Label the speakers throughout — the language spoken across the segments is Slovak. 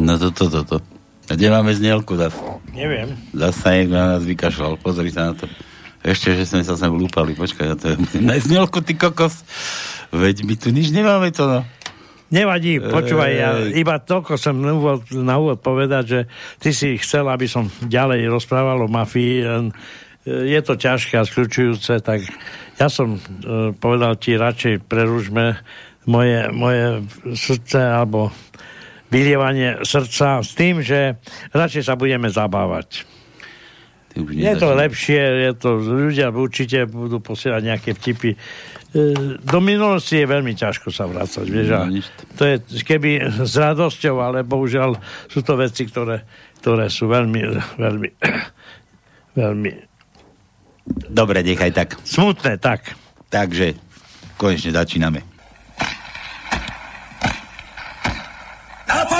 Speaker 1: No toto, toto. To. A kde máme znielku zase?
Speaker 2: Neviem.
Speaker 1: Zase niekto na nás vykašľal. Pozri sa na to. Ešte, že sme sa sem vlúpali. Počkaj, ja to je... Na znielku, ty kokos. Veď my tu nič nemáme to, no.
Speaker 2: Nevadí, počúvaj, ja iba toľko som na úvod, na úvod povedať, že ty si chcel, aby som ďalej rozprával o mafii. Je to ťažké a skľúčujúce, tak ja som uh, povedal ti radšej prerušme moje, moje srdce alebo vylievanie srdca s tým, že radšej sa budeme zabávať. Je to lepšie, je to, ľudia určite budú posielať nejaké vtipy. E, do minulosti je veľmi ťažko sa vrácať, vieš, a no, to je keby s radosťou, ale bohužiaľ sú to veci, ktoré, ktoré sú veľmi, veľmi, veľmi
Speaker 1: Dobre, nechaj tak.
Speaker 2: Smutné, tak.
Speaker 1: Takže, konečne začíname.
Speaker 3: Help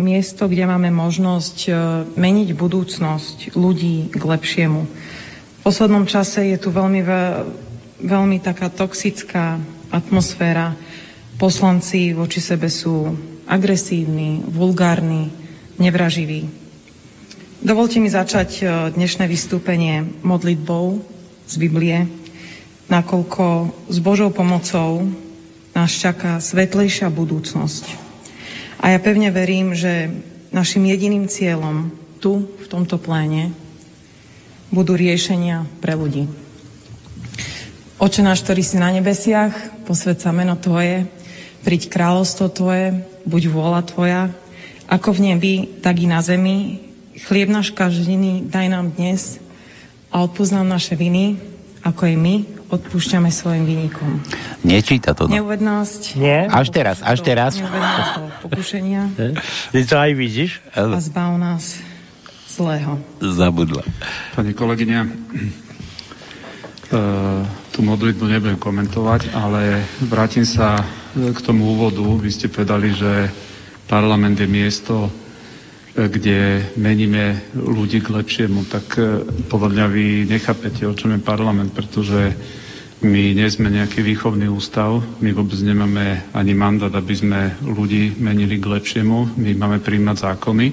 Speaker 3: miesto, kde máme možnosť meniť budúcnosť ľudí k lepšiemu. V poslednom čase je tu veľmi, veľmi taká toxická atmosféra. Poslanci voči sebe sú agresívni, vulgárni, nevraživí. Dovolte mi začať dnešné vystúpenie modlitbou z Biblie, nakoľko s Božou pomocou nás čaká svetlejšia budúcnosť. A ja pevne verím, že našim jediným cieľom tu, v tomto pléne, budú riešenia pre ľudí. Oče náš, ktorý si na nebesiach, posved meno Tvoje, príď kráľovstvo Tvoje, buď vôľa Tvoja, ako v nebi, tak i na zemi. Chlieb náš každý daj nám dnes a odpúsť naše viny, ako aj my odpúšťame svojim vynikom.
Speaker 1: Nečíta to. No.
Speaker 3: Neuvednosť.
Speaker 1: Nie. Až teraz, až teraz.
Speaker 3: Neuvednosť pokušenia.
Speaker 2: Ty to aj vidíš?
Speaker 3: A zbav nás zlého.
Speaker 1: Zabudla.
Speaker 4: Pani kolegyňa, uh, tú modlitbu nebudem komentovať, ale vrátim sa k tomu úvodu. Vy ste povedali, že parlament je miesto kde meníme ľudí k lepšiemu, tak e, podľa mňa vy nechápete, o čom je parlament, pretože my nie sme nejaký výchovný ústav, my vôbec nemáme ani mandát, aby sme ľudí menili k lepšiemu, my máme príjmať zákony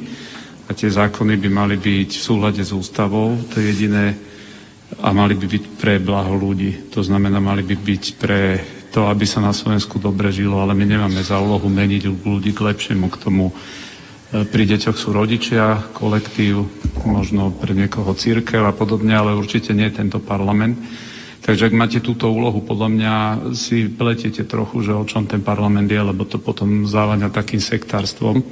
Speaker 4: a tie zákony by mali byť v súhľade s ústavou, to je jediné, a mali by byť pre blaho ľudí. To znamená, mali by byť pre to, aby sa na Slovensku dobre žilo, ale my nemáme za úlohu meniť ľudí k lepšiemu, k tomu E, pri deťoch sú rodičia, kolektív, možno pre niekoho církev a podobne, ale určite nie tento parlament. Takže ak máte túto úlohu, podľa mňa si pletiete trochu, že o čom ten parlament je, lebo to potom závania takým sektárstvom.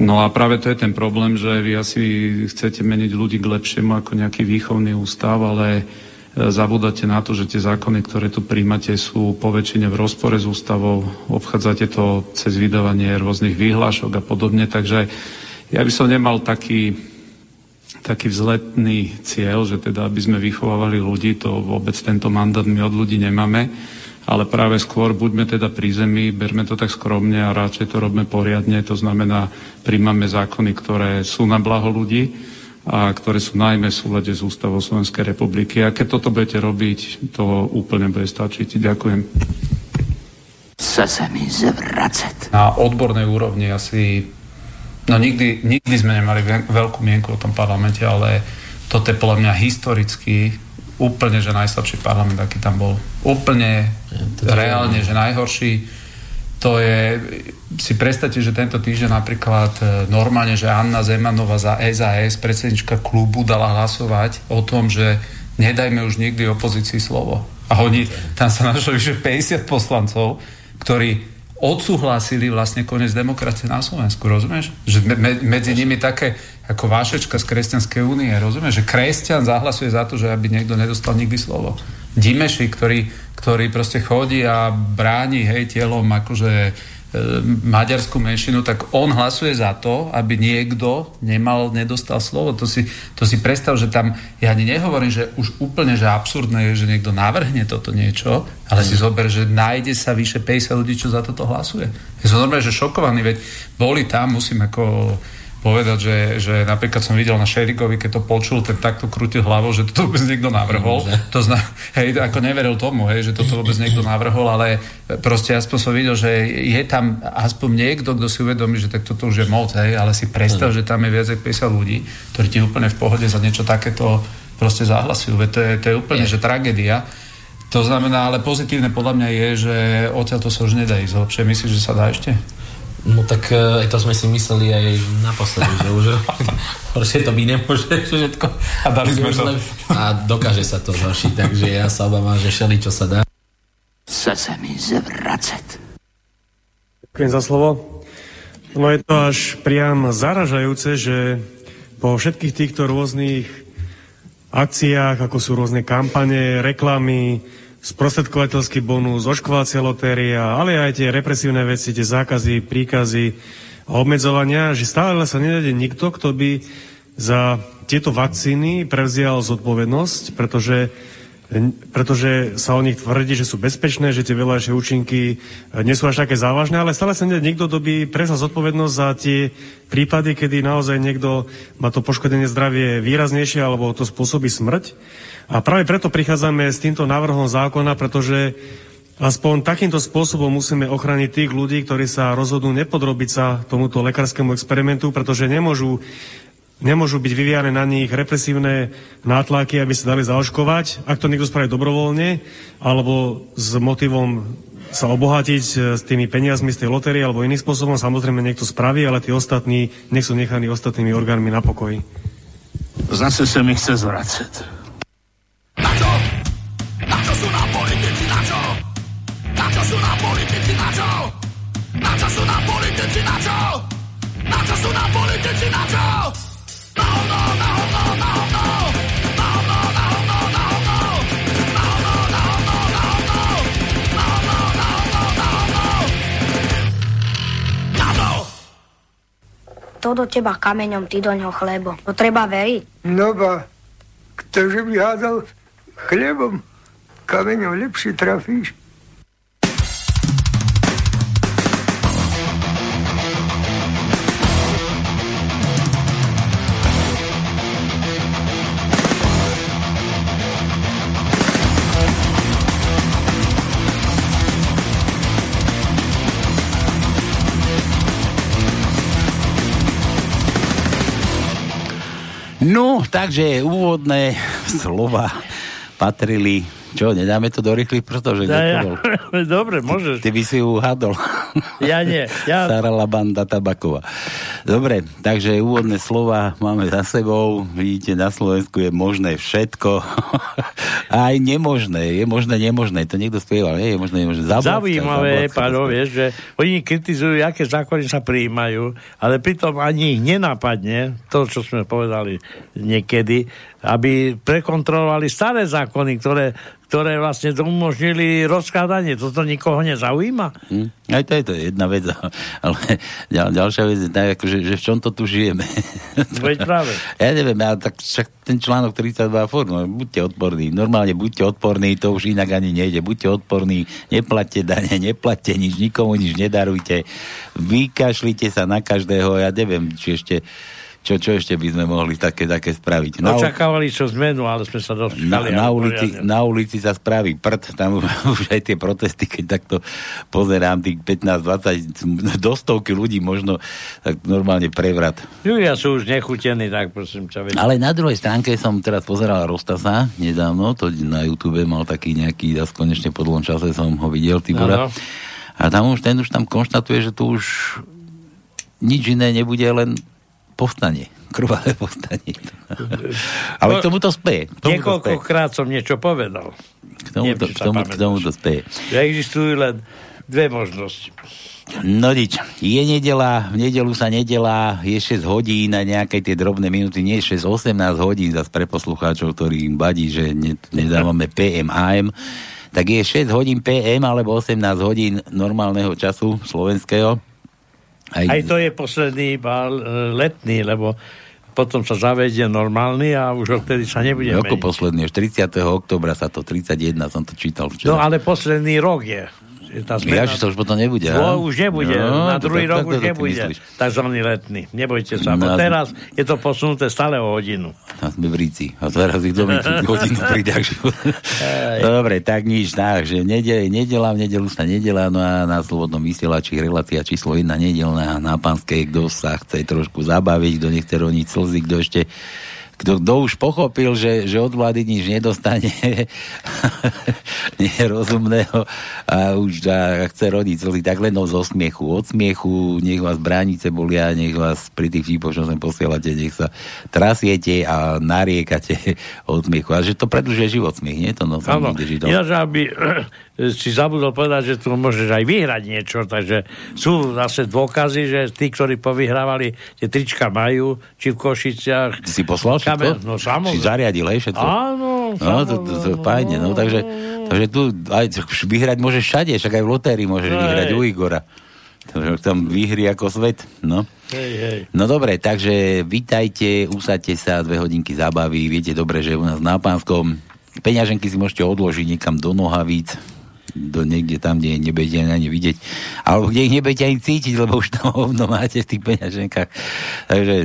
Speaker 4: No a práve to je ten problém, že vy asi chcete meniť ľudí k lepšiemu ako nejaký výchovný ústav, ale E, zabúdate na to, že tie zákony, ktoré tu príjmate, sú po väčšine v rozpore s ústavou, obchádzate to cez vydávanie rôznych výhlášok a podobne, takže ja by som nemal taký, taký vzletný cieľ, že teda aby sme vychovávali ľudí, to vôbec tento mandát my od ľudí nemáme, ale práve skôr buďme teda pri zemi, berme to tak skromne a radšej to robme poriadne, to znamená, príjmame zákony, ktoré sú na blaho ľudí, a ktoré sú najmä v súlade s Ústavou Slovenskej republiky. A keď toto budete robiť, to úplne bude stačiť. Ďakujem.
Speaker 5: Chce sa mi zvracať.
Speaker 4: Na odbornej úrovni asi... No nikdy, nikdy sme nemali veľkú mienku o tom parlamente, ale toto je podľa mňa historicky úplne, že najslabší parlament, aký tam bol. Úplne reálne, že najhorší to je, si predstavte, že tento týždeň napríklad e, normálne, že Anna Zemanová za SAS, predsednička klubu, dala hlasovať o tom, že nedajme už nikdy opozícii slovo. A oni, tam sa našlo vyše 50 poslancov, ktorí odsúhlasili vlastne koniec demokracie na Slovensku, rozumieš? Že me, medzi nimi také ako Vášečka z Kresťanskej únie, rozumieš? Že kresťan zahlasuje za to, že aby niekto nedostal nikdy slovo. Dimeši, ktorý ktorý proste chodí a bráni hej, telom akože e, maďarskú menšinu, tak on hlasuje za to, aby niekto nemal, nedostal slovo. To si, to si predstav, že tam, ja ani nehovorím, že už úplne, že absurdné je, že niekto navrhne toto niečo, ale mm. si zober, že nájde sa vyše 50 ľudí, čo za toto hlasuje. Ja som normálne, že šokovaný, veď boli tam, musím ako povedať, že, že napríklad som videl na Šerigovi, keď to počul, ten takto krútil hlavou, že to vôbec niekto navrhol. To zna, hej, ako neveril tomu, hej, že toto vôbec niekto navrhol, ale proste aspoň som videl, že je tam aspoň niekto, kto si uvedomí, že tak toto už je moc, hej, ale si predstav, že tam je viac ako 50 ľudí, ktorí ti úplne v pohode za niečo takéto proste zahlasujú. Veď to je, to je úplne, je. že tragédia. To znamená, ale pozitívne podľa mňa je, že odtiaľ to sa už nedá ísť lepšie. Myslíš, že sa dá ešte?
Speaker 6: No tak e, aj to sme si mysleli aj naposledy, že už horšie to by nemôže všetko.
Speaker 4: A dali sme to.
Speaker 6: A dokáže sa to zhoršiť, takže ja sa obávam, že všeli, čo sa dá.
Speaker 5: Chce sa mi zvracať.
Speaker 7: Ďakujem za slovo. No je to až priam zaražajúce, že po všetkých týchto rôznych akciách, ako sú rôzne kampane, reklamy, sprostredkovateľský bonus, očkovacia lotéria, ale aj tie represívne veci, tie zákazy, príkazy obmedzovania, že stále sa nenájde nikto, kto by za tieto vakcíny prevzial zodpovednosť, pretože pretože sa o nich tvrdí, že sú bezpečné, že tie veľajšie účinky nie sú až také závažné, ale stále sa nie nikto, kto by zodpovednosť za tie prípady, kedy naozaj niekto má to poškodenie zdravie výraznejšie alebo to spôsobí smrť. A práve preto prichádzame s týmto návrhom zákona, pretože aspoň takýmto spôsobom musíme ochraniť tých ľudí, ktorí sa rozhodnú nepodrobiť sa tomuto lekárskému experimentu, pretože nemôžu, nemôžu byť vyvíjane na nich represívne nátlaky, aby sa dali zaoškovať. Ak to niekto spraví dobrovoľne, alebo s motivom sa obohatiť s tými peniazmi z tej lotérie alebo iným spôsobom, samozrejme niekto spraví, ale tí ostatní nech sú nechaní ostatnými orgánmi na pokoji.
Speaker 5: Zase sa mi chce zvracať. Na čo? Na čo sú nám politici, na čo? Na čo sú nám politici, na čo? Na čo sú nám politici, na čo? Na čo sú nám politici, na čo? No, no, no, no, no, no.
Speaker 8: To do teba kameňom, ty do ňoho chlebo. To treba veriť.
Speaker 9: No ba, ktože by hádal chlebom, kameňom lepšie trafíš.
Speaker 1: No, takže úvodné slova patrili čo, nedáme to do rýchlych, pretože
Speaker 2: ja, ja. Dobre, môžeš.
Speaker 1: Ty, ty by si uhádol.
Speaker 2: Ja nie. Ja...
Speaker 1: Sara Labanda Tabaková. Dobre, takže úvodné slova máme za sebou. Vidíte, na Slovensku je možné všetko. Aj nemožné. Je možné, nemožné. To niekto spieval. Nie, je možné, nemožné. Zablacka,
Speaker 2: Zaujímavé, Páľo, vieš, že oni kritizujú, aké zákony sa prijímajú, ale pritom ani ich nenápadne to, čo sme povedali niekedy, aby prekontrolovali staré zákony, ktoré, ktoré vlastne umožnili rozkladanie. Toto nikoho nezaujíma?
Speaker 1: Hm? Aj to je to jedna vec, ale ďal, ďalšia vec je tak, akože, že v čom to tu žijeme.
Speaker 2: Veď práve.
Speaker 1: Ja neviem, ale tak však ten článok 32 furt, no, buďte odporní. Normálne buďte odporní, to už inak ani nejde. Buďte odporní, neplatte dane, neplatte nič, nikomu nič nedarujte. Vykašlite sa na každého, ja neviem, či ešte čo, čo ešte by sme mohli také, také spraviť?
Speaker 2: Na, Očakávali čo zmenu, ale sme sa dočkali.
Speaker 1: Na, na, ulici, na ulici sa spraví prd, tam už aj tie protesty, keď takto pozerám, tých 15-20, do stovky ľudí možno, tak normálne prevrat.
Speaker 2: Ľudia sú už nechutení, tak prosím ťa.
Speaker 1: Ale na druhej stránke som teraz pozeral Rostasa nedávno, to na YouTube mal taký nejaký, zase konečne po dlhom čase som ho videl, Tibora. A tam už, ten už tam konštatuje, že tu už nič iné nebude, len povstanie. Krvavé povstanie. Ale k tomu to speje.
Speaker 2: Niekoľkokrát som niečo povedal.
Speaker 1: K tomu, to, k tomu, k tomu to speje.
Speaker 2: Že existujú len dve možnosti.
Speaker 1: No nič, je nedela, v nedelu sa nedela, je 6 hodín na nejaké tie drobné minúty, nie 6, 18 hodín zase pre poslucháčov, ktorí im badí, že ne, nedávame PM, AM, tak je 6 hodín PM alebo 18 hodín normálneho času slovenského.
Speaker 2: Aj, Aj to je posledný iba letný, lebo potom sa zavedie normálny a už odtedy sa nebude
Speaker 1: Ako meniť. posledný, už 30. oktobra sa to 31, som to čítal včera.
Speaker 2: No ale posledný rok je
Speaker 1: tá zmena... Ja, že to už potom nebude.
Speaker 2: No, už nebude. No, na druhý to, rok to, to, už nebude. Takzvaný letný. Nebojte sa. No, teraz je to posunuté stále o hodinu.
Speaker 1: A sme v Ríci. A teraz ich domy hodinu príde. Dobre, tak nič. Tak, že nedel, nedela, v nedelu sa nedela, no a na slobodnom vysielači relácia číslo 1 nedelná na pánskej, kto sa chce trošku zabaviť, kto nechce roniť slzy, kto ešte kto, kto už pochopil, že, že od vlády nič nedostane nerozumného a už a chce rodiť slzy, tak len zo smiechu. Od smiechu, nech vás bránice bolia, nech vás pri tých vtípoch, čo sem posielate, nech sa trasiete a nariekate od smiechu. A že to predlžuje život smiech, nie? To no,
Speaker 2: ja, že aby si zabudol povedať, že tu môžeš aj vyhrať niečo, takže sú zase dôkazy, že tí, ktorí povyhrávali, tie trička majú, či v Košiciach.
Speaker 1: Si poslal všetko?
Speaker 2: No samozrejme.
Speaker 1: Si zariadil, hej, všetko?
Speaker 2: Áno,
Speaker 1: no, to, to, to, fajne, no, takže, takže tu aj vyhrať môžeš všade, však aj v lotérii môžeš no, vyhrať hej. u Igora. Tam vyhry ako svet, no.
Speaker 2: Hej, hej.
Speaker 1: No dobre, takže vítajte, usadte sa, dve hodinky zábavy, viete dobre, že u nás na Pánskom peňaženky si môžete odložiť niekam do nohavíc, do niekde tam, kde nebudete ani vidieť, alebo kde ich nebudete ani cítiť, lebo už tam hovno máte v tých peňaženkách. Takže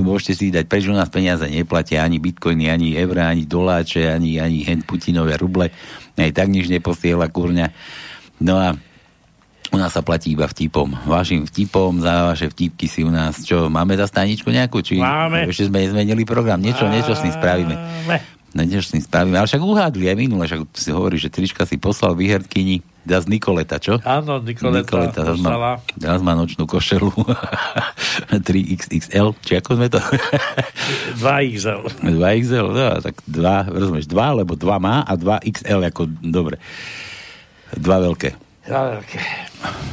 Speaker 1: môžete si dať, prečo u nás peniaze neplatia, ani bitcoiny, ani eurá, ani doláče, ani, ani hen Putinové ruble. Aj tak nič neposiela, kurňa. No a u nás sa platí iba vtipom. Vašim vtipom, za vaše vtipky si u nás, čo, máme za staničku nejakú? Či
Speaker 2: máme.
Speaker 1: Ešte sme nezmenili program, niečo, niečo s ním spravíme. No niečo s ním spravíme, ale však uhádli aj minule, však si hovorí, že trička si poslal výherkyni, dá z Nikoleta, čo?
Speaker 2: Áno, Nikoleta, Nikoleta
Speaker 1: zás má, zás má nočnú košelu 3XXL, či ako sme to?
Speaker 2: 2XL.
Speaker 1: 2XL, no, tak 2, rozumieš, 2, lebo 2 má a 2XL, ako, dobre. Dva veľké.
Speaker 2: Dva veľké.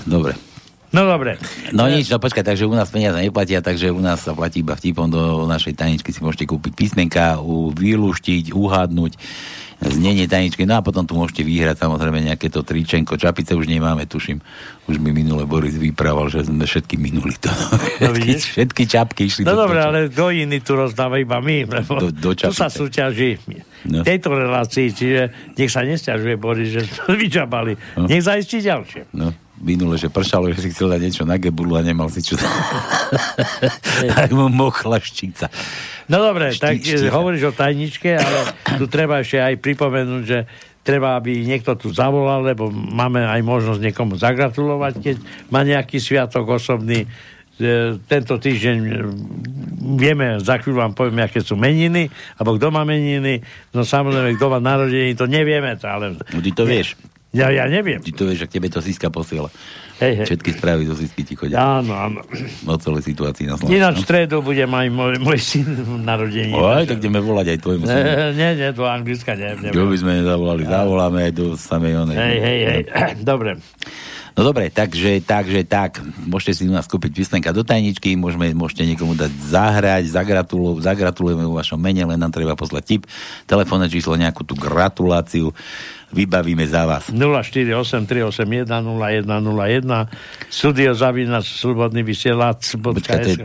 Speaker 1: Dobre.
Speaker 2: No dobre.
Speaker 1: No nič, no počkaj, takže u nás peniaze neplatia, takže u nás sa platí iba vtipom do našej tajničky si môžete kúpiť písmenka, vylúštiť, uhádnuť znenie tajničky, no a potom tu môžete vyhrať samozrejme nejaké to tričenko, čapice už nemáme, tuším. Už mi minule Boris vyprával, že sme všetky minuli to. No, všetky, všetky čapky išli
Speaker 2: No dobre, ale do iný tu rozdáva iba my, lebo do, do tu sa súťaží no. tejto relácii, čiže nech sa nesťažuje Boris, že vyčapali. No. Nech zaistí ďalšie.
Speaker 1: No minule, že pršalo, že si chcel dať niečo na gebulu a nemal si čo. tak mu mochla štica.
Speaker 2: No dobre, tak hovoríš o tajničke, ale tu treba ešte aj pripomenúť, že treba, aby niekto tu zavolal, lebo máme aj možnosť niekomu zagratulovať, keď má nejaký sviatok osobný. E, tento týždeň e, vieme, za chvíľu vám poviem, aké sú meniny, alebo kto má meniny, no samozrejme, kto má narodení, to nevieme, ale...
Speaker 1: Ty to vieš.
Speaker 2: Ja, ja neviem.
Speaker 1: Ty to vieš, že k tebe to Siska posiela.
Speaker 2: Hej, hej.
Speaker 1: Všetky správy zo Sisky ti chodia.
Speaker 2: Áno, áno.
Speaker 1: O celej situácii na Slovensku.
Speaker 2: Ináč v stredu bude mať môj, môj syn narodení.
Speaker 1: Oj, tak ideme volať aj tvojmu synu.
Speaker 2: Ne, nie, nie, to anglická nie.
Speaker 1: Čo by sme nezavolali? Zavoláme aj do samej onej.
Speaker 2: Hej, hej, hej. Dobre.
Speaker 1: No dobre, takže, takže tak, môžete si u nás kúpiť písmenka do tajničky, môžeme, môžete niekomu dať zahrať, zagratulo, zagratulujeme vo vašom mene, len nám treba poslať tip, telefónne číslo, nejakú tú gratuláciu, vybavíme za vás.
Speaker 2: 0483810101 studio zavinač slobodný vysielač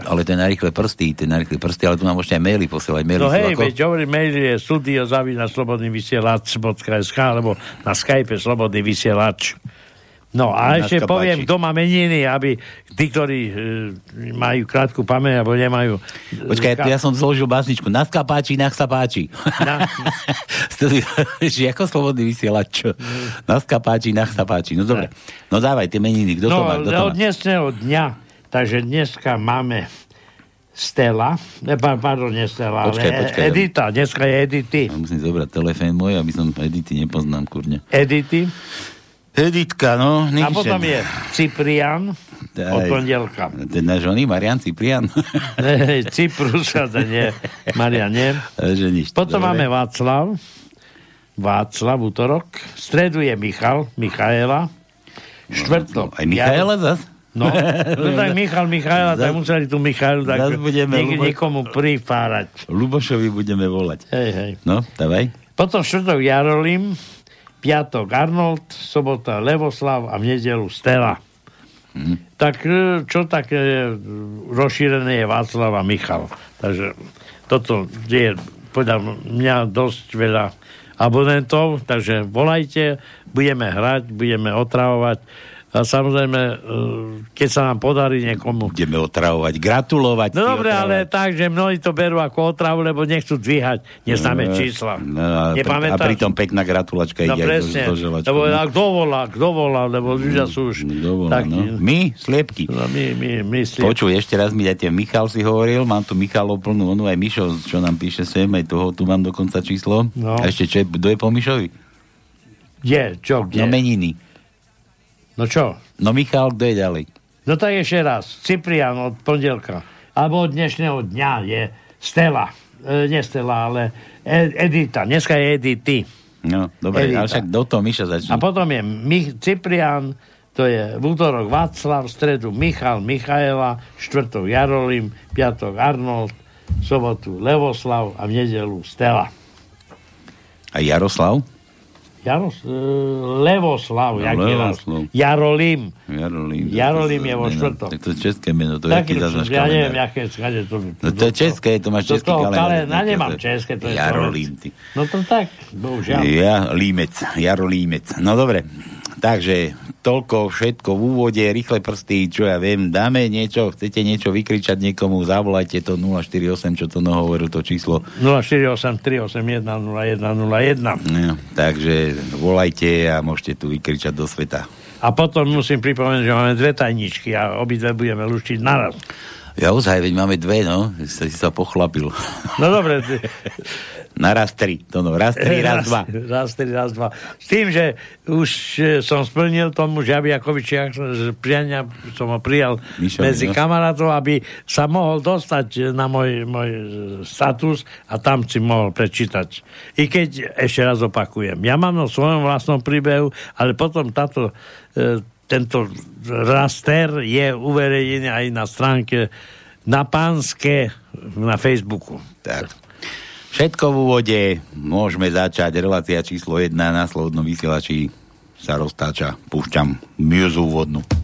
Speaker 1: ale to je na rýchle prsty, to je na rýchle prsty, ale tu nám môžete aj maily posielať. Maily
Speaker 2: No hej,
Speaker 1: ako?
Speaker 2: veď hovorím, mail je studio zavinač slobodný vysielač.sk alebo na Skype slobodný vysielač. No a ešte poviem,
Speaker 1: páči.
Speaker 2: kto má meniny, aby tí, ktorí e, majú krátku pamäť alebo nemajú...
Speaker 1: Počkaj, tu ja som zložil básničku. Nás páči, nás páči.
Speaker 2: Na,
Speaker 1: Že ako slobodný vysielač, čo? Nás páči, nás páči. No dobre. No dávaj tie meniny. Kto to má?
Speaker 2: no,
Speaker 1: Kto to
Speaker 2: od
Speaker 1: má?
Speaker 2: dnesného dňa, takže dneska máme Stella, ne, pa- pardon, nie Stella,
Speaker 1: Počkaj,
Speaker 2: ale
Speaker 1: počkaj.
Speaker 2: Edita, dneska je Edity.
Speaker 1: Ja musím zobrať telefón môj, aby som Edity nepoznám, kurne.
Speaker 2: Edity.
Speaker 1: Editka, no.
Speaker 2: A potom je Cyprian od
Speaker 1: Daj.
Speaker 2: pondelka.
Speaker 1: Ten náš oný, Marian Ciprian.
Speaker 2: Ne, Cyprus, a to nie, Maria, nie.
Speaker 1: že nič.
Speaker 2: Potom
Speaker 1: Dobre.
Speaker 2: máme Václav. Václav, útorok. Stredu je Michal, Michaela. Štvrtok.
Speaker 1: Aj Michaela zas?
Speaker 2: No, no tak Michal, Michaela, tak museli tu Michaelu tak
Speaker 1: budeme ľubo-
Speaker 2: niekomu prifárať.
Speaker 1: Lubošovi budeme volať.
Speaker 2: Hej, hej.
Speaker 1: No, dávaj.
Speaker 2: Potom štvrtok Jarolim, piatok Arnold, sobota Levoslav a v nedelu Stella.
Speaker 1: Mhm.
Speaker 2: Tak e, čo také rozšírené je Václav a Michal. Takže toto je podľa mňa dosť veľa abonentov, takže volajte, budeme hrať, budeme otravovať a samozrejme, e, keď sa nám podarí niekomu
Speaker 1: Budeme otravovať, gratulovať.
Speaker 2: No dobre, ale tak, že mnohí to berú ako otravu, lebo nechcú dvíhať neznáme
Speaker 1: No,
Speaker 2: čísla.
Speaker 1: No, a, pri, a
Speaker 2: Nepamätáš?
Speaker 1: pritom pekná gratulačka
Speaker 2: No
Speaker 1: ide aj
Speaker 2: presne,
Speaker 1: do, do želačku.
Speaker 2: lebo a kto volá, kto volá, lebo ľudia sú už
Speaker 1: Kto volá,
Speaker 2: takí.
Speaker 1: no? My, sliepky.
Speaker 2: No, my, my, my si...
Speaker 1: Počuj, ešte raz mi dajte, Michal si hovoril, mám tu Michalov plnú, onu aj Mišo, čo nám píše sem, aj toho tu mám dokonca číslo.
Speaker 2: No.
Speaker 1: A ešte čo, je- kto je po Mišovi?
Speaker 2: Kde? Čo? Kde?
Speaker 1: No meniny.
Speaker 2: No čo?
Speaker 1: No Michal, kto je ďalej?
Speaker 2: No tak ešte raz. Cyprian od pondelka. Alebo od dnešného dňa je Stella. E, nie Stella, ale e- Edita. Dneska je Edity.
Speaker 1: No, dobre,
Speaker 2: Edita.
Speaker 1: ale však do toho Miša začne.
Speaker 2: A potom je Mich- Cyprian, to je v útorok Václav, v stredu Michal, Michaela, štvrtok Jarolim, piatok Arnold, sobotu Levoslav a v nedelu Stella.
Speaker 1: A Jaroslav?
Speaker 2: Jaros, e, Levoslav,
Speaker 1: No,
Speaker 2: raz?
Speaker 1: Levoslav.
Speaker 2: Jarolim.
Speaker 1: Jarolím.
Speaker 2: Jarolím je vo
Speaker 1: Ne,
Speaker 2: štvrtok.
Speaker 1: Tak to je české meno, to je aký zase
Speaker 2: ja neviem, aké skade to...
Speaker 1: No to je české, to máš český kalendár.
Speaker 2: kalendá nemám české, to je
Speaker 1: Jarolím.
Speaker 2: No to tak, bohužiaľ.
Speaker 1: Ja, límec, Jarolímec. No dobre, takže toľko všetko v úvode, rýchle prsty, čo ja viem, dáme niečo, chcete niečo vykričať niekomu, zavolajte to 048, čo to no hovoril, to číslo.
Speaker 2: 048 381 0101.
Speaker 1: No, takže volajte a môžete tu vykričať do sveta.
Speaker 2: A potom musím pripomenúť, že máme dve tajničky a obidve budeme luštiť naraz.
Speaker 1: Ja ozaj, veď máme dve, no, si sa pochlapil.
Speaker 2: No dobre, t-
Speaker 1: Naraz tri, to no, raz tri, raz dva.
Speaker 2: Raz, tri, raz, dva. S tým, že už e, som splnil tomu Žabiakovičia, že priania som ho prijal
Speaker 1: Mišovi,
Speaker 2: medzi
Speaker 1: no.
Speaker 2: kamarátov, aby sa mohol dostať na môj, môj e, status a tam si mohol prečítať. I keď, ešte raz opakujem, ja mám na svojom vlastnom príbehu, ale potom táto, e, tento raster je uverejnený aj na stránke na pánske na Facebooku.
Speaker 1: Tak. Všetko v úvode, môžeme začať. Relácia číslo 1 na slobodnom vysielači sa roztáča. Púšťam muzu úvodnú.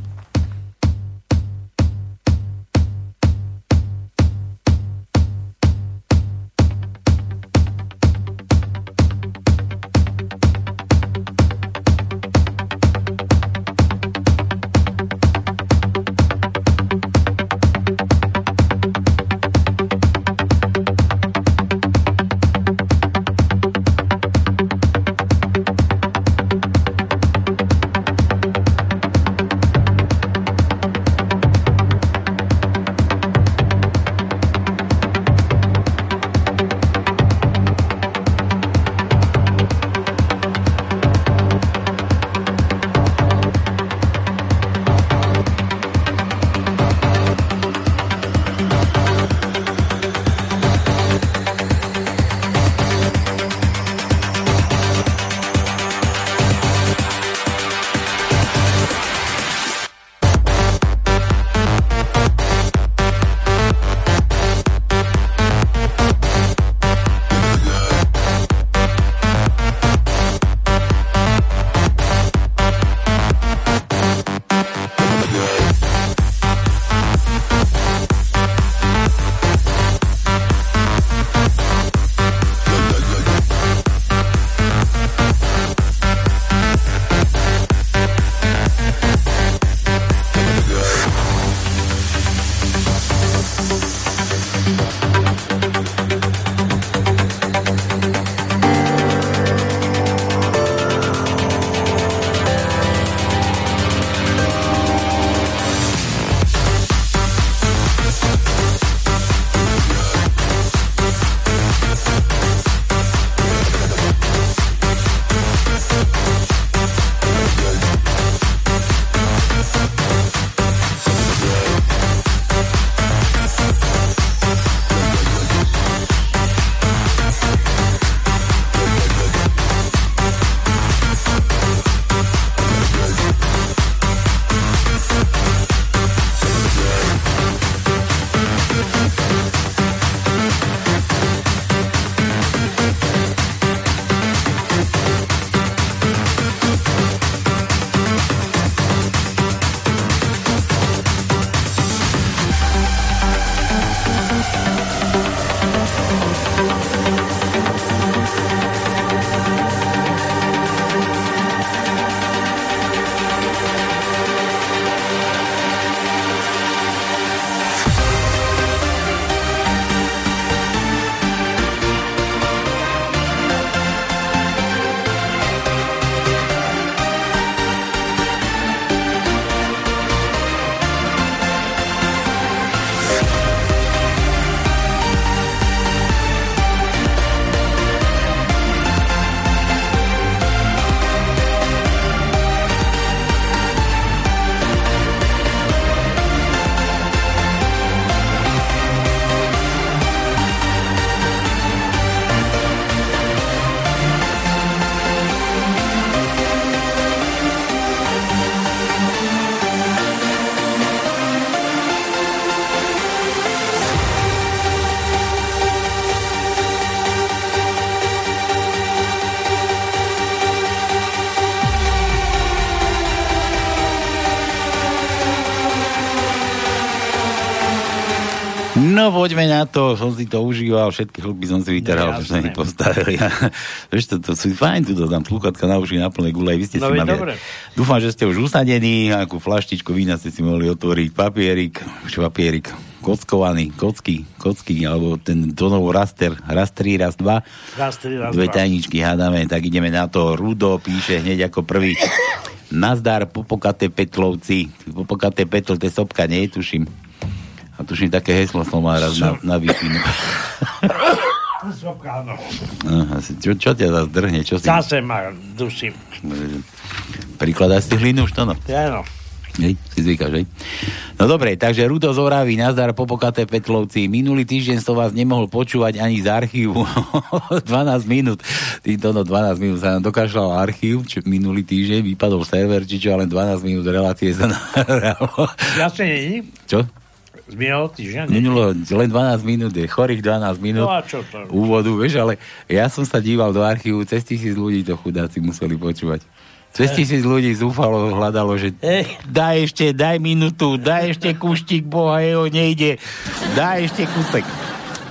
Speaker 1: No poďme na to, som si to užíval, všetky chlupy som si vyteral, že sa mi postavili. Vieš, to, to sú fajn, tu dám sluchatka na uši na plné gule, vy ste
Speaker 2: No
Speaker 1: si mali...
Speaker 2: dobre.
Speaker 1: Dúfam, že ste už usadení, akú flaštičku vína ste si mohli otvoriť, papierik, papierik, kockovaný, kocky, kocky, alebo ten tonov raster, rast 3, rast 2,
Speaker 2: Raz, tri, raz,
Speaker 1: dve tajničky hádame, tak ideme na to. Rudo píše hneď ako prvý. Nazdar, popokaté petlovci. Popokaté petl, to je sopka, nie, tuším. A tuším, také heslo som mal raz na, na wi
Speaker 2: Sopka, áno.
Speaker 1: Aha, si- čo, čo ťa zase drhne? Čo si...
Speaker 2: Zase ma dusím.
Speaker 1: Príkladáš si hlinu už to, no?
Speaker 2: Áno.
Speaker 1: Hej, si zvykáš, hej? No dobre, takže Rudo z Oravy, nazdar, popokaté Petlovci. Minulý týždeň som vás nemohol počúvať ani z archívu. 12 minút. Týmto no 12 minút sa nám dokašľal archív, čo minulý týždeň vypadol server, či čo, ale 12 minút relácie sa nahralo.
Speaker 2: Jasne?
Speaker 1: Čo?
Speaker 2: Z minulého týždňa? nie?
Speaker 1: Minulo len 12 minút, je chorých 12 minút
Speaker 2: No a čo to?
Speaker 1: úvodu, vieš, ale ja som sa díval do archívu, cez tisíc ľudí to chudáci museli počúvať. Cez tisíc ľudí zúfalo hľadalo, že
Speaker 2: Ej.
Speaker 1: daj ešte, daj minútu, daj ešte kuštík, boha jeho, nejde, daj ešte kúsek.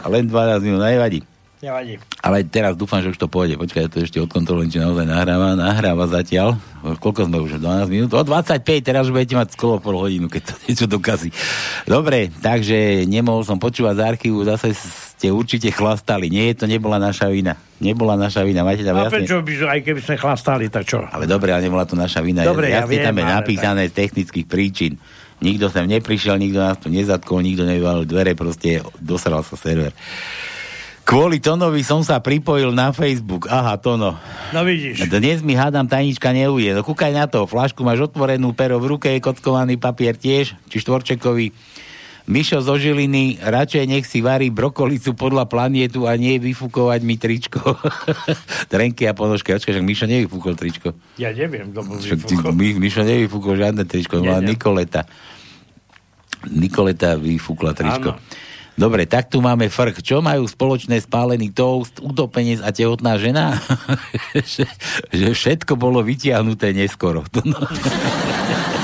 Speaker 1: Len 12 minút, nevadí.
Speaker 2: Nevadí.
Speaker 1: Ale teraz dúfam, že už to pôjde. Počkaj, to ešte odkontrolujem, či naozaj nahráva. Nahráva zatiaľ. Koľko sme už? 12 minút? O 25, teraz už budete mať skoro pol hodinu, keď to niečo dokazí. Dobre, takže nemohol som počúvať z archívu, zase ste určite chlastali. Nie, to nebola naša vina. Nebola naša vina. Máte tam
Speaker 2: A
Speaker 1: jasne...
Speaker 2: prečo by, aj keby sme chlastali, tak čo?
Speaker 1: Ale dobre, ale nebola to naša vina.
Speaker 2: Dobre, ja viem,
Speaker 1: tam je napísané z technických príčin. Nikto sem neprišiel, nikto nás tu nezatkol, nikto nevyval dvere, proste dosral sa server. Kvôli Tonovi som sa pripojil na Facebook. Aha, Tono.
Speaker 2: No vidíš.
Speaker 1: Dnes mi hádam tajnička neuje. No kúkaj na to. Flašku máš otvorenú, pero v ruke kockovaný papier tiež, či štvorčekový. Mišo zo Žiliny, radšej nech si varí brokolicu podľa planietu a nie vyfúkovať mi tričko. Trenky a ponožky. Očkaj, že Mišo nevyfúkol tričko.
Speaker 2: Ja neviem, kto bol
Speaker 1: Však
Speaker 2: vyfúkol.
Speaker 1: Mi, Mišo nevyfúkol žiadne tričko,
Speaker 2: nie.
Speaker 1: Nikoleta. Nikoleta vyfúkla tričko.
Speaker 2: Áno.
Speaker 1: Dobre, tak tu máme frk. Čo majú spoločné spálený toast, utopenec a tehotná žena? že, že všetko bolo vytiahnuté neskoro.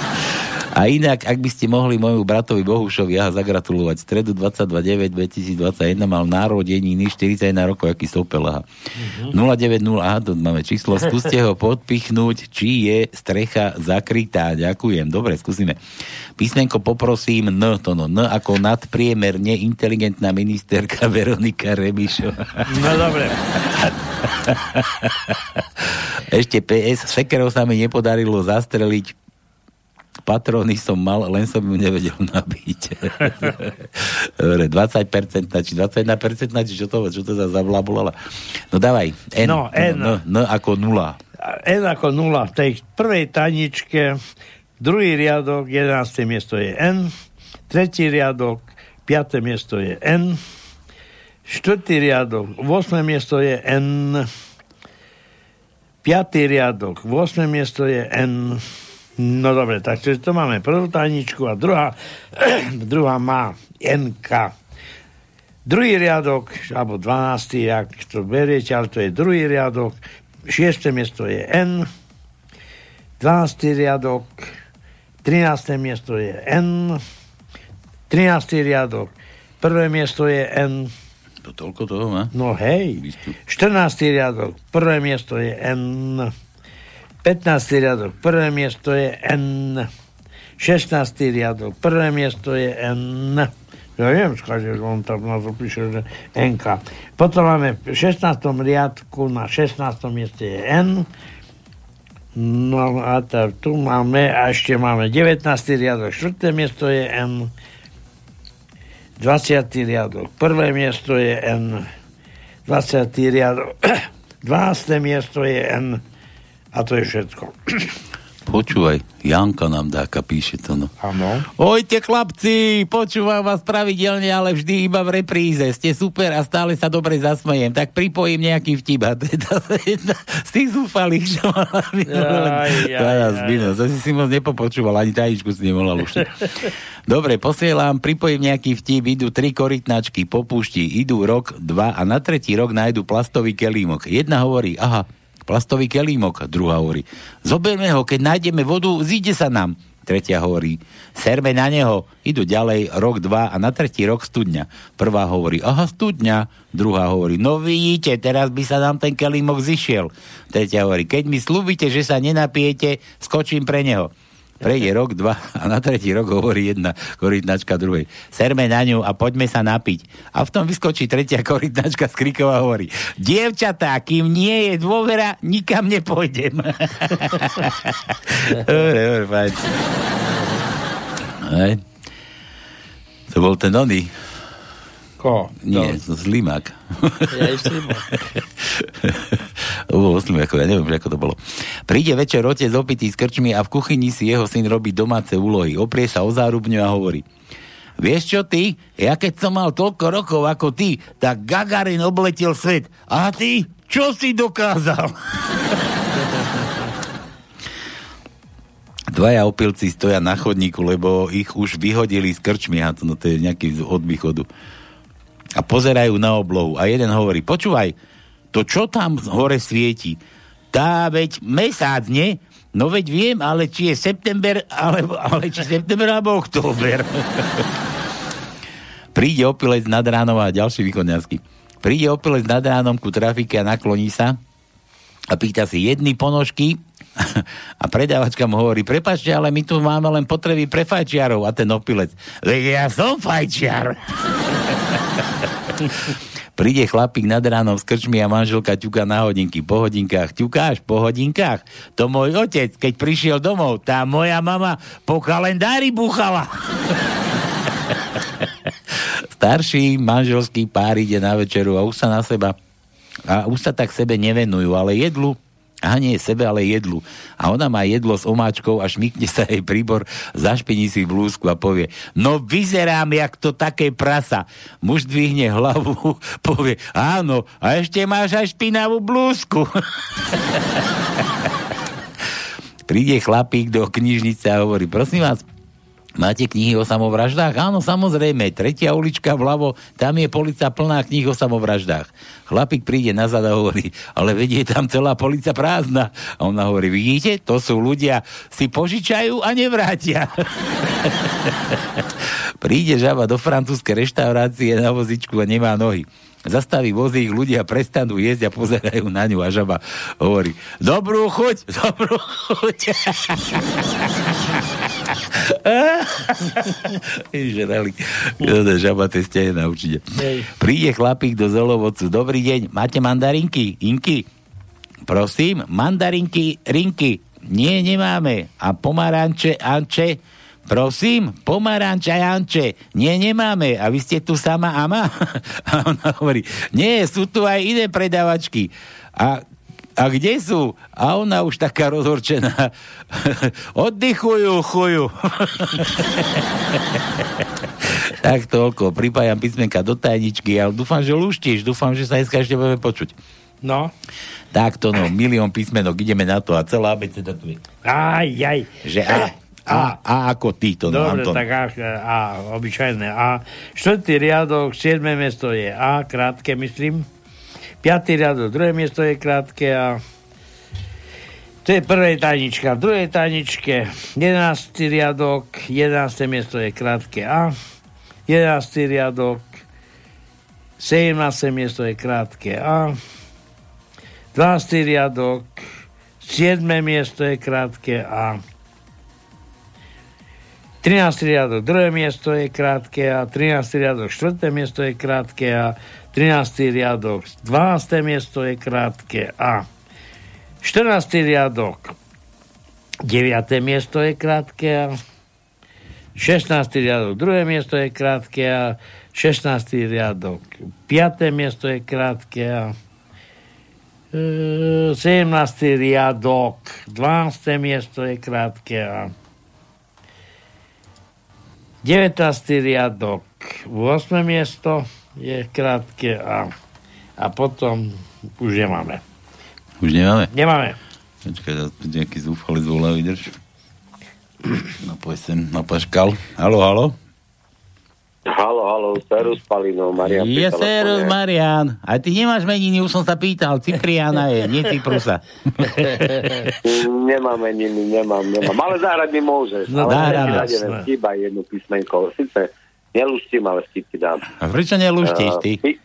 Speaker 1: A inak, ak by ste mohli môjmu bratovi Bohušovi aha, zagratulovať, stredu 22.9.2021 mal narodeniny 41 rokov, aký sopel, aha. 090, aha, to máme číslo, skúste ho podpichnúť, či je strecha zakrytá. Ďakujem, dobre, skúsime. Písmenko poprosím N, to no, N ako nadpriemerne inteligentná ministerka Veronika Remišová.
Speaker 2: No dobre.
Speaker 1: Ešte PS, sekerou sa mi nepodarilo zastreliť patróny som mal, len som ju nevedel nabiť. Dobre, 20% či 21% či čo to, čo to za zablabolala. No dávaj, N.
Speaker 2: No, N.
Speaker 1: N, N ako nula.
Speaker 2: N ako nula. V tej prvej taničke druhý riadok, 11. miesto je N, tretí riadok, 5. miesto je N, štvrtý riadok, 8. miesto je N, piatý riadok, 8. miesto je N. No dobre, takže to máme prvú taničku a druhá, druhá má NK. Druhý riadok, alebo 12. ak to beriete, ale to je druhý riadok, 6. miesto je N, 12. riadok, 13. miesto je N, 13. riadok, prvé miesto je N,
Speaker 1: To toľko toho má?
Speaker 2: no hej, 14. riadok, prvé miesto je N, 15. riadok, prvé miesto je N, 16. riadok, prvé miesto je N, ja viem, skáže, že on tam na to že NK. Potom máme v 16. riadku na 16. mieste je N, No a tá, tu máme, a ešte máme 19. riadok, 4. miesto je N, 20. riadok, prvé miesto je N, 20. riadok, 12. miesto je N a to je všetko.
Speaker 1: Počúvaj, Janka nám dáka píše to, no.
Speaker 2: Áno.
Speaker 1: Ojte chlapci, počúvam vás pravidelne, ale vždy iba v repríze. Ste super a stále sa dobre zasmejem. Tak pripojím nejaký vtip. A to je tá jedna z tých zúfalých, čo mala minulé.
Speaker 2: Jaj, jaj,
Speaker 1: 12
Speaker 2: jaj.
Speaker 1: minút. To si si moc nepopočúval, ani tajičku si nemohla lušiť. Dobre, posielam, pripojím nejaký vtip, idú tri korytnačky po púšti, idú rok, dva a na tretí rok nájdu plastový kelímok. Jedna hovorí, aha, plastový kelímok, druhá hovorí, zoberme ho, keď nájdeme vodu, zíde sa nám. tretia hovorí, serme na neho, idú ďalej, rok, dva a na tretí rok studňa. Prvá hovorí, aha, studňa, druhá hovorí, no vidíte, teraz by sa nám ten kelímok zišiel. Tretia hovorí, keď mi slúbite, že sa nenapijete, skočím pre neho. Prejde rok, dva a na tretí rok hovorí jedna korytnačka druhej. Serme na ňu a poďme sa napiť. A v tom vyskočí tretia korytnačka z krikov a hovorí Dievčatá, kým nie je dôvera, nikam nepôjdem. dobre, dobre, fajn. To bol ten oný.
Speaker 2: Ko?
Speaker 1: Nie, to Slimak.
Speaker 2: Ja
Speaker 1: bolo Slimak, ja neviem, ako to bolo. Príde večer otec opitý s krčmi a v kuchyni si jeho syn robí domáce úlohy. Oprie sa o zárubňu a hovorí Vieš čo ty? Ja keď som mal toľko rokov ako ty, tak Gagarin obletel svet. A ty? Čo si dokázal? Dvaja opilci stoja na chodníku, lebo ich už vyhodili z krčmy, a to, no, to je nejaký od východu. A pozerajú na oblohu. A jeden hovorí, počúvaj, to čo tam hore svieti? Tá veď mesác, nie? No veď viem, ale či je september, alebo, ale či september alebo október. Príde opilec nad ránom a ďalší východňarský. Príde opilec nad ránom ku trafike a nakloní sa a pýta si jedny ponožky a predávačka mu hovorí, prepačte, ale my tu máme len potreby pre fajčiarov a ten opilec, ja som fajčiar. Príde chlapík nad ránom s krčmi a manželka ťuka na hodinky. Po hodinkách. Ťukáš po hodinkách? To môj otec, keď prišiel domov, tá moja mama po kalendári búchala. Starší manželský pár ide na večeru a už sa na seba a už sa tak sebe nevenujú, ale jedlu a nie sebe, ale jedlu. A ona má jedlo s omáčkou a šmikne sa jej príbor, zašpiní si blúzku a povie, no vyzerám jak to také prasa. Muž dvihne hlavu, povie, áno, a ešte máš aj špinavú blúzku. Príde chlapík do knižnice a hovorí, prosím vás, Máte knihy o samovraždách? Áno, samozrejme. Tretia ulička vľavo, tam je polica plná kníh o samovraždách. Chlapík príde nazad a hovorí, ale vedie tam celá polica prázdna. A ona hovorí, vidíte, to sú ľudia, si požičajú a nevrátia. príde žaba do francúzskej reštaurácie na vozičku a nemá nohy zastaví vozík, ľudia prestanú jesť a pozerajú na ňu a žaba hovorí, dobrú chuť, dobrú chuť. Žrali. žaba to ste na určite. Príde chlapík do zelovodcu, dobrý deň, máte mandarinky, inky? Prosím, mandarinky, rinky. Nie, nemáme. A pomaranče, anče, Prosím, pomaranč a Janče, nie, nemáme. A vy ste tu sama Ama? A ona hovorí, nie, sú tu aj iné predavačky. A a kde sú? A ona už taká rozhorčená. Oddychujú, chujú. tak toľko. Pripájam písmenka do tajničky, ale dúfam, že luštíš. Dúfam, že sa dneska ešte budeme počuť.
Speaker 2: No.
Speaker 1: Takto no, milión písmenok, ideme na to a celá abeceda tu je.
Speaker 2: Aj, aj.
Speaker 1: Že a. A, a ako títo,
Speaker 2: no, Dobre, Anton. tak A, A, obyčajné A. Štvrtý riadok, siedme miesto je A, krátke myslím. Piatý riadok, druhé miesto je krátke A. To je prvej tajnička. V druhej tajničke 11. riadok, 11. miesto je krátke A. 11. riadok, 17. miesto je krátke A. 12. riadok, 7. miesto je krátke A. 13. riadok, druhé miesto je krátke a 13. riadok, štvrté miesto je krátke a 13. riadok, 12. miesto je krátke a 14. riadok, 9. miesto je krátke a 16. riadok, druhé miesto je krátke a 16. riadok, 5. miesto je krátke a 17. riadok, 12. miesto je krátke a 19. riadok, 8. miesto je krátke a, a potom už nemáme.
Speaker 1: Už nemáme?
Speaker 2: Nemáme.
Speaker 1: Počkaj, nejaký zúfalý zvolá, vydrž. Napoj sem, na paškal. Halo, halo?
Speaker 10: Halo, halo, Serus Palino, Marian.
Speaker 1: Je Serus Marian. A ty nemáš meniny, už som sa pýtal. Cipriana je, nie Cyprusa.
Speaker 10: nemám meniny, nemám, nemám. Ale zahrať mi môžeš.
Speaker 1: No,
Speaker 10: ale ja vtip aj jednu písmenko. Sice neluštím, ale vtipky dám.
Speaker 1: A prečo neluštíš ty?
Speaker 10: Uh,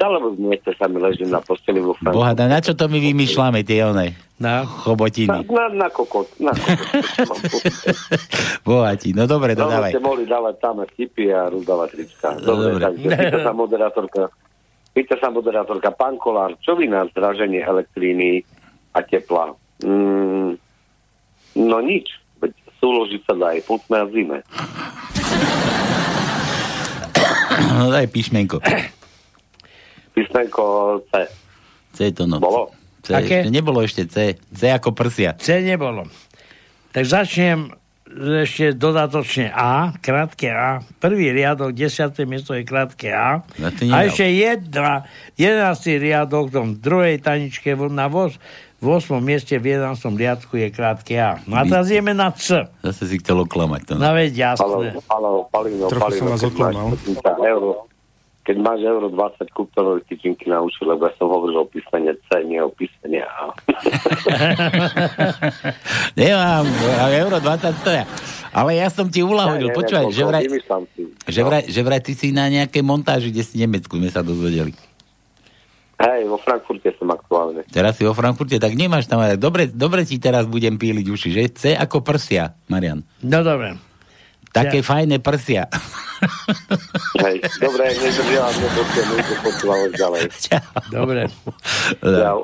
Speaker 10: Lebo nechce sa mi ležím na posteli vo Francúzsku.
Speaker 1: Boha, na čo to my vymýšľame, tie onej?
Speaker 2: Na
Speaker 10: Na,
Speaker 1: chobotiny.
Speaker 10: na, na kokot. Na kokot.
Speaker 1: Bohati, no dobre, to
Speaker 10: no,
Speaker 1: dávaj.
Speaker 10: ste mohli dávať tam vtipy a rozdávať trička. Dobre,
Speaker 1: Dobre.
Speaker 10: takže pýta sa moderátorka. Pýta sa moderátorka, pán Kolár, čo vy na zdraženie elektríny a tepla? Mm, no nič. Súložiť sa dá aj letme a zime.
Speaker 1: No daj píšmenko.
Speaker 10: Písmenko C.
Speaker 1: C to no.
Speaker 10: Bolo?
Speaker 1: C,
Speaker 2: Aké?
Speaker 1: ešte nebolo ešte C. C ako prsia.
Speaker 2: C nebolo. Tak začnem ešte dodatočne A, krátke A. Prvý riadok, desiaté miesto je krátke A.
Speaker 1: No
Speaker 2: A ešte jedna, jedenáctý riadok v tom druhej taničke na voz, v 8. mieste v 11. riadku je krátke A. No a teraz ideme na C.
Speaker 1: Zase si chcel oklamať to.
Speaker 2: No veď jasné.
Speaker 10: halo, Palino,
Speaker 7: Trochu
Speaker 10: Palino,
Speaker 7: som vás oklamal.
Speaker 10: euro, keď máš euro 20, kúp to nové tyčinky na uši, lebo ja som hovoril o písmene C, nie o písmene A.
Speaker 1: Nemám, euro 20 stoja. Ale ja som ti uľahodil.
Speaker 10: Ja
Speaker 1: Počúvaj, že vraj,
Speaker 10: si.
Speaker 1: že, vraj, že vraj ty si na nejaké montáži, kde si v Nemecku, sme sa dozvedeli.
Speaker 10: Hej, vo Frankfurte som aktuálne.
Speaker 1: Teraz si vo Frankfurte, tak nemáš tam... ale Dobre, dobre ti teraz budem píliť uši, že? C ako prsia, Marian.
Speaker 2: No dobre.
Speaker 1: Také fajné prsia.
Speaker 10: Hej, dobre, nedržiavam, nepočúvam už ďalej.
Speaker 2: Dobre.
Speaker 10: Čau.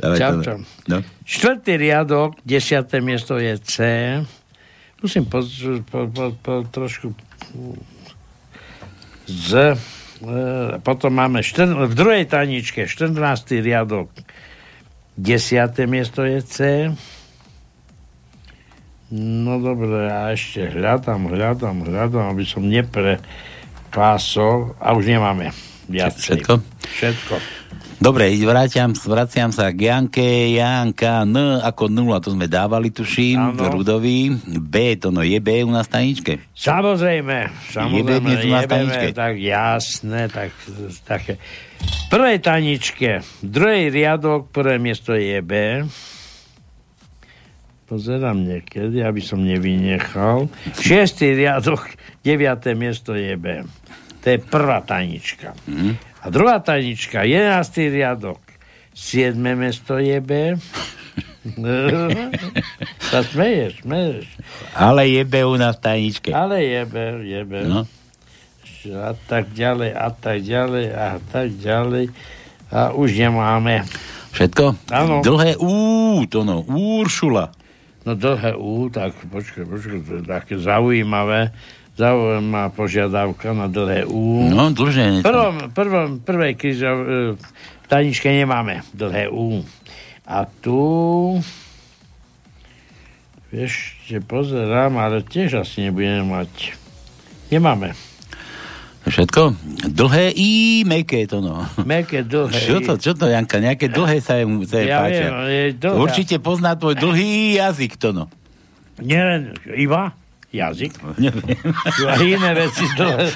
Speaker 1: Dávaj
Speaker 2: Čau,
Speaker 1: to.
Speaker 2: čau.
Speaker 1: No.
Speaker 2: Štvrtý riadok, desiaté miesto je C. Musím po, po, po, po, trošku z. E, potom máme štrn, v druhej taničke 14. riadok, desiaté miesto je C. No dobre, a ešte hľadám, hľadám, hľadám, aby som neprepásol. A už nemáme viacej.
Speaker 1: Všetko?
Speaker 2: Všetko.
Speaker 1: Dobre, vraciam, vraciam sa k Janke. Janka, N ako nula, to sme dávali, tuším,
Speaker 2: Áno.
Speaker 1: Rudovi. B, to no je B u nás v taničke.
Speaker 2: Samozrejme, samozrejme,
Speaker 1: dnes u nás
Speaker 2: jebeme,
Speaker 1: taničke.
Speaker 2: tak jasné, tak také. V prvej taničke, druhý riadok, prvé miesto je B. Pozerám niekedy, aby som nevynechal. Šiestý riadok, deviaté miesto je B. To je prvá tanička. A druhá tanička, jedenáctý riadok, siedme miesto je B. sa smeješ, smeješ.
Speaker 1: Ale je B u nás v taničke.
Speaker 2: Ale jebe, jebe.
Speaker 1: No.
Speaker 2: A tak ďalej, a tak ďalej, a tak ďalej. A už nemáme.
Speaker 1: Všetko?
Speaker 2: Áno.
Speaker 1: Dlhé U, to no, Uršula.
Speaker 2: No dlhé U, tak počkaj, počkaj, to je také zaujímavé. Zaujímavá požiadavka na dlhé U.
Speaker 1: No, dlžne.
Speaker 2: V prvom, prvom, prvej krížov, e, v taničke nemáme dlhé U. A tu ešte pozerám, ale tiež asi nebudeme mať. Nemáme.
Speaker 1: Všetko? Dlhé I, meké to no.
Speaker 2: Meké, dlhé
Speaker 1: Čo to, čo to, Janka? Nejaké dlhé sa mu sa jej
Speaker 2: Ja
Speaker 1: páčia.
Speaker 2: viem, je dlhá.
Speaker 1: Určite pozná tvoj dlhý jazyk to no.
Speaker 2: Nie, iba jazyk.
Speaker 1: Neviem.
Speaker 2: Sú aj iné veci dlhé.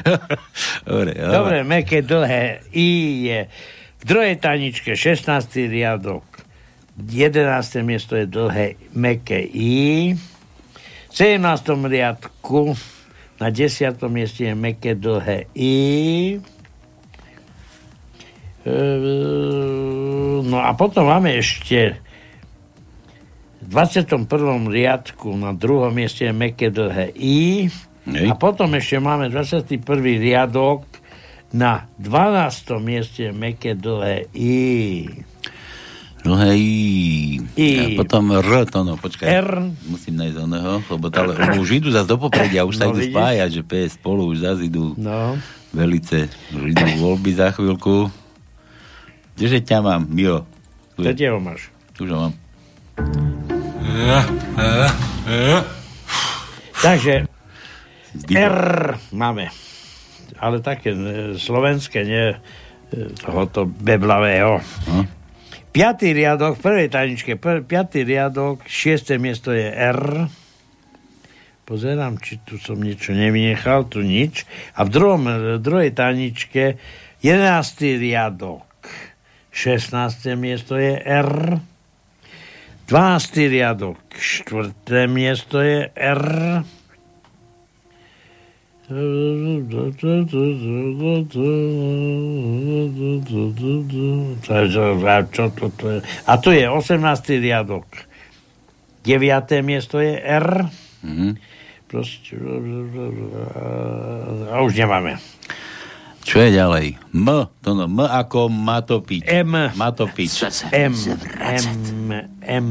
Speaker 1: Dobre,
Speaker 2: Dobre, meké, dlhé. I je v druhej taničke 16. riadok. 11. miesto je dlhé, meké I. V 17. riadku na 10. mieste je meké, dlhé I. No a potom máme ešte v 21. riadku na druhom mieste je meké, dlhé I.
Speaker 1: Hej.
Speaker 2: A potom ešte máme 21. riadok na 12. mieste meké, dlhé I.
Speaker 1: Dlhé I.
Speaker 2: I.
Speaker 1: A potom R to no, počkaj.
Speaker 2: R.
Speaker 1: Musím nájsť oného, lebo tá, lebo už idú zase do popredia, už sa
Speaker 2: No,
Speaker 1: idú
Speaker 2: vidíš?
Speaker 1: spájať, že P spolu už zase idú
Speaker 2: No.
Speaker 1: velice, už idú voľby za chvíľku. Kdeže ťa mám, Mio? Tu.
Speaker 2: Kde ho máš?
Speaker 1: Tu ho mám.
Speaker 2: Takže. R máme. Ale také e, slovenské, nie e, tohoto beblavého.
Speaker 1: No.
Speaker 2: Piatý riadok, v prvej tajničke, pr- piatý riadok, šiesté miesto je R. Pozerám, či tu som niečo nevynechal, tu nič. A v druhom, v druhej taničke 11. riadok. 16. miesto je R. 12. riadok. 4. miesto je R. A tu je 18. riadok. 9. miesto je R. Mm-hmm. Proste, a už nemáme.
Speaker 1: Čo je ďalej? M, to no, M ako má to piť.
Speaker 2: M.
Speaker 1: Má to piť.
Speaker 2: M, M, M.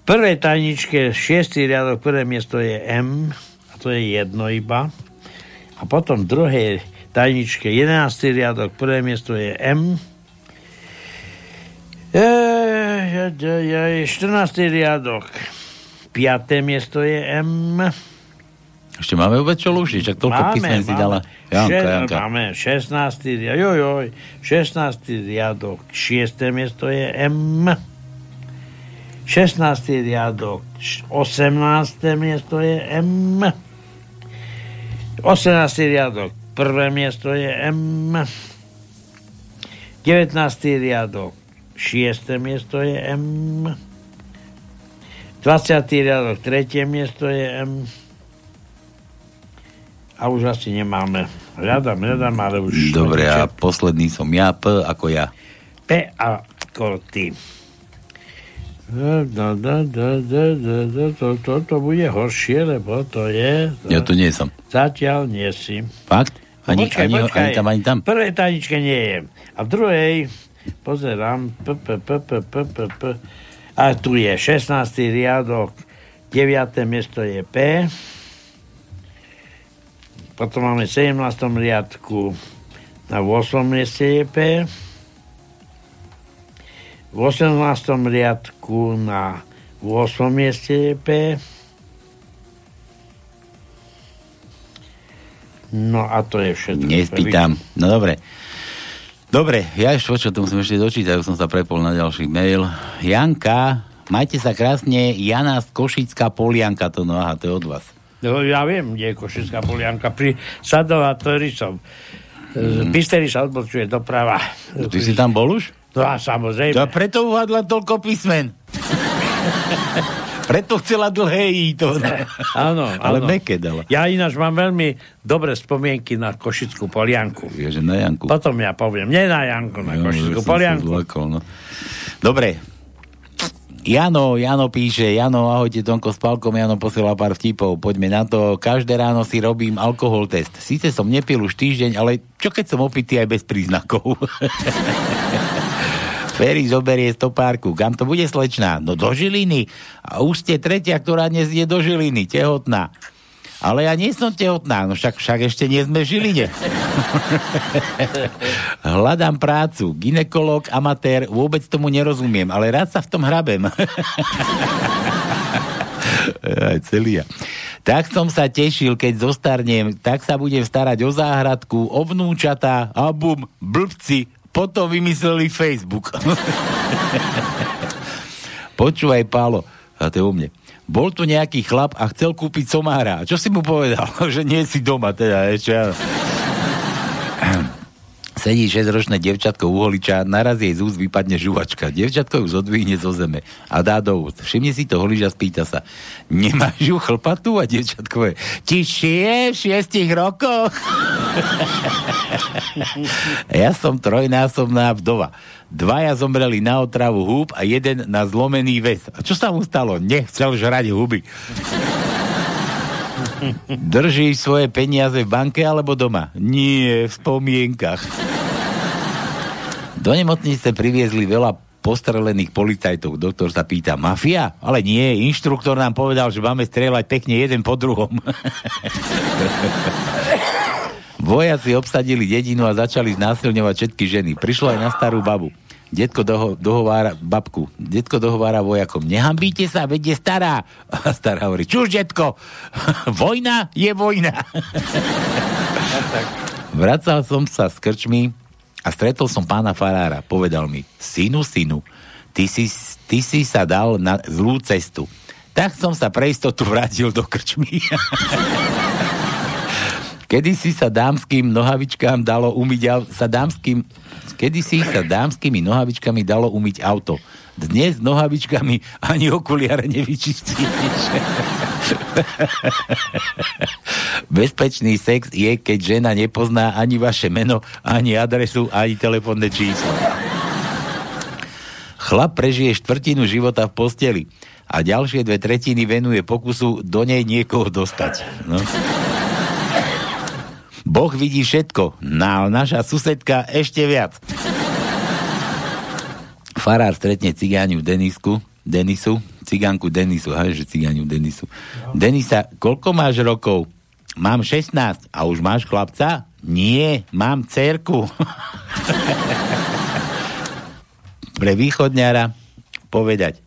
Speaker 2: V prvej tajničke, šiestý riadok, prvé miesto je M, a to je jedno iba. A potom v druhej tajničke, jedenáctý riadok, prvé miesto je M. E, je, 14. riadok, piaté miesto je M.
Speaker 1: Ešte máme vôbec čo lúšiť, čak toľko máme, písmen si dala.
Speaker 2: Janka, Še- Janka. Máme 16. riadok, joj, joj, 16. riadok, 6. miesto je M. 16. riadok, 18. miesto je M. 18. riadok, prvé miesto je M. 19. riadok, 6. miesto je M. 20. riadok, tretie miesto je M a už asi nemáme. Hľadám, hľadám, ale už...
Speaker 1: Dobre, a posledný som ja, P ako ja.
Speaker 2: P ako ty. Da, da, da, to, to, to bude horšie, lebo to je... To...
Speaker 1: Ja tu nie som.
Speaker 2: Zatiaľ nie si.
Speaker 1: Fakt? Ani,
Speaker 2: počkaj,
Speaker 1: ani,
Speaker 2: počkaj.
Speaker 1: ani tam, ani tam?
Speaker 2: V prvej tajničke nie je. A v druhej pozerám p, p, p, p, p, p, p. A tu je 16. riadok, 9. miesto je P. Potom máme v 17. riadku na 8. mieste je P. V 18. riadku na 8. mieste je P. No a to je všetko.
Speaker 1: Nespýtam. No dobre. Dobre, ja ešte čo to musím ešte dočítať, som sa prepol na ďalší mail. Janka, majte sa krásne, Jana z Košická Polianka, to no aha, to je od vás.
Speaker 2: No, ja viem, kde je Košická polianka. Pri Sadovatoricom. Mm. Pisteri sa odbočuje doprava.
Speaker 1: No, ty si tam bol už?
Speaker 2: No a samozrejme.
Speaker 1: To preto uhadla toľko písmen. preto chcela dlhé i to.
Speaker 2: Áno,
Speaker 1: Ale meké dala.
Speaker 2: Ja ináč mám veľmi dobré spomienky na Košickú polianku.
Speaker 1: Ježe na Janku.
Speaker 2: Potom ja poviem, nie na Janku, na jo, Košickú polianku.
Speaker 1: Zlakol, no. Dobre, Jano, Jano píše, Jano, ahojte Tonko s Palkom, Jano posiela pár vtipov, poďme na to. Každé ráno si robím alkohol test. Sice som nepil už týždeň, ale čo keď som opitý aj bez príznakov? Ferry zoberie stopárku. Kam to bude slečná? No do Žiliny. A už ste tretia, ktorá dnes je do Žiliny, tehotná. Ale ja nie som tehotná, no však, však ešte nie sme v Žiline. Hľadám prácu, ginekolog, amatér, vôbec tomu nerozumiem, ale rád sa v tom hrabem. Aj celý. Tak som sa tešil, keď zostarnem, tak sa budem starať o záhradku, o vnúčatá, a bum, blbci, potom vymysleli Facebook. Počúvaj, Pálo, a to je u mne bol tu nejaký chlap a chcel kúpiť somára. Čo si mu povedal? že nie si doma, teda, ešte ja. Sedí 6-ročné devčatko u holiča, naraz jej z úst vypadne žuvačka. Devčatko ju zodvihne zo zeme a dá do úst. Všimne si to holič a spýta sa, nemáš ju chlpatú? A devčatko je, ti šie v šiestich rokoch? ja som trojnásobná vdova. Dvaja zomreli na otravu húb a jeden na zlomený ves. A čo sa mu stalo? Nechcel žrať huby. Držíš svoje peniaze v banke alebo doma? Nie, v spomienkach. Do nemocnice priviezli veľa postrelených policajtov. Doktor sa pýta, mafia? Ale nie, inštruktor nám povedal, že máme strieľať pekne jeden po druhom. Vojaci obsadili dedinu a začali znásilňovať všetky ženy. Prišlo aj na starú babu. Detko doho, dohovára, babku, detko dohovára vojakom, nehambíte sa, veď je stará. A stará hovorí, čuž, detko, vojna je vojna. Vracal som sa s krčmi a stretol som pána Farára. Povedal mi, synu, synu, ty si, ty si sa dal na zlú cestu tak som sa pre istotu vrátil do krčmy. Kedy si sa dámským nohavičkám dalo umyť sa dámským Kedy si sa dámskymi nohavičkami dalo umyť auto. Dnes nohavičkami ani okuliare nevyčistíš. Bezpečný sex je, keď žena nepozná ani vaše meno, ani adresu, ani telefónne číslo. Chlap prežije štvrtinu života v posteli a ďalšie dve tretiny venuje pokusu do nej niekoho dostať. No. Boh vidí všetko, no naša susedka ešte viac. Farár stretne cigáňu Denisku, Denisu, cigánku Denisu, hej, že cigáňu Denisu. No. Denisa, koľko máš rokov? Mám 16. A už máš chlapca? Nie, mám cerku. Pre východňara povedať,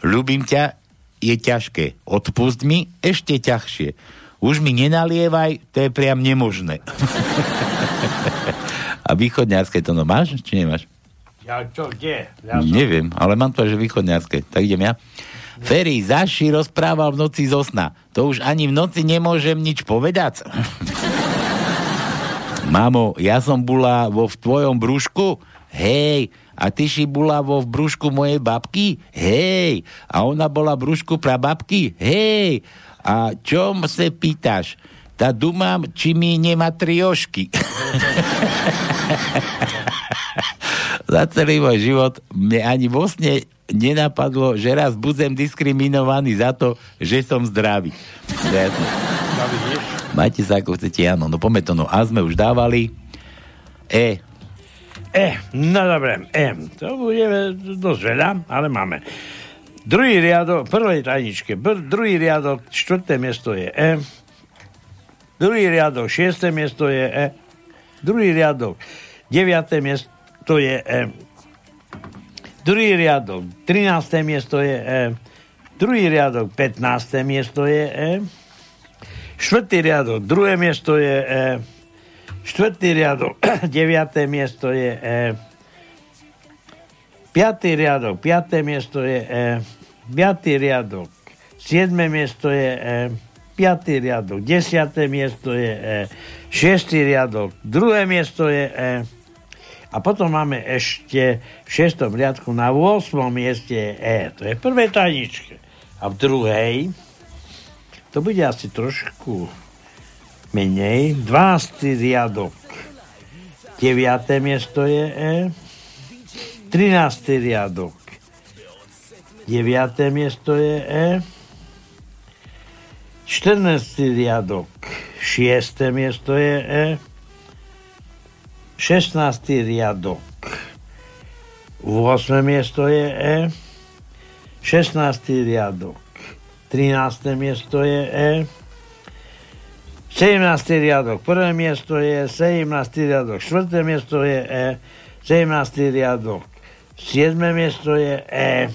Speaker 1: ľubím ťa, je ťažké. Odpust mi, ešte ťažšie už mi nenalievaj, to je priam nemožné. A východňarské to no máš, či nemáš?
Speaker 2: Ja čo, kde? Ja
Speaker 1: som... Neviem, ale mám to, že východňarské. Tak idem ja. Ferry, Zaši rozprával v noci zo sna. To už ani v noci nemôžem nič povedať. Mamo, ja som bola vo v tvojom brúšku? Hej, a ty si bola vo v brúšku mojej babky? Hej, a ona bola v brúšku pra babky? Hej, a čo sa pýtaš? Tá dumám, či mi nemá triošky. Za celý môj život mne ani vo sne nenapadlo, že raz budem diskriminovaný za to, že som zdravý. Majte sa ako chcete, áno. No poďme to, no A sme už dávali. E.
Speaker 2: E, no dobre, E. To budeme dosť veľa, ale máme. Druhý riadok, prvej tajničke, br, druhý riadok, štvrté miesto je E. Druhý riadok, šiesté miesto je E. Druhý riadok, deviaté miesto je E. Druhý riadok, 13. miesto je E. Druhý riadok, 15. miesto je E. Štvrtý riadok, druhé miesto je E. Štvrtý riadok, 9. miesto je E. Piatý riadok, piaté miesto je E. 5. riadok, 7. miesto je E, 5. riadok, 10. miesto je E, 6. riadok, 2. miesto je E, a potom máme ešte v 6. riadku na 8. mieste E. To je v prvej tajničke. A v druhej to bude asi trošku menej. 12. riadok, 9. miesto je E. 13. riadok, 9. miesto je E. 14. riadok, 6. miesto je E. 16. riadok, 8. miesto je E. 16. riadok, 13. miesto je E. 17. riadok, prvé miesto je 17. riadok, 4. miesto je E. 17. riadok, 7. miesto je E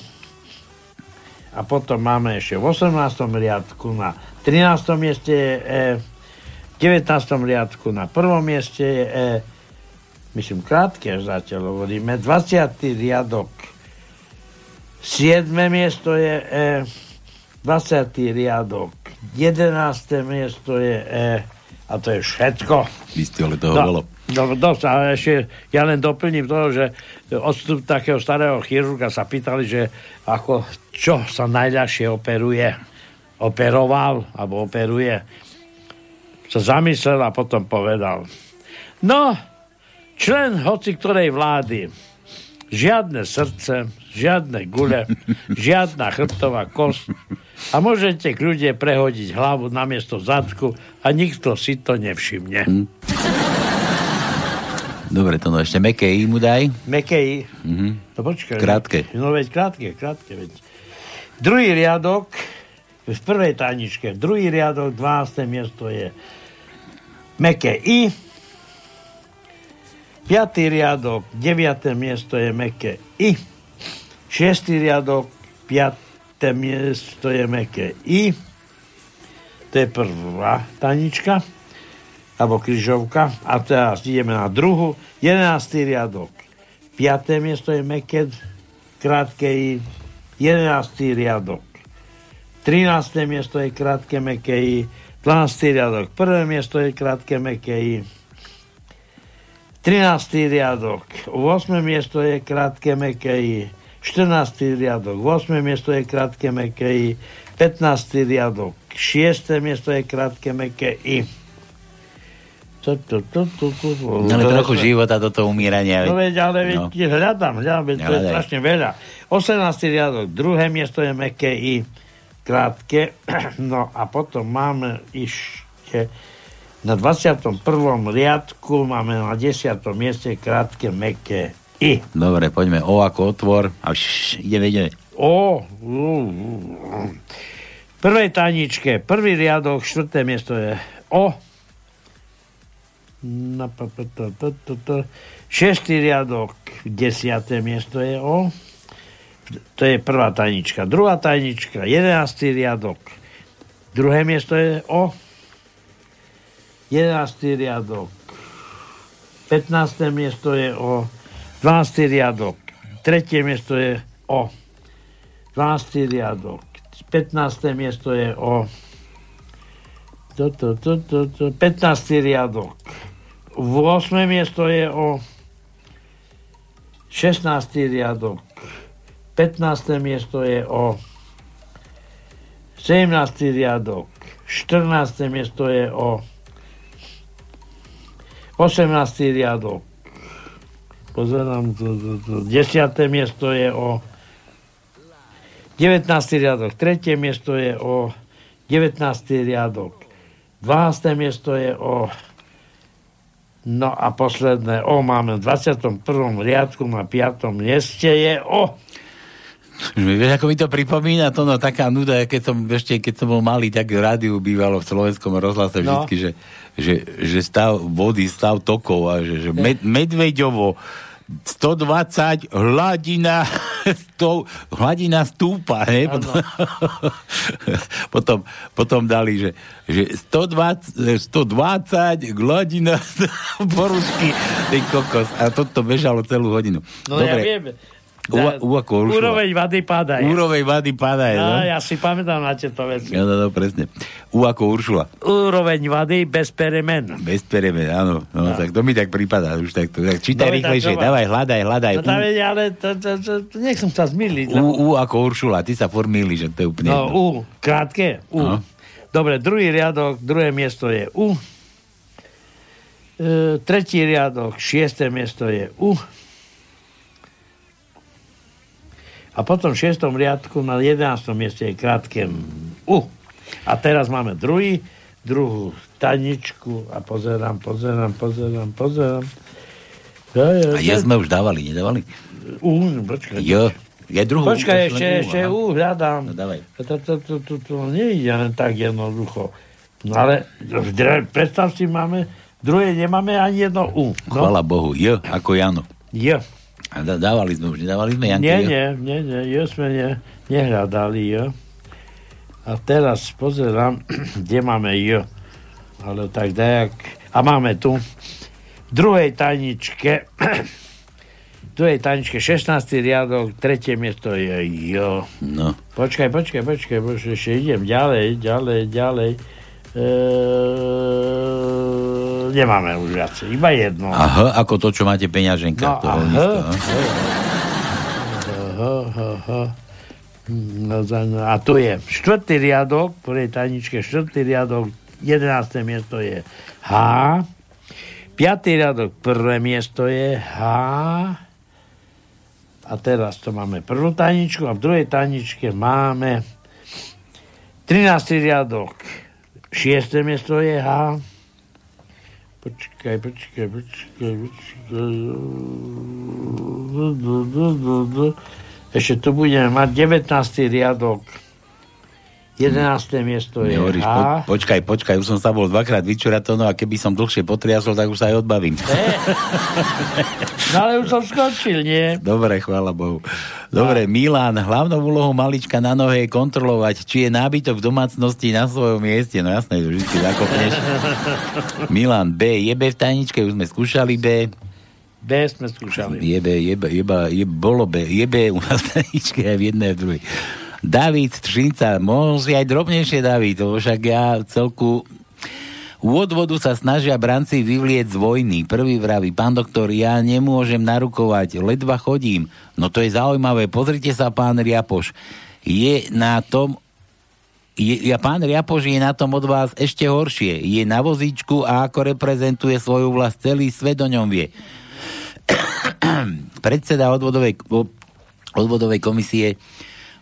Speaker 2: a potom máme ešte v 18. riadku na 13. mieste je E, v 19. riadku na prvom mieste je E, myslím krátke až zatiaľ hovoríme, 20. riadok 7. miesto je E, 20. riadok 11. miesto je E, a to je všetko.
Speaker 1: Vy ste ale toho
Speaker 2: no,
Speaker 1: bolo.
Speaker 2: No, dosť, ale ešte ja len doplním toho, že odstup takého starého chirurga sa pýtali, že ako, čo sa najľahšie operuje. Operoval, alebo operuje. Sa zamyslel a potom povedal. No, člen hoci ktorej vlády, žiadne srdce, žiadne gule, žiadna chrbtová kost a môžete kľudne prehodiť hlavu na miesto zadku a nikto si to nevšimne. Hm.
Speaker 1: Dobre, to no ešte meké I mu daj.
Speaker 2: Meké I?
Speaker 1: Mhm.
Speaker 2: No počkaj.
Speaker 1: Krátke.
Speaker 2: No veď krátke, krátke. Veď. Druhý riadok, v prvej tajničke, druhý riadok, 12. miesto je meké I. Piatý riadok, 9. miesto je meké I. Šiestý riadok, 5. miesto je meké I. To je prvá tanička alebo križovka. A teraz ideme na druhu. 11. riadok. 5. miesto je meked, krátke 11. riadok. 13. miesto je krátke meké I, 12. riadok, prvé miesto je krátke meké I, 13. riadok, 8. miesto je krátke meké I, 14. riadok, 8. miesto je krátke meké I, 15. riadok, 6. miesto je krátke meké I. To, to, to, to, to, to.
Speaker 1: Ale trochu života do toho umírania.
Speaker 2: No veď, ale veď,
Speaker 1: No.
Speaker 2: hľadám, hľadám, veď to je strašne veľa. 18. riadok, druhé miesto je meké I, krátke. No a potom máme ešte na 21. riadku máme na 10. mieste krátke meké I.
Speaker 1: Dobre, poďme. O ako otvor. A š, ideme, ideme.
Speaker 2: O, prvej tajničke, prvý riadok, štvrté miesto je O. Na, pa, pa, to. Šestý riadok, desiaté miesto je O. To je prvá tajnička. Druhá tajnička, jedenáctý riadok. Druhé miesto je O. Jedenáctý riadok. 15. miesto je O. 12. riadok. Tretie miesto je O. 12. riadok. 15. miesto je O. To, to, to, to, to. 15. riadok. 8. miesto je O. 16. riadok. 15. miesto je O. 17. riadok. 14. miesto je O. 18. riadok. Pozerám, to, to, to. 10. miesto je o 19. riadok. 3. miesto je o 19. riadok. 12. miesto je o No a posledné O máme v 21. riadku na 5. mieste je O.
Speaker 1: Vieš, ako mi to pripomína, to no taká nuda, keď som ešte, keď som bol malý, tak rádiu bývalo v slovenskom rozhlase
Speaker 2: No.
Speaker 1: vždycky, že, že, že stav vody, stav tokov a že, že med, Medveďovo 120, hladina, 100, hladina stúpa, ne? Potom, potom, potom dali, že, že 120, 120 hladina po rusky, ten kokos. A toto bežalo celú hodinu.
Speaker 2: No ja viem.
Speaker 1: U, u ako.
Speaker 2: Úroveň vady páda.
Speaker 1: Úroveň vady padá, no?
Speaker 2: No, ja si pamätám na tieto veci.
Speaker 1: No, no, no, presne. U ako Uršula.
Speaker 2: Úroveň vady bez peremen.
Speaker 1: Bez peremen, áno. No,
Speaker 2: No.
Speaker 1: tak to mi tak prípada. Už tak, tak čítaj
Speaker 2: No,
Speaker 1: rýchlejšie. Dávaj, hľadaj, hľadaj.
Speaker 2: No tam je, ale to, to, to, to, nech som sa zmýliť.
Speaker 1: U, u, u ako Uršula. Ty sa formíli, že to je úplne...
Speaker 2: No,
Speaker 1: jedno.
Speaker 2: U, krátke, U.
Speaker 1: No.
Speaker 2: Dobre, druhý riadok, druhé miesto je U. E, tretí riadok, šiesté miesto je U. A potom v šiestom riadku na 11. mieste je krátke U. A teraz máme druhý, druhú taničku a pozerám, pozerám, pozerám, pozerám. Ja, ja,
Speaker 1: A ja sme už dávali, nedávali?
Speaker 2: U, počkaj.
Speaker 1: Jo. Je druhú.
Speaker 2: Počkaj, ešte, ešte. U, hľadám.
Speaker 1: No, dávaj.
Speaker 2: To, to, to, to, to len tak jednoducho. No ale predstav si, máme, druhé nemáme ani jedno U. No,
Speaker 1: Chvala Bohu. Jo, ako Jano.
Speaker 2: J.
Speaker 1: Dávali sme už, nedávali sme Janky?
Speaker 2: Nie,
Speaker 1: jo?
Speaker 2: nie, nie, nie, J sme ne, nehľadali J. A teraz pozerám, kde máme J. Ale tak dajak. A máme tu v druhej tajničke v druhej tajničke 16. riadok, tretie miesto je J.
Speaker 1: No.
Speaker 2: Počkaj, počkaj, počkaj, počkaj, ešte idem ďalej, ďalej, ďalej. Nemáme už viacej, iba jedno.
Speaker 1: Aha, ako to, čo máte peňaženka.
Speaker 2: No, aha.
Speaker 1: nízko, no.
Speaker 2: Aha, aha. No, no, a tu je štvrtý riadok, v prvej tajničke štvrtý riadok, 11. miesto je H. Piatý riadok, prvé miesto je H. A teraz to máme prvú tajničku a v druhej tajničke máme 13. riadok, 6. miesto je H. Počkaj, počkaj, počkaj, počkaj. Ešte tu budeme mať 19. riadok. 11. miesto je
Speaker 1: Nehovoríš,
Speaker 2: H.
Speaker 1: po, počkaj, počkaj, už som sa bol dvakrát vyčurať no a keby som dlhšie potriasol, tak už sa aj odbavím.
Speaker 2: No ale už som skončil, nie?
Speaker 1: Dobre, chvála Bohu. Dobre, Milan, hlavnou úlohou malička na nohe je kontrolovať, či je nábytok v domácnosti na svojom mieste. No jasné, to vždy zakopneš. Milan, B, je B v tajničke, už sme skúšali B.
Speaker 2: B sme skúšali.
Speaker 1: Je B, je B, je B, je, bolo B, je B u nás tajničke aj v jednej, aj v druhej. David Tržnica, možno si aj drobnejšie, David, lebo však ja celku u odvodu sa snažia branci vyvlieť z vojny. Prvý vraví, pán doktor, ja nemôžem narukovať, ledva chodím. No to je zaujímavé, pozrite sa, pán Riapoš. Je na tom je, ja, pán Riapoš je na tom od vás ešte horšie. Je na vozíčku a ako reprezentuje svoju vlast, celý svet o ňom vie. Predseda odvodovej, odvodovej komisie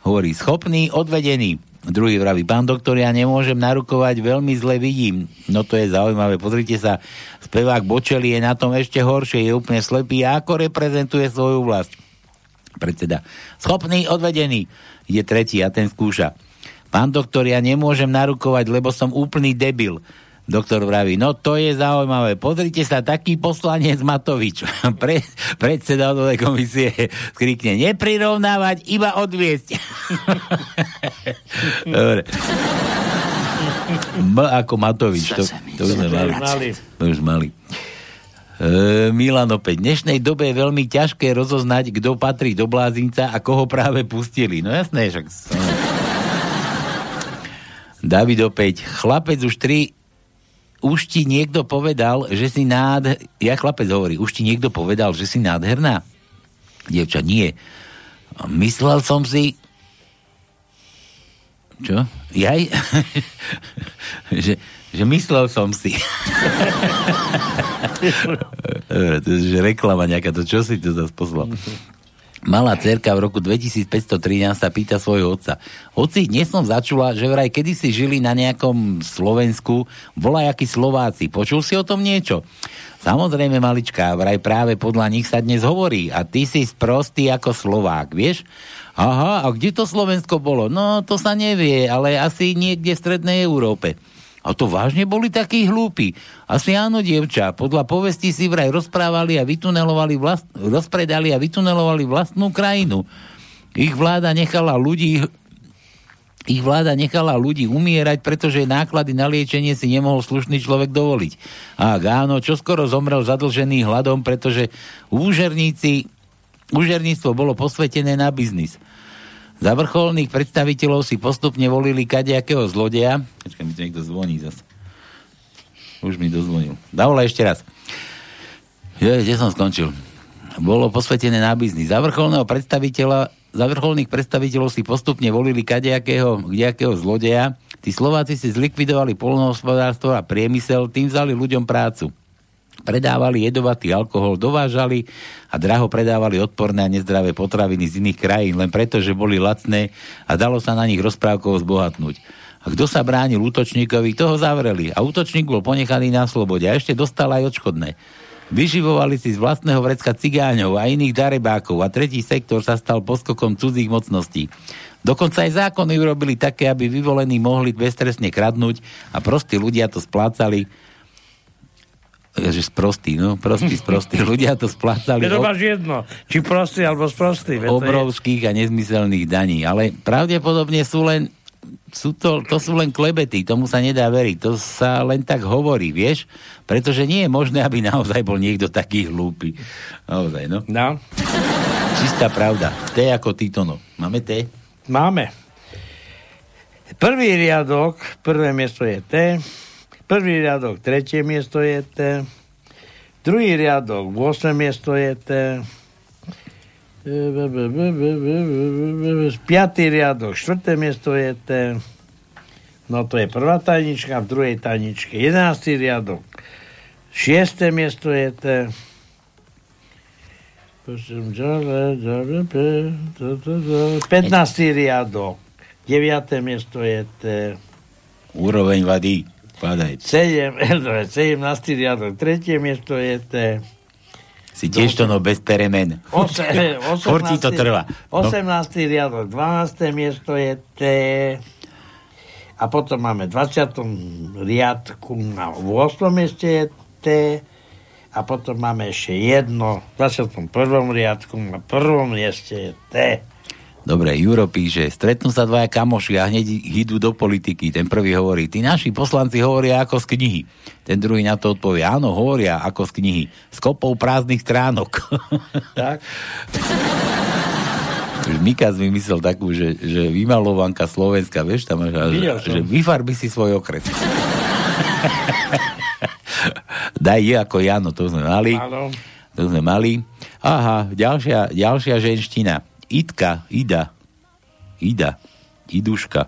Speaker 1: hovorí schopný, odvedený. Druhý vraví, pán doktor, ja nemôžem narukovať, veľmi zle vidím. No to je zaujímavé, pozrite sa, spevák Bočeli je na tom ešte horšie, je úplne slepý a ako reprezentuje svoju vlast. Predseda, schopný, odvedený. Je tretí a ten skúša. Pán doktor, ja nemôžem narukovať, lebo som úplný debil. Doktor vraví, no to je zaujímavé. Pozrite sa, taký poslanec Matovič, pre, predseda odvodnej komisie, skrikne, neprirovnávať, iba odviesť. Dobre. M ako Matovič, to, to už sme mali. To už mali. E, Milan opäť. V dnešnej dobe je veľmi ťažké rozoznať, kto patrí do blázinca a koho práve pustili. No jasné, však... David opäť. Chlapec už tri už ti niekto povedal, že si nád... Ja chlapec hovorí, už ti niekto povedal, že si nádherná? Dievča, nie. Myslel som si... Čo? Jaj? že, že myslel som si. to je reklama nejaká, to čo si to zase poslal? Malá cerka v roku 2513 sa pýta svojho otca. Oci, dnes som začula, že vraj kedysi žili na nejakom Slovensku volajakí Slováci. Počul si o tom niečo? Samozrejme, malička, vraj práve podľa nich sa dnes hovorí. A ty si sprostý ako Slovák, vieš? Aha, a kde to Slovensko bolo? No, to sa nevie, ale asi niekde v Strednej Európe. A to vážne boli takí hlúpi. Asi áno, dievča. Podľa povesti si vraj rozprávali a vytunelovali vlast... rozpredali a vytunelovali vlastnú krajinu. Ich vláda nechala ľudí ich vláda nechala ľudí umierať, pretože náklady na liečenie si nemohol slušný človek dovoliť. A áno, čo skoro zomrel zadlžený hladom, pretože úžerníci, úžerníctvo bolo posvetené na biznis. Za vrcholných predstaviteľov si postupne volili kadejakého zlodeja. Počkaj, mi to niekto zvoní zase. Už mi dozvonil. Davola ešte raz. Je, kde som skončil? Bolo posvetené na biznis. Za vrcholného predstaviteľa za vrcholných predstaviteľov si postupne volili kadejakého, kdejakého zlodeja. Tí Slováci si zlikvidovali polnohospodárstvo a priemysel, tým vzali ľuďom prácu predávali jedovatý alkohol, dovážali a draho predávali odporné a nezdravé potraviny z iných krajín, len preto, že boli lacné a dalo sa na nich rozprávkov zbohatnúť. A kto sa bránil útočníkovi, toho zavreli a útočník bol ponechaný na slobode a ešte dostal aj odškodné. Vyživovali si z vlastného vrecka cigáňov a iných darebákov a tretí sektor sa stal poskokom cudzích mocností. Dokonca aj zákony urobili také, aby vyvolení mohli beztrestne kradnúť a prostí ľudia to splácali že sprostý, no, prostý, sprostý. Ľudia to splácali.
Speaker 2: To máš jedno, či prostý alebo sprostý.
Speaker 1: Obrovských a nezmyselných daní. Ale pravdepodobne sú len sú to, to sú len klebety, tomu sa nedá veriť. To sa len tak hovorí, vieš? Pretože nie je možné, aby naozaj bol niekto taký hlúpy. Naozaj, no.
Speaker 2: No.
Speaker 1: Čistá pravda. T ako Titono. Máme T?
Speaker 2: Máme. Prvý riadok, prvé miesto je T, Prvý riadok, tretie miesto je T. Druhý riadok, 8 miesto je T. Piatý riadok, štvrté miesto je T. No to je prvá tajnička, v druhej tajničke 11. riadok, šiesté miesto je T. 15. riadok, 9. miesto je T.
Speaker 1: Úroveň vady. Padaj.
Speaker 2: 7, 17. riadok, tretie miesto je T.
Speaker 1: Si tiež to no bez peremen.
Speaker 2: 8, 18,
Speaker 1: to trvá.
Speaker 2: No. 18. riadok, 12. miesto je T. A potom máme 20. riadku na 8. mieste je T. A potom máme ešte jedno v 21. riadku na prvom mieste je T.
Speaker 1: Dobre, Juro píše, stretnú sa dvaja kamoši a hneď idú do politiky. Ten prvý hovorí, tí naši poslanci hovoria ako z knihy. Ten druhý na to odpovie, áno, hovoria ako z knihy. S kopou prázdnych stránok.
Speaker 2: Tak.
Speaker 1: Mikas vymyslel takú, že, že vymalovanka Slovenska, vieš, tam máš, že, že vyfarbi si svoj okres. Daj je ako Jano, to sme mali.
Speaker 2: Áno.
Speaker 1: To sme mali. Aha, ďalšia, ďalšia ženština. Itka, Ida. Ida. Iduška.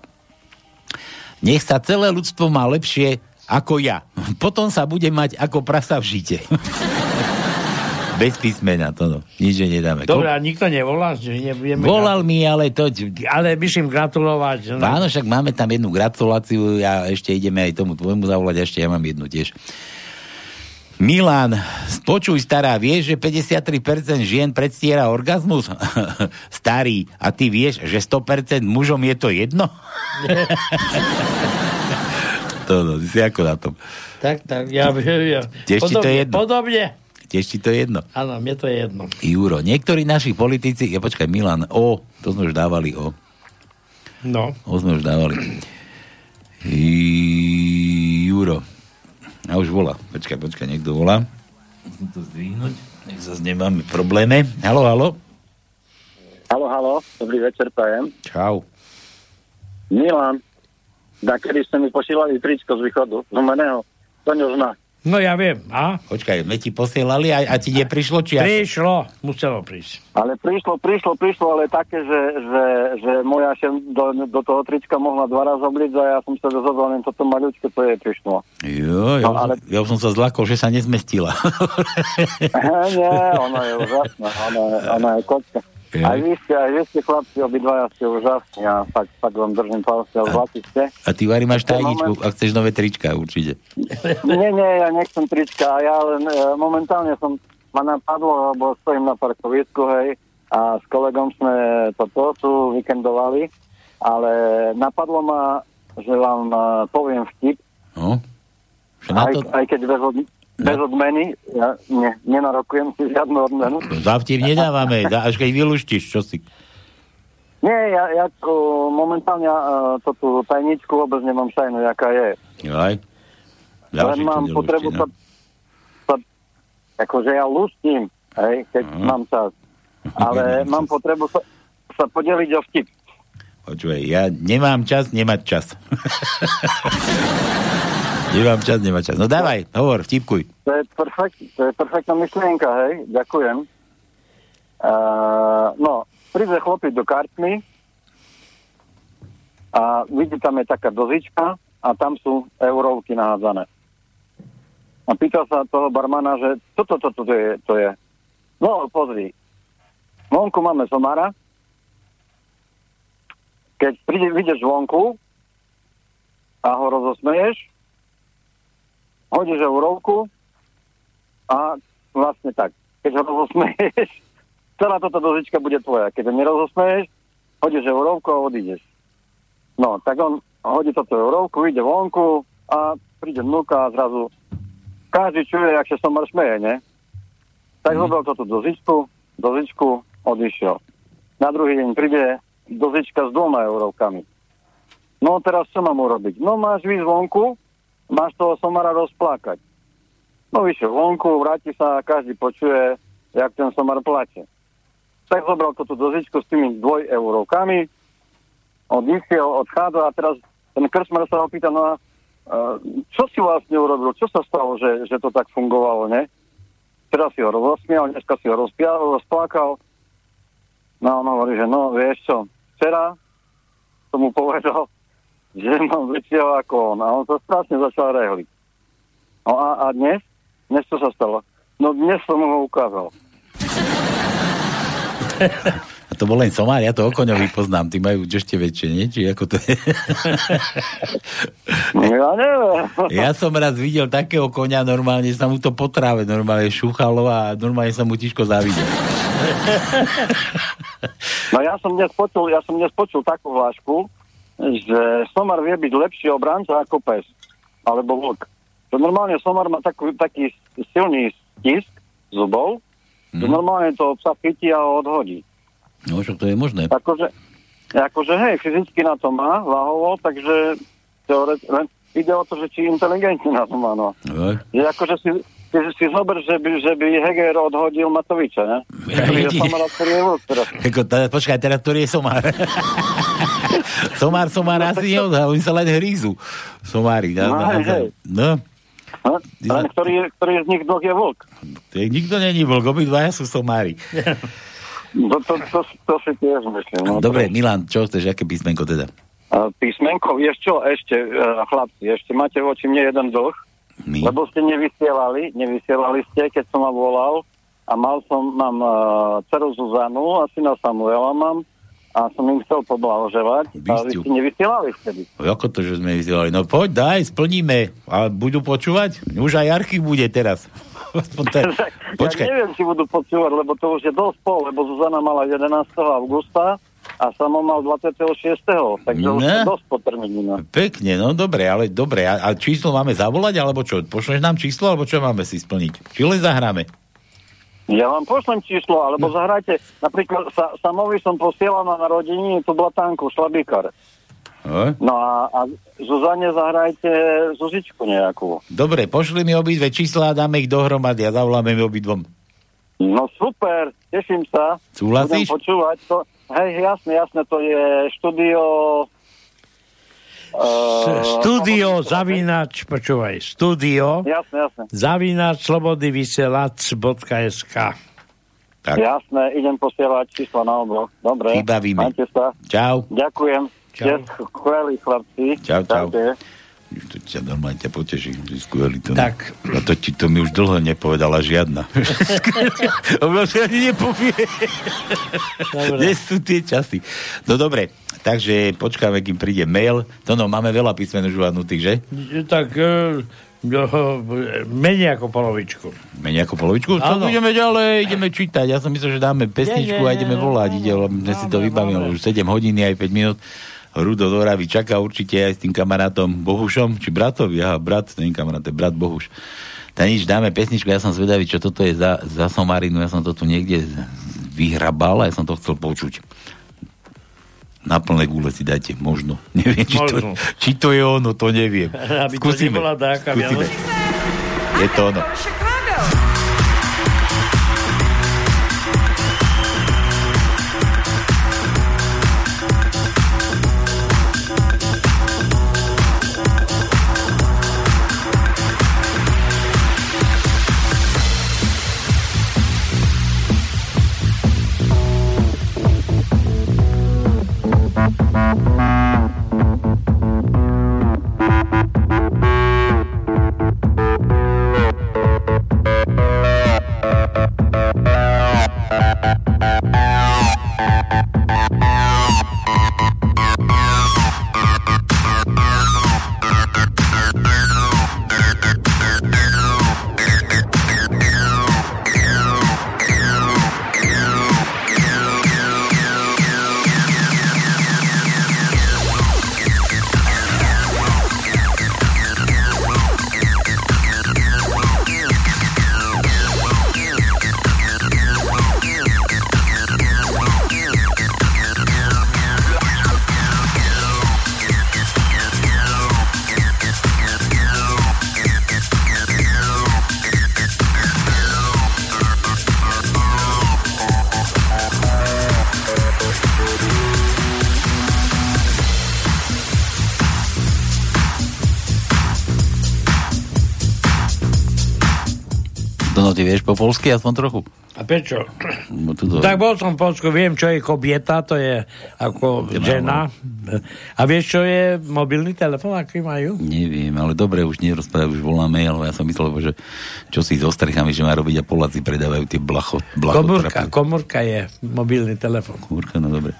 Speaker 1: Nech sa celé ľudstvo má lepšie ako ja. Potom sa bude mať ako prasa v žite. Bez písmena, to no. Nič nedáme.
Speaker 2: Dobre, a nikto nevolá, že nebudeme...
Speaker 1: Volal mi, ale to...
Speaker 2: Ale myslím gratulovať. No.
Speaker 1: Áno, však máme tam jednu gratuláciu, ja ešte ideme aj tomu tvojmu zavolať, a ešte ja mám jednu tiež. Milan, počuj stará, vieš, že 53% žien predstiera orgazmus? Starý, a ty vieš, že 100% mužom je to jedno? to no, si ako na tom.
Speaker 2: Tak, tak, ja... ja
Speaker 1: Tiež ti to je jedno.
Speaker 2: Podobne.
Speaker 1: Tiež ti to je jedno.
Speaker 2: Áno, mne to je jedno.
Speaker 1: Juro, niektorí naši politici, ja počkaj, Milan, o, to sme už dávali, o.
Speaker 2: No.
Speaker 1: O sme už dávali. Juro. A už volá. Počkaj, počkaj, niekto volá. Musím to zdvihnúť. Nech zase nemáme problémy. Halo, halo.
Speaker 11: Halo, halo, dobrý večer, prajem.
Speaker 1: Čau.
Speaker 11: Milan, da kedy ste mi posílali tričko z východu, z meného, to zna.
Speaker 2: No ja viem, a?
Speaker 1: Počkaj, my ti posielali a, a ti neprišlo, či?
Speaker 2: Prišlo, muselo prísť.
Speaker 11: Ale prišlo, prišlo, prišlo, ale také, že, že, že moja šem do, do toho trička mohla dva razy obliť a ja som sa rozhodol, len toto maľučké, to je prišlo.
Speaker 1: Jo, ja,
Speaker 11: No, ale-
Speaker 1: ja som sa zlakol, že sa nezmestila.
Speaker 11: Nie, ona je úžasná, ona, je- ona je kocka.
Speaker 1: Je.
Speaker 11: Aj vy ste, aj vy ste chlapci, obidvaja ste úžasní a fakt, fakt vám držím palce a zlatí ste.
Speaker 1: A ty, Vary, máš tajničku,
Speaker 11: moment-
Speaker 1: ak chceš nové trička, určite.
Speaker 11: Nie, nie, ja nechcem trička, ja len e, momentálne som ma napadlo, lebo stojím na parkovisku, hej, a s kolegom sme toto tu víkendovali, ale napadlo ma, že vám e, poviem vtip,
Speaker 1: No.
Speaker 11: Aj,
Speaker 1: to...
Speaker 11: aj keď bez, od, bez odmeny, ja ne, nenarokujem si žiadnu odmenu.
Speaker 1: Za vtip nedávame, až keď vylúštiš, čo si...
Speaker 11: Nie, ja, ja momentálne uh, tú tú tajničku vôbec nemám šajnu, jaká je.
Speaker 1: Aj.
Speaker 11: Len mám
Speaker 1: no.
Speaker 11: potrebu sa, sa, akože ja lustím, hej, keď
Speaker 1: Mhm.
Speaker 11: mám čas. Ale mám potrebu sa, sa podeliť o vtip.
Speaker 1: Počúvaj, ja nemám čas nemať čas. nemám čas nemať čas. No dávaj, hovor, vtipkuj.
Speaker 11: To je, perfekt, to je perfektná myšlienka, hej, ďakujem. Uh, no, príde chlopík do kartmy a vidí, tam je taká dozička a tam sú eurovky nahádzané. A pýta sa toho barmana, že čo to, to, je, to je. No, pozri, vonku máme somára, keď príde, vidíš vonku a ho rozosmeješ, hodíš eurovku a vlastne tak, keď ho rozosmeješ, celá táto dozička bude tvoja. Keď ho nerozosmeješ, hodíš eurovku a odídeš. No, tak on hodí toto eurovku, ide vonku a príde vnúka a zrazu každý čuje, jak sa somar šmeje, ne? Tak zobral toto dozičku, dozičku, odišiel. Na druhý deň príde dozička s dvoma eurovkami. No teraz čo mám urobiť? No máš výsť vonku, máš toho somara rozplakať. No vyšiel vonku, vráti sa a každý počuje, jak ten somar plače. Tak zobral toto dozičku s tými dvoj eurovkami, odišiel, odchádza a teraz ten krčmer sa ho pýta, no a uh, čo si vlastne urobil, čo sa stalo, že, že to tak fungovalo, ne? Teraz si ho rozosmial, dneska si ho rozpial, rozplakal. No a on hovorí, že no, vieš čo, včera som mu povedal, že mám väčšieho ako on. A on sa strašne začal rehliť. No a, a dnes? Dnes čo sa stalo? No dnes som ho ukázal.
Speaker 1: A to bol len somár, ja to okoňovi poznám, tí majú ešte väčšie, nie? Či ako to je?
Speaker 11: Ja neviem.
Speaker 1: Ja som raz videl takého konia, normálne sa mu to po tráve normálne šúchalo a normálne sa mu tiško zavidel.
Speaker 11: No ja som dnes počul, ja som dnes počul takú hlášku, že somar vie byť lepší obranca ako pes. Alebo vlk. To normálne somar má takú, taký silný stisk zubov, že normálne to psa chytí a ho odhodí.
Speaker 1: No, však to je možné.
Speaker 11: Akože, akože hej, fyzicky na to má, váhovo, takže teoret, len ide o to, že či inteligentne na to má, no.
Speaker 1: No,
Speaker 11: Že akože si, si, si zober, že by, že by Heger odhodil Matoviča, ne?
Speaker 1: Ja,
Speaker 11: teraz.
Speaker 1: Ako, tá, počkaj, teraz ktorý je somár? somár, asi neodhal, oni sa len hrízu. Somári.
Speaker 11: No, hej, hej.
Speaker 1: no.
Speaker 11: No, len ktorý, ktorý z nich dvoch je vlk.
Speaker 1: To nikto není vlk, obidvaja sú somári.
Speaker 11: To, to, to, to si tiež myslím. No,
Speaker 1: Dobre, Milan, čo chceš, aké písmenko teda?
Speaker 11: A Písmenko, vieš čo, ešte, eh, chlapci, ešte máte voči mne jeden dlh,
Speaker 1: My?
Speaker 11: lebo ste nevysielali, nevysielali ste, keď som ma volal a mal som, mám uh, dceru Zuzanu a syna Samuela mám a som im chcel poblahoževať a vy ste nevysielali vtedy.
Speaker 1: Ako to, že sme vysielali? No poď, daj, splníme. A budú počúvať? Už aj archív bude teraz. Te... Počkaj.
Speaker 11: Ja neviem, či budú počúvať, lebo to už je dosť pol, lebo Zuzana mala 11. augusta a Samo mal 26. Takže už
Speaker 1: Ne.
Speaker 11: je dosť po termínu.
Speaker 1: Pekne, no dobre, ale dobre. A, a číslo máme zavolať, alebo čo? Pošleš nám číslo, alebo čo máme si splniť? Či len zahráme?
Speaker 11: Ja vám pošlem číslo, alebo zahrajte. Napríklad sa, Samovi som posielal na narodení tú blatánku, šlabíkar.
Speaker 1: No?
Speaker 11: No a, a Zuzane zahrajte Zuzičku nejakú.
Speaker 1: Dobre, pošli mi obidve čísla a dáme ich dohromady a zavoláme mi obidvom.
Speaker 11: No super, teším sa.
Speaker 1: Súhlasíš?
Speaker 11: Budem počúvať to. Hej, jasne, jasne, to je štúdio... Uh,
Speaker 2: Studio zavinač, počúvaj, studio
Speaker 11: Jasne, jasne.
Speaker 2: zavinač slobodnyvysielac.sk
Speaker 1: Tak.
Speaker 11: Jasné, idem posielať čísla na oboch. Dobre.
Speaker 1: Vybavíme.
Speaker 11: Majte sa.
Speaker 1: Čau.
Speaker 11: Ďakujem.
Speaker 2: Čau.
Speaker 11: Ste skvelí chlapci.
Speaker 1: Čau, čau.
Speaker 11: Čaute.
Speaker 1: To ťa normálne ťa poteší, skvelý to.
Speaker 2: Tak.
Speaker 1: A to, ti, to mi už dlho nepovedala žiadna. Ono si ani nepovie. Kde sú tie časy? No dobre, takže počkáme, kým príde mail. To no, máme veľa písmen už uvadnutých, že?
Speaker 2: Tak e, no, menej ako polovičku.
Speaker 1: Menej ako polovičku? Co
Speaker 2: Áno.
Speaker 1: ideme ďalej, ideme čítať. Ja som myslel, že dáme pesničku
Speaker 2: Nie, nie,
Speaker 1: a ideme
Speaker 2: nie,
Speaker 1: volať. Ide, lebo sme si to vybavili už 7 hodín aj 5 minút. Rudo do Ravy čaká určite aj s tým kamarátom Bohušom, či bratovi, aha, brat, je kamarát, je brat Bohuš. Tak nič, dáme pesničku, ja som zvedavý, čo toto je za, za somarinu, ja som to tu niekde vyhrabal a ja som to chcel počuť. Na plné gule si dajte, možno. Neviem, či to, či to je ono, to neviem.
Speaker 2: Aby to nebola dáka
Speaker 1: Skúsime. Je to ono. Polsky aspoň trochu?
Speaker 2: A prečo?
Speaker 1: No, tuto...
Speaker 2: Tak bol som v Polsku, viem, čo je kobieta, to je ako žena. A vieš, čo je mobilný telefon, aký majú?
Speaker 1: Neviem, ale dobre, už nerozprávaj, už voláme, ale ja som myslel, že čo si so strechami, že má robiť a Poláci predávajú tie blacho, blacho
Speaker 2: Komórka, komórka je mobilný telefon.
Speaker 1: Komórka, no dobre.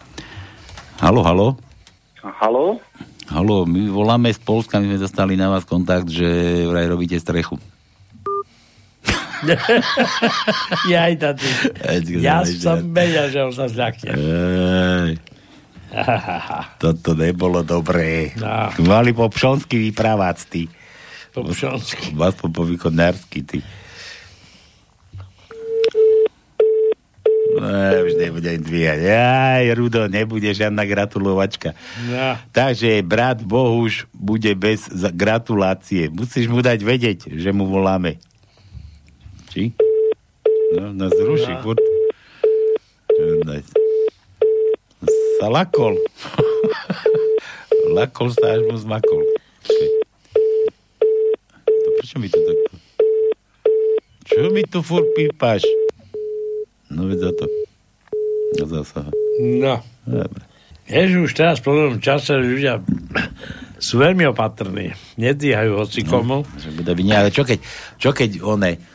Speaker 1: Halo, halo.
Speaker 11: Halo?
Speaker 1: Halo, my voláme z Polska, my sme dostali na vás kontakt, že vraj robíte strechu.
Speaker 2: ja aj tady. Ja som vedel, že on sa zľakne.
Speaker 1: Toto nebolo dobré.
Speaker 2: No.
Speaker 1: Mali po pšonsky vyprávať, ty.
Speaker 2: Po pšonsky.
Speaker 1: Vás po, po východnársky, ty. Ne, už nebudem dvíjať. Aj, Rudo, nebude žiadna gratulovačka.
Speaker 2: No.
Speaker 1: Takže brat Bohuš bude bez gratulácie. Musíš mu dať vedieť, že mu voláme. Či? No, nás ruší.
Speaker 2: No.
Speaker 1: No. Sa lakol. lakol sa až mu zmakol. To prečo mi to takto? Čo mi tu furt pípaš? No veď za to. No zasa.
Speaker 2: No.
Speaker 1: Dobre.
Speaker 2: Jež už teraz v podobnom čase ľudia sú veľmi opatrní. Nedvíhajú hoci komu.
Speaker 1: Že bude nie, ale čo keď, čo keď one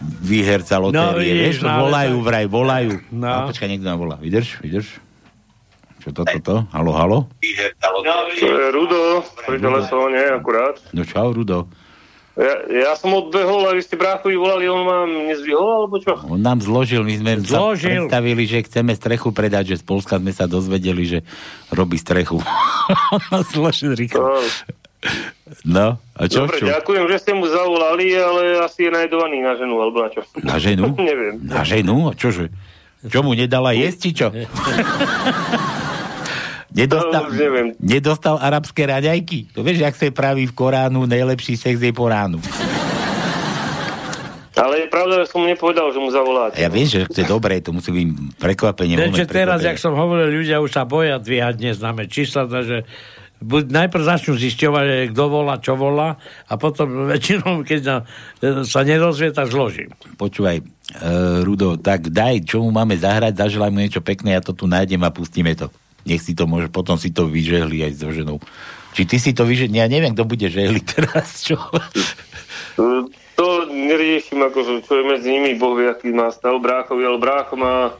Speaker 1: výherca lotérie,
Speaker 2: No,
Speaker 1: vieš, to
Speaker 2: no,
Speaker 1: volajú vraj, volajú.
Speaker 2: No.
Speaker 1: No. A počkaj, niekto nám volá. Vydrž, vydrž. Čo to, to, to? Halo, halo?
Speaker 12: To je Rudo, pri telefóne akurát.
Speaker 1: No čau, Rudo.
Speaker 12: Ja, ja som odbehol a vy ste bráchovi volali, on vám nezvihol, alebo čo?
Speaker 1: On nám zložil, my sme
Speaker 2: Zložil.
Speaker 1: sa predstavili, že chceme strechu predať, že z Polska sme sa dozvedeli, že robí strechu. On nás zložil rýchlo. No, a čo?
Speaker 12: Dobre,
Speaker 1: čo?
Speaker 12: ďakujem, že ste mu zavolali, ale asi je najdovaný na ženu, alebo na čo?
Speaker 1: Na ženu?
Speaker 12: Neviem.
Speaker 1: Na ženu? A čože? Čo mu nedala jesť, či čo? Nedostal,
Speaker 12: No, neviem.
Speaker 1: nedostal arabské raňajky? To vieš, jak sa praví v Koránu, najlepší sex je po ránu.
Speaker 12: Ale je pravda, že som mu nepovedal, že mu zavoláte.
Speaker 1: Ja viem, že to je dobré, to musí byť prekvapenie.
Speaker 2: Lenže
Speaker 1: moment
Speaker 2: teraz,
Speaker 1: prekvapenie.
Speaker 2: jak som hovoril, ľudia už sa boja dvíhať neznáme čísla, takže buď najprv začnú zisťovať, že kto volá, čo volá a potom väčšinou, keď na, sa nerozvie, tak zložím.
Speaker 1: Počúvaj, uh, Rudo, tak daj, čo mu máme zahrať, zaželaj mu niečo pekné, ja to tu nájdem a pustíme to. Nech si to môže, potom si to vyžehli aj so ženou. Či ty si to vyžehli, ja neviem, kto bude žehli teraz, čo?
Speaker 12: To neriešim, akože, čo je medzi nimi, boh vie, aký má stav bráchovi, ale brácho má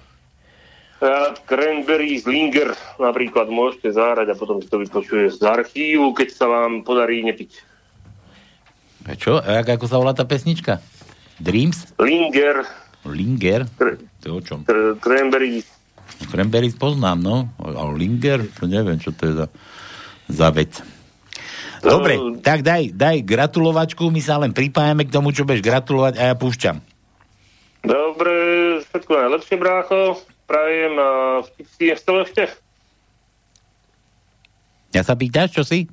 Speaker 12: cranberry z Linger, napríklad môžete zahrať a potom si to vypočuje z archívu, keď sa vám podarí nepiť.
Speaker 1: A čo? A ako sa volá tá pesnička? Dreams?
Speaker 12: Linger,
Speaker 1: Linger? To je o čom?
Speaker 12: cr- cranberry,
Speaker 1: Cranberries poznám, no. A Linger? To neviem, čo to je za, za vec. Dobre, tak daj, daj gratulovačku, my sa len pripájame k tomu, čo budeš gratulovať a ja púšťam.
Speaker 12: Dobre, všetko najlepšie, brácho. Prajem a vtip si nechcel ešte?
Speaker 1: Ja sa pýtaš, čo si?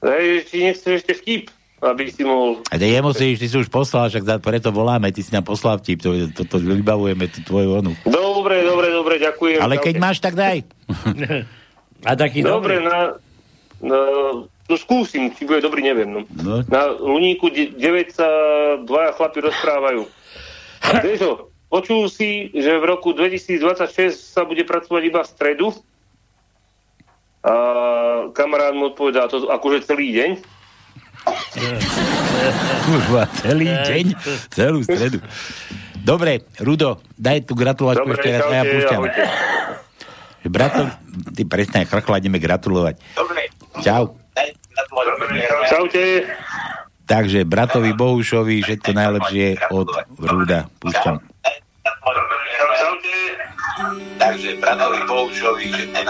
Speaker 12: Hej, či nechceš ešte vtip, aby si mohol...
Speaker 1: A ty nemusíš, ty si už poslal, však preto voláme, ty si nám poslal vtip, to, to, to vybavujeme tú tvoju onu.
Speaker 12: Dobre, dobre, dobre, ďakujem.
Speaker 1: Ale keď máš, tak daj.
Speaker 2: A taký
Speaker 12: Dobre,
Speaker 2: dobrý.
Speaker 12: na, na, no skúsim, či bude dobrý, neviem. No.
Speaker 1: No.
Speaker 12: Na Luníku 9 sa dvaja chlapi rozprávajú. Dežo, počul si, že v roku 2026 sa bude pracovať iba v stredu? A kamarát mu odpovedá, to akože celý deň.
Speaker 1: Kurva, celý deň, celú stredu. Dobre, Rudo, daj tu
Speaker 12: Dobre,
Speaker 1: ešte raz a ja púšťam. Brato, ty presne, chrchla, ideme gratulovať.
Speaker 12: Dobre.
Speaker 1: Čau.
Speaker 12: Čaute.
Speaker 1: Takže bratovi Bohušovi všetko najlepšie od Ruda. Púšťam.
Speaker 5: Takže bratovi Poučovi, že to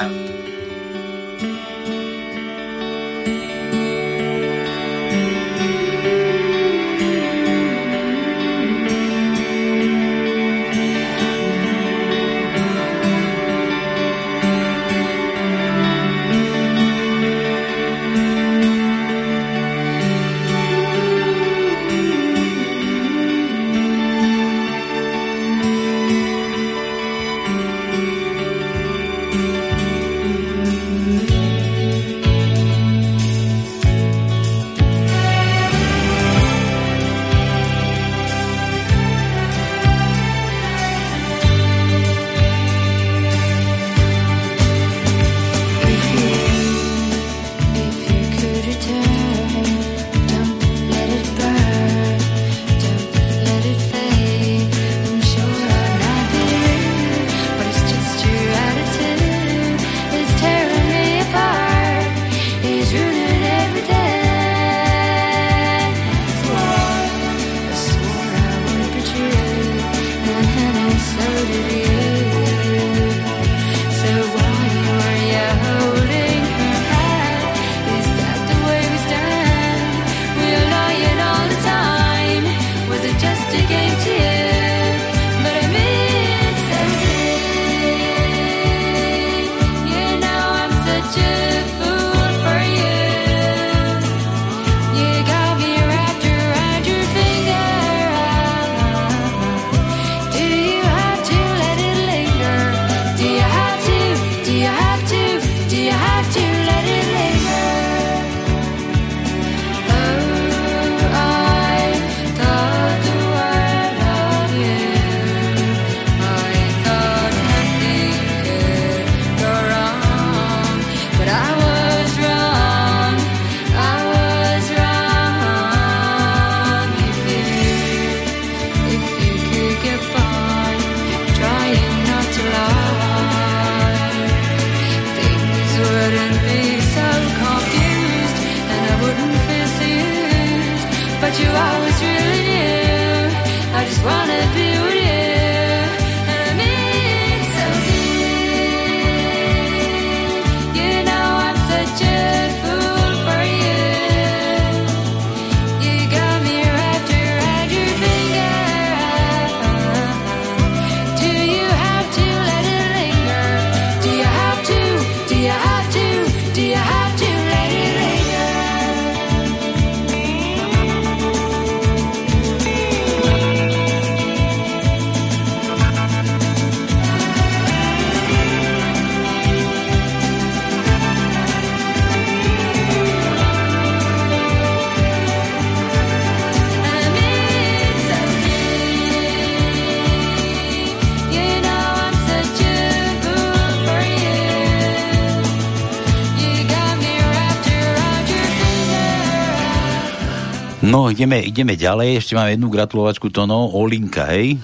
Speaker 1: No, ideme, ideme ďalej. Ešte mám jednu gratulovačku, to no, Olinka, hej?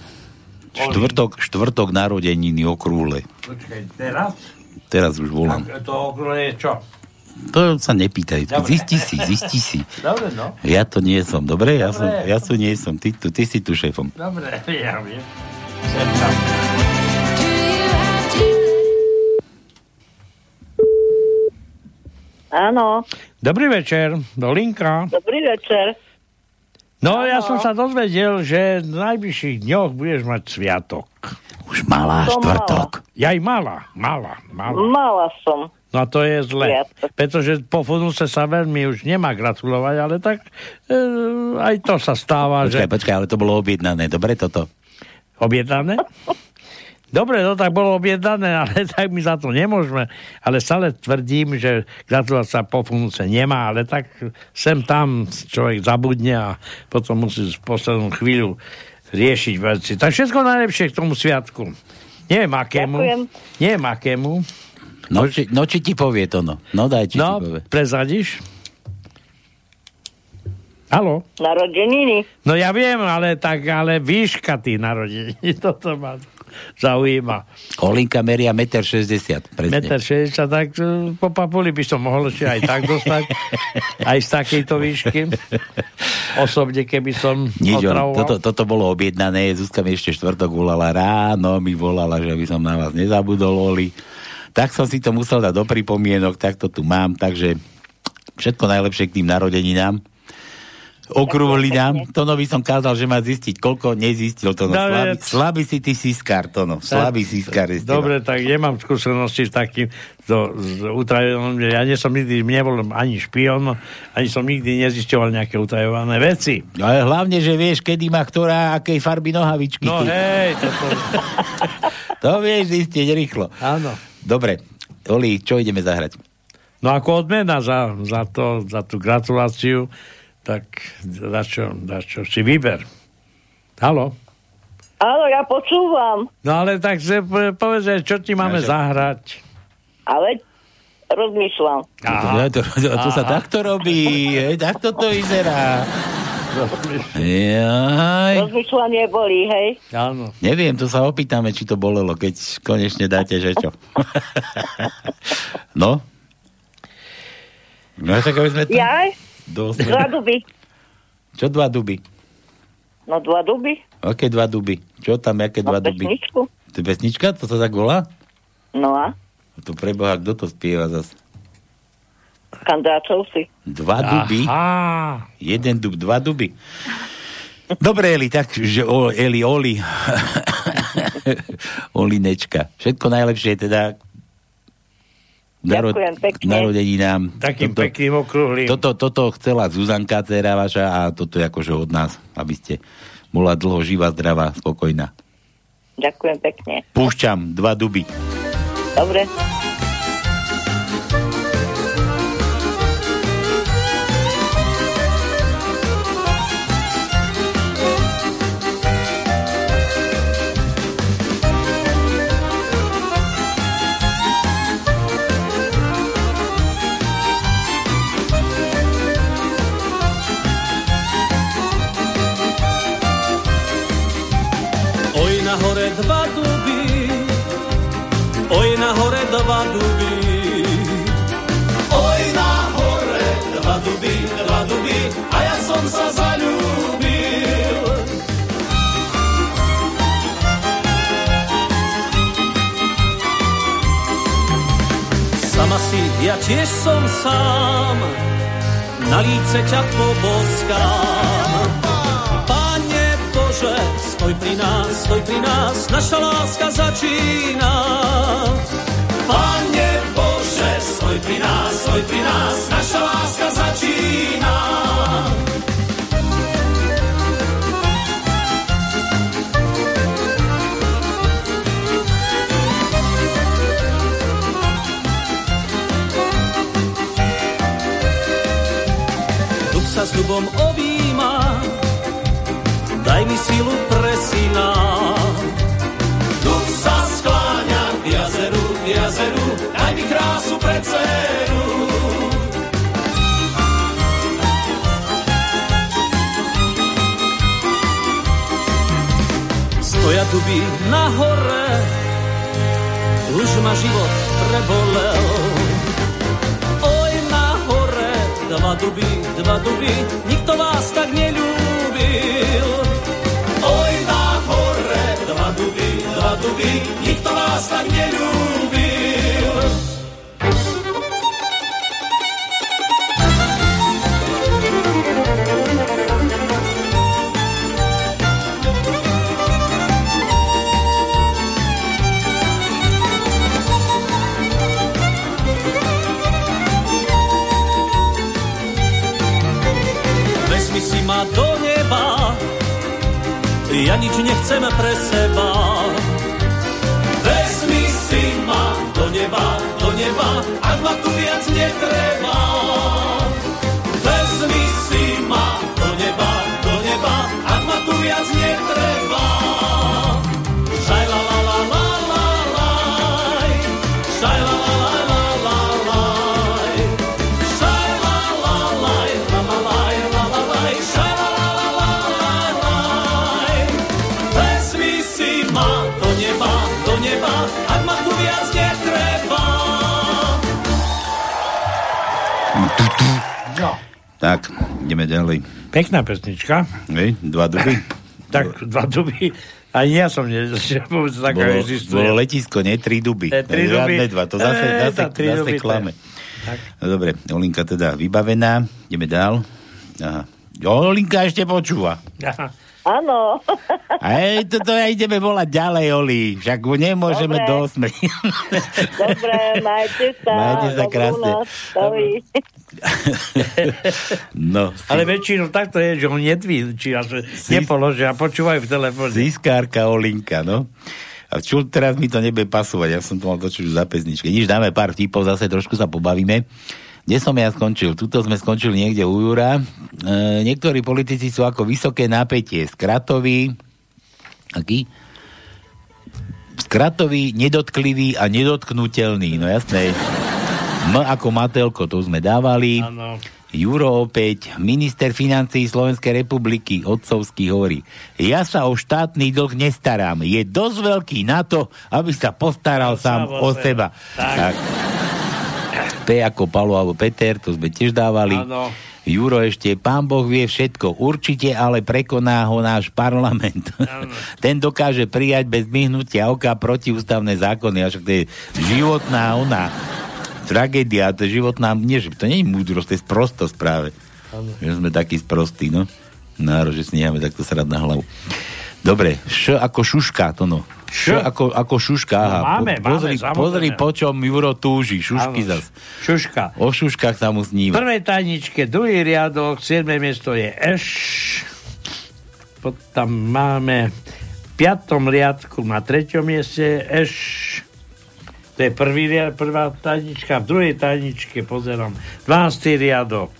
Speaker 1: Štvrtok, štvrtok narodeniny okrúhle.
Speaker 2: Počkaj, teraz?
Speaker 1: Teraz už volám.
Speaker 2: Tak to okrúhle je čo?
Speaker 1: To sa nepýtaj.
Speaker 2: Dobre.
Speaker 1: Zisti si, zisti si.
Speaker 2: Dobre, no.
Speaker 1: Ja to nie som, dobre? Ja, som,
Speaker 2: Dobre.
Speaker 1: ja tu nie som. Ty, tu, ty si tu šéfom.
Speaker 2: Dobre, ja viem. Sem tam.
Speaker 13: Áno,
Speaker 2: Dobrý večer, Dolinka.
Speaker 13: dobrý večer.
Speaker 2: No, ja som sa dozvedel, že v najbližších dňoch budeš mať sviatok.
Speaker 1: Už malá
Speaker 13: Som
Speaker 1: štvrtok.
Speaker 2: Ja aj mala, mala, mala.
Speaker 13: Mala som.
Speaker 2: No a to je zle.
Speaker 13: Sviatok.
Speaker 2: Pretože po Funuse sa veľmi už nemá gratulovať, ale tak e, aj to sa stáva,
Speaker 1: Počkaj,
Speaker 2: že...
Speaker 1: počkaj, ale to bolo objednané. Dobre toto?
Speaker 2: Objednané? Dobre, no tak bolo objednané, ale tak my za to nemôžeme. Ale stále tvrdím, že gratulovať sa po Funuse nemá, ale tak sem tam človek zabudne a potom musí v poslednú chvíľu riešiť veci. Tak všetko najlepšie k tomu sviatku. Neviem akému.
Speaker 13: Ďakujem.
Speaker 2: Neviem akému.
Speaker 1: No, či, no či ti povie to, no. No daj, či
Speaker 2: No,
Speaker 1: ti povie.
Speaker 2: prezadiš? Haló?
Speaker 13: Narodeniny.
Speaker 2: No ja viem, ale tak, ale výška tých narodení. Toto ma zaujíma.
Speaker 1: Olinka meria 1,60 m. Presne.
Speaker 2: Meter 60, tak e, po papuli by som mohol ešte aj tak dostať. aj z takejto výšky. Osobne, keby som
Speaker 1: Nič,
Speaker 2: otravoval.
Speaker 1: toto, toto bolo objednané, Zuzka mi ešte štvrtok volala ráno, mi volala, že by som na vás nezabudol, Oli. Tak som si to musel dať do pripomienok, tak to tu mám, takže všetko najlepšie k tým narodeninám. Okrúhlinám. Tono by som kázal, že má zistiť, koľko nezistil Tono.
Speaker 2: No,
Speaker 1: Slabý, slabý si ty siskár, Tono. Slabý siskár.
Speaker 2: Dobre, tak nemám skúsenosti s takým to, s utajovaním. Ja nie som nikdy, nebol ani špion, ani som nikdy nezisťoval nejaké utajované veci.
Speaker 1: No ale hlavne, že vieš, kedy má ktorá, akej farby nohavičky.
Speaker 2: No hej, toto...
Speaker 1: To vieš zistiť rýchlo.
Speaker 2: Áno.
Speaker 1: Dobre, Oli, čo ideme zahrať?
Speaker 2: No ako odmena za, za, to, za tú gratuláciu, tak za čo, za čo si vyber. Halo?
Speaker 13: Áno, ja počúvam,
Speaker 2: No ale tak povedz, čo ti máme
Speaker 1: Ja, že-
Speaker 2: zahrať.
Speaker 13: ale rozmýšľam.
Speaker 1: To, to, to, to sa takto robí, hej, takto to vyzerá. Jaj.
Speaker 13: Rozmýšľanie bolí, hej?
Speaker 2: Áno.
Speaker 1: Neviem, to sa opýtame, či to bolelo, keď konečne dáte, že čo. no? No tak aby sme to...
Speaker 13: Jaj,
Speaker 1: Do
Speaker 13: dva duby.
Speaker 1: Čo dva duby?
Speaker 13: No dva duby.
Speaker 1: Aké dva duby? Čo tam, aké
Speaker 13: No
Speaker 1: dva duby? To je pesnička? To sa tak volá?
Speaker 13: No a?
Speaker 1: To preboha, kto to spieva zas?
Speaker 13: Kandáčov si.
Speaker 1: Dva duby?
Speaker 2: Aha.
Speaker 1: Jeden dub, dva duby. Dobre, Eli, tak, že o, Eli, Oli. Olinečka. Všetko najlepšie teda
Speaker 13: Ďakujem pekne.
Speaker 1: narodeninám.
Speaker 2: Takým pekným okrúhlým.
Speaker 1: Toto, toto chcela Zuzanka, dcera vaša, a toto je akože od nás, aby ste bola dlho živá, zdravá, spokojná.
Speaker 13: Ďakujem pekne.
Speaker 1: Púšťam dva duby.
Speaker 13: Dobre.
Speaker 14: Dva duby, oj na hore dva duby. Oj na hore dva duby, dva duby, a ja som sa zalúbil. Sama si, ja tiež som sám, na líce ťa poboskám. Stoj pri nás, stoj pri nás, naša láska začína. Pane Bože, stoj pri nás, stoj pri nás, naša láska začína. Sa s daj mi silu presina. Duch sa skláňa k jazeru, k jazeru, daj mi krásu pre dceru. Stoja duby na hore, už ma život prebolel. Oj, na hore, dva duby, dva duby, nikto vás tam vás tak neľúbil. Vezmi si ma do neba, ja nič nechcem pre seba. Neba, ak ma tu viac netreba.
Speaker 1: Ideme ďalej.
Speaker 2: Pekná pesnička.
Speaker 1: Hej, dva duby.
Speaker 2: Tak, dva duby. Ani ja som nevedel, že vôbec taká
Speaker 1: Bolo,
Speaker 2: existuje.
Speaker 1: bolo letisko, nie tri duby.
Speaker 2: E, tri
Speaker 1: Žiadne
Speaker 2: duby.
Speaker 1: dva, to zase,
Speaker 2: E,
Speaker 1: zase, zase
Speaker 2: je-
Speaker 1: klame.
Speaker 2: Tak.
Speaker 1: No, dobre, Olinka teda vybavená, ideme dál. Aha. Olinka ešte počúva.
Speaker 2: Aha.
Speaker 13: Áno.
Speaker 1: A hej, toto ja ideme volať ďalej, Oli. Však nemôžeme
Speaker 13: Dobre.
Speaker 1: do osmej.
Speaker 13: Dobre, majte sa.
Speaker 1: Majte sa
Speaker 13: Dobrú
Speaker 1: krásne. No,
Speaker 2: Ale väčšinou takto je, že on nedvíči a že nepoložia a počúvajú v telefóne.
Speaker 1: Ziskárka Olinka, no. A čo teraz mi to nebude pasovať, ja som to mal točiť za pesničke. Nič, dáme pár vtipov, zase trošku sa pobavíme. Kde som ja skončil? Tuto sme skončili niekde u Jura. E, niektorí politici sú ako vysoké napätie. Skratový, aký? Skratový, nedotklivý a nedotknutelný. No jasné. M ako Matelko, to sme dávali.
Speaker 2: Áno.
Speaker 1: Juro opäť, minister financí Slovenskej republiky, otcovský hovorí, ja sa o štátny dlh nestarám, je dosť veľký na to, aby sa postaral sám o seba. Tak. P ako Palo alebo Peter, to sme tiež dávali.
Speaker 2: Áno.
Speaker 1: Juro ešte, pán Boh vie všetko, určite ale prekoná ho náš parlament. Ten dokáže prijať bez myhnutia oka protiústavné zákony, až to je životná ona tragédia, to je životná, nie, že to nie je múdrosť, to je sprostosť práve.
Speaker 2: Áno.
Speaker 1: Že sme takí sprostí, no. Náro, že si necháme takto srať na hlavu. Dobre, š ako šuška, to no. Š ako, ako šuška, aha.
Speaker 2: No, máme,
Speaker 1: Po- pozri,
Speaker 2: máme,
Speaker 1: pozri, po čom Juro túži, šušky
Speaker 2: Áno,
Speaker 1: zas.
Speaker 2: Šuška.
Speaker 1: O šuškách sa mu sníva.
Speaker 2: prvej tajničke, druhý riadok, 7. miesto je Eš. Potom máme v piatom riadku na treťom mieste Eš. To je prvý riad, prvá tajnička. V druhej tajničke pozerám 12. riadok.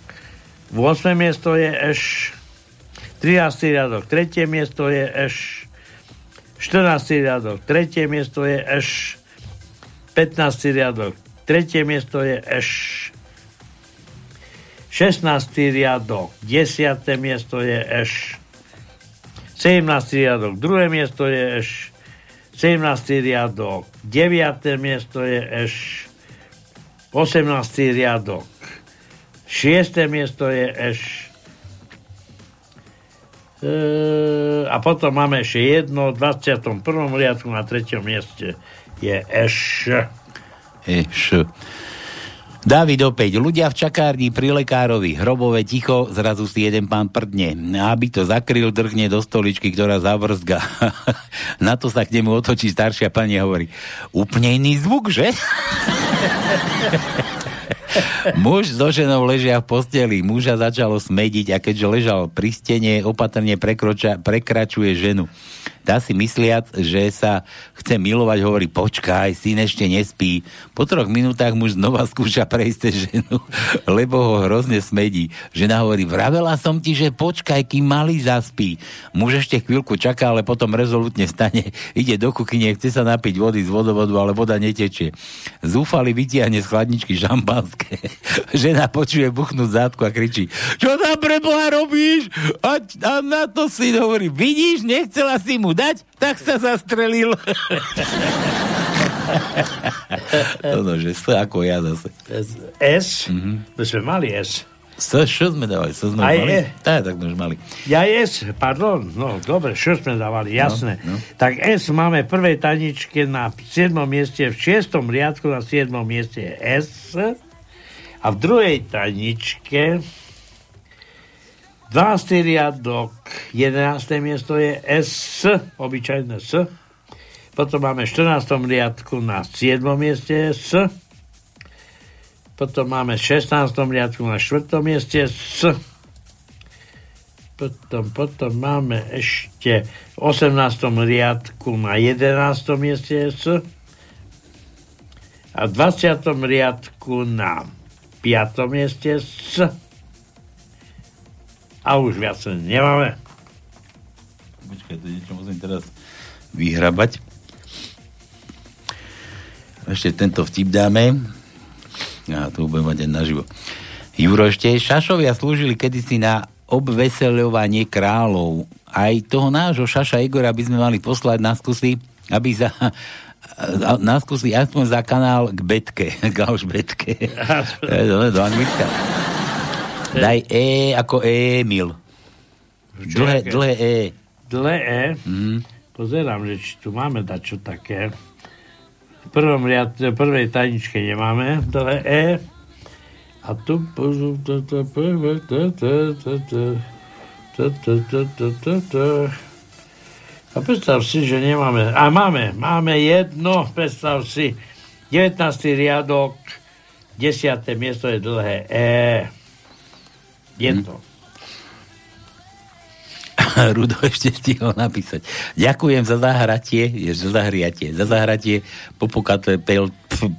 Speaker 2: V 8. miesto je Eš. 13. riadok, tretie miesto je Eš. 14. riadok, tretie miesto je Eš. 15. riadok, tretie miesto je Eš. 16. riadok, 10. miesto je Eš. 17. riadok, druhé miesto je Eš. 17. riadok, 9. miesto je Eš. 18. riadok, 6. miesto je Eš. E, a potom máme ešte jedno, v 21. riadku na 3. mieste je Eš.
Speaker 1: Eš. David opäť. Ľudia v čakárni pri lekárovi. Hrobové ticho, zrazu si jeden pán prdne. Aby to zakryl, drhne do stoličky, ktorá zavrzga. Na to sa k nemu otočí staršia pani a hovorí úplne iný zvuk, že? Muž so ženou ležia v posteli. Muža začalo smediť a keďže ležal pri stene, opatrne prekroča, prekračuje ženu. Tá si mysliac, že sa chce milovať, hovorí, počkaj, syn ešte nespí. Po troch minútach muž znova skúša prejsť ženu, lebo ho hrozne smedí. Žena hovorí, vravela som ti, že počkaj, kým malý zaspí. Muž ešte chvíľku čaká, ale potom rezolutne stane, ide do kuchyne, chce sa napiť vody z vodovodu, ale voda netečie. Zúfali vytiahne z chladničky šampanské. Žena počuje buchnúť zátku a kričí, čo tam pre Boha robíš? A, a na to si hovorí, vidíš, nechcela si mu dať, tak sa zastrelil. to no, že S ako ja zase.
Speaker 2: S?
Speaker 1: Mhm.
Speaker 2: My sme mali S.
Speaker 1: S, Š sme dávali, S sme
Speaker 2: Aj
Speaker 1: mali.
Speaker 2: E.
Speaker 1: Tak, tak sme mali.
Speaker 2: Ja S, pardon, no dobre, čo sme dávali, jasné.
Speaker 1: No, no.
Speaker 2: Tak S máme v prvej taničke na 7. mieste, v 6. riadku na 7. mieste S a v druhej taničke 12. riadok, 11. miesto je S, obyčajné S. Potom máme v 14. riadku na 7. mieste S. Potom máme v 16. riadku na 4. mieste S. Potom, potom máme ešte v 18. riadku na 11. mieste S. A v 20. riadku na 5. mieste S. A už viac nemáme.
Speaker 1: Počkaj, to niečo musím teraz vyhrabať. Ešte tento vtip dáme. A tu budem mať aj naživo. Juro, ešte šašovia slúžili kedysi na obveseľovanie kráľov. Aj toho nášho šaša Igora by sme mali poslať na skúsi, aby za, na skúsi aspoň za kanál k Betke, k Alžbetke. Do Anglicka. Daj E ako Emil. Dlhé,
Speaker 2: Čakaj.
Speaker 1: dlhé E.
Speaker 2: Dlhé E.
Speaker 1: Mm.
Speaker 2: Pozerám, že či tu máme dať čo také. V prvom riad, v prvej tajničke nemáme dlhé E. A tu... A predstav si, že nemáme... A máme, máme jedno, predstav si. 19. riadok, 10. miesto je dlhé E. Je to.
Speaker 1: Rudo ešte stihol napísať. Ďakujem za zahratie, za zahriatie, za zahratie popokate pel,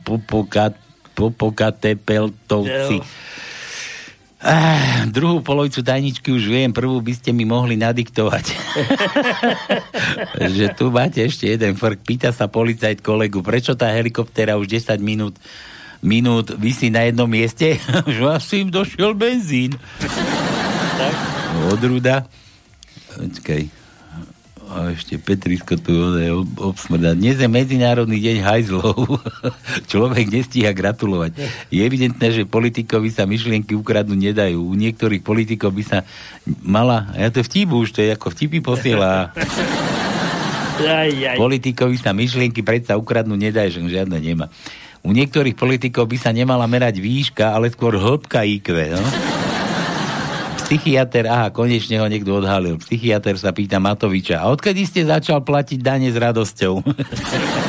Speaker 1: popokat, popokate peltovci. Ah, druhú polovicu tajničky už viem, prvú by ste mi mohli nadiktovať. že tu máte ešte jeden frk. Pýta sa policajt kolegu, prečo tá helikoptéra už 10 minút minút vysí na jednom mieste, že asi im došiel benzín. Od Ruda. Počkaj. A ešte Petrisko tu je ob, obsmrdá. Dnes je Medzinárodný deň hajzlov. Človek nestíha gratulovať. Je evidentné, že politikovi sa myšlienky ukradnúť nedajú. U niektorých politikov by sa mala... Ja to vtip už, to je ako vtipy posiela. Politikovi sa myšlienky predsa ukradnúť nedajú, že žiadne nemá. U niektorých politikov by sa nemala merať výška, ale skôr hĺbka IQ. No? Psychiatr, aha, konečne ho niekto odhalil. Psychiatr sa pýta Matoviča, a odkedy ste začal platiť dane s radosťou?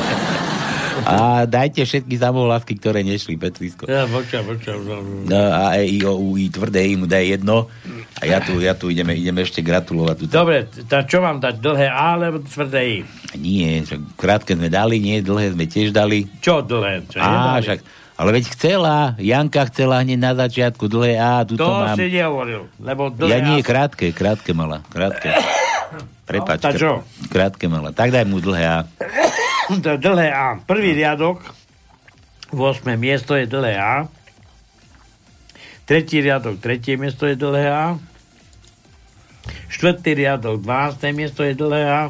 Speaker 1: a dajte všetky samohlásky, ktoré nešli, Petrisko.
Speaker 2: Ja, počkaj, počkaj.
Speaker 1: No, a E, I, O, U, I, tvrdé I mu daj jedno. A ja tu, ja tu ideme, ideme ešte gratulovať. Tu.
Speaker 2: Dobre, tá, čo mám dať? Dlhé A alebo tvrdé I?
Speaker 1: Nie, krátke sme dali, nie, dlhé sme tiež dali.
Speaker 2: Čo dlhé? Čo
Speaker 1: Á, však, ale veď chcela, Janka chcela hneď na začiatku dlhé A, tu to mám.
Speaker 2: si nehovoril, lebo dlhé
Speaker 1: Ja nie, krátke, krátke mala, krátke. Prepač,
Speaker 2: No,
Speaker 1: krátke mala. Tak daj mu dlhé A.
Speaker 2: To je dlhé A. Prvý riadok, 8. miesto je dlhé A. Tretí riadok, tretie miesto je dlhé A. Štvrtý riadok, 12. miesto je dlhé A.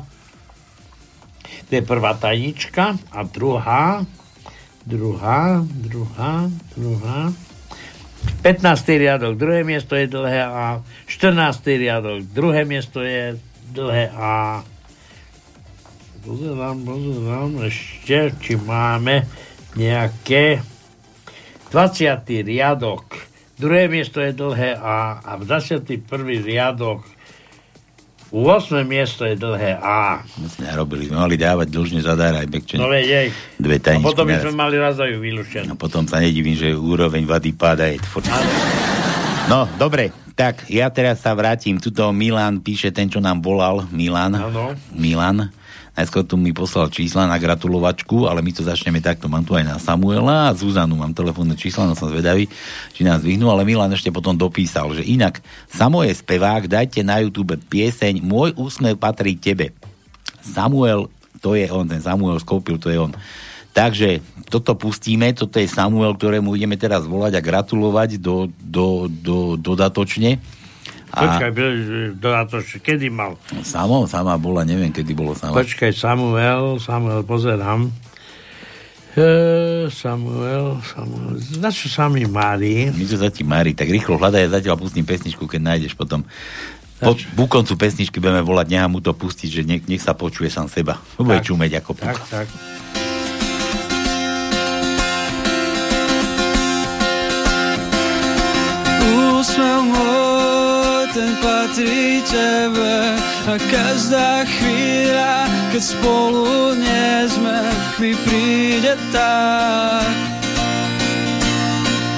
Speaker 2: To je prvá tajnička. A druhá, druhá, druhá, druhá. 15. riadok, druhé miesto je dlhé A. 14. riadok, druhé miesto je dlhé A. Pozerám, pozerám ešte, či máme nejaké 20. riadok. Druhé miesto je dlhé A a v 21. riadok 8. miesto je dlhé A.
Speaker 1: My sme narobili, sme mali dávať dlžne zadár aj Bekčen.
Speaker 2: No veď, jej.
Speaker 1: Dve
Speaker 2: A
Speaker 1: tajničky
Speaker 2: potom by sme mali razajú vylúčenú.
Speaker 1: No potom sa nedivím, že úroveň vady páda. Je to furt... No, dobre, tak ja teraz sa vrátim. Tuto Milan píše, ten, čo nám volal, Milan.
Speaker 2: Áno.
Speaker 1: Milan. Najskôr tu mi poslal čísla na gratulovačku, ale my to začneme takto. Mám tu aj na Samuela a Zuzanu mám telefónne čísla, no som zvedavý, či nás vyhnú, ale Milan ešte potom dopísal, že inak Samo je spevák, dajte na YouTube pieseň Môj úsmev patrí tebe. Samuel, to je on, ten Samuel skopil, to je on. Takže toto pustíme, toto je Samuel, ktorému ideme teraz volať a gratulovať do, do, do, dodatočne.
Speaker 2: Počkaj, dodatočne, kedy mal?
Speaker 1: Samo, sama bola, neviem, kedy bolo sama.
Speaker 2: Počkaj, Samuel, Samuel, pozerám. E, Samuel, Samuel, na čo sa mi mári?
Speaker 1: My to sa ti mári, tak rýchlo hľadaj a zatiaľ pustím pesničku, keď nájdeš potom. Po, ku koncu pesničky budeme volať, nechám mu to pustiť, že nech, nech sa počuje sám seba. Bude čumeť ako puk.
Speaker 2: Tak, tak.
Speaker 15: Ten patrí tebe. A každá chvíľa, keď spolu nie sme, mi príde tak.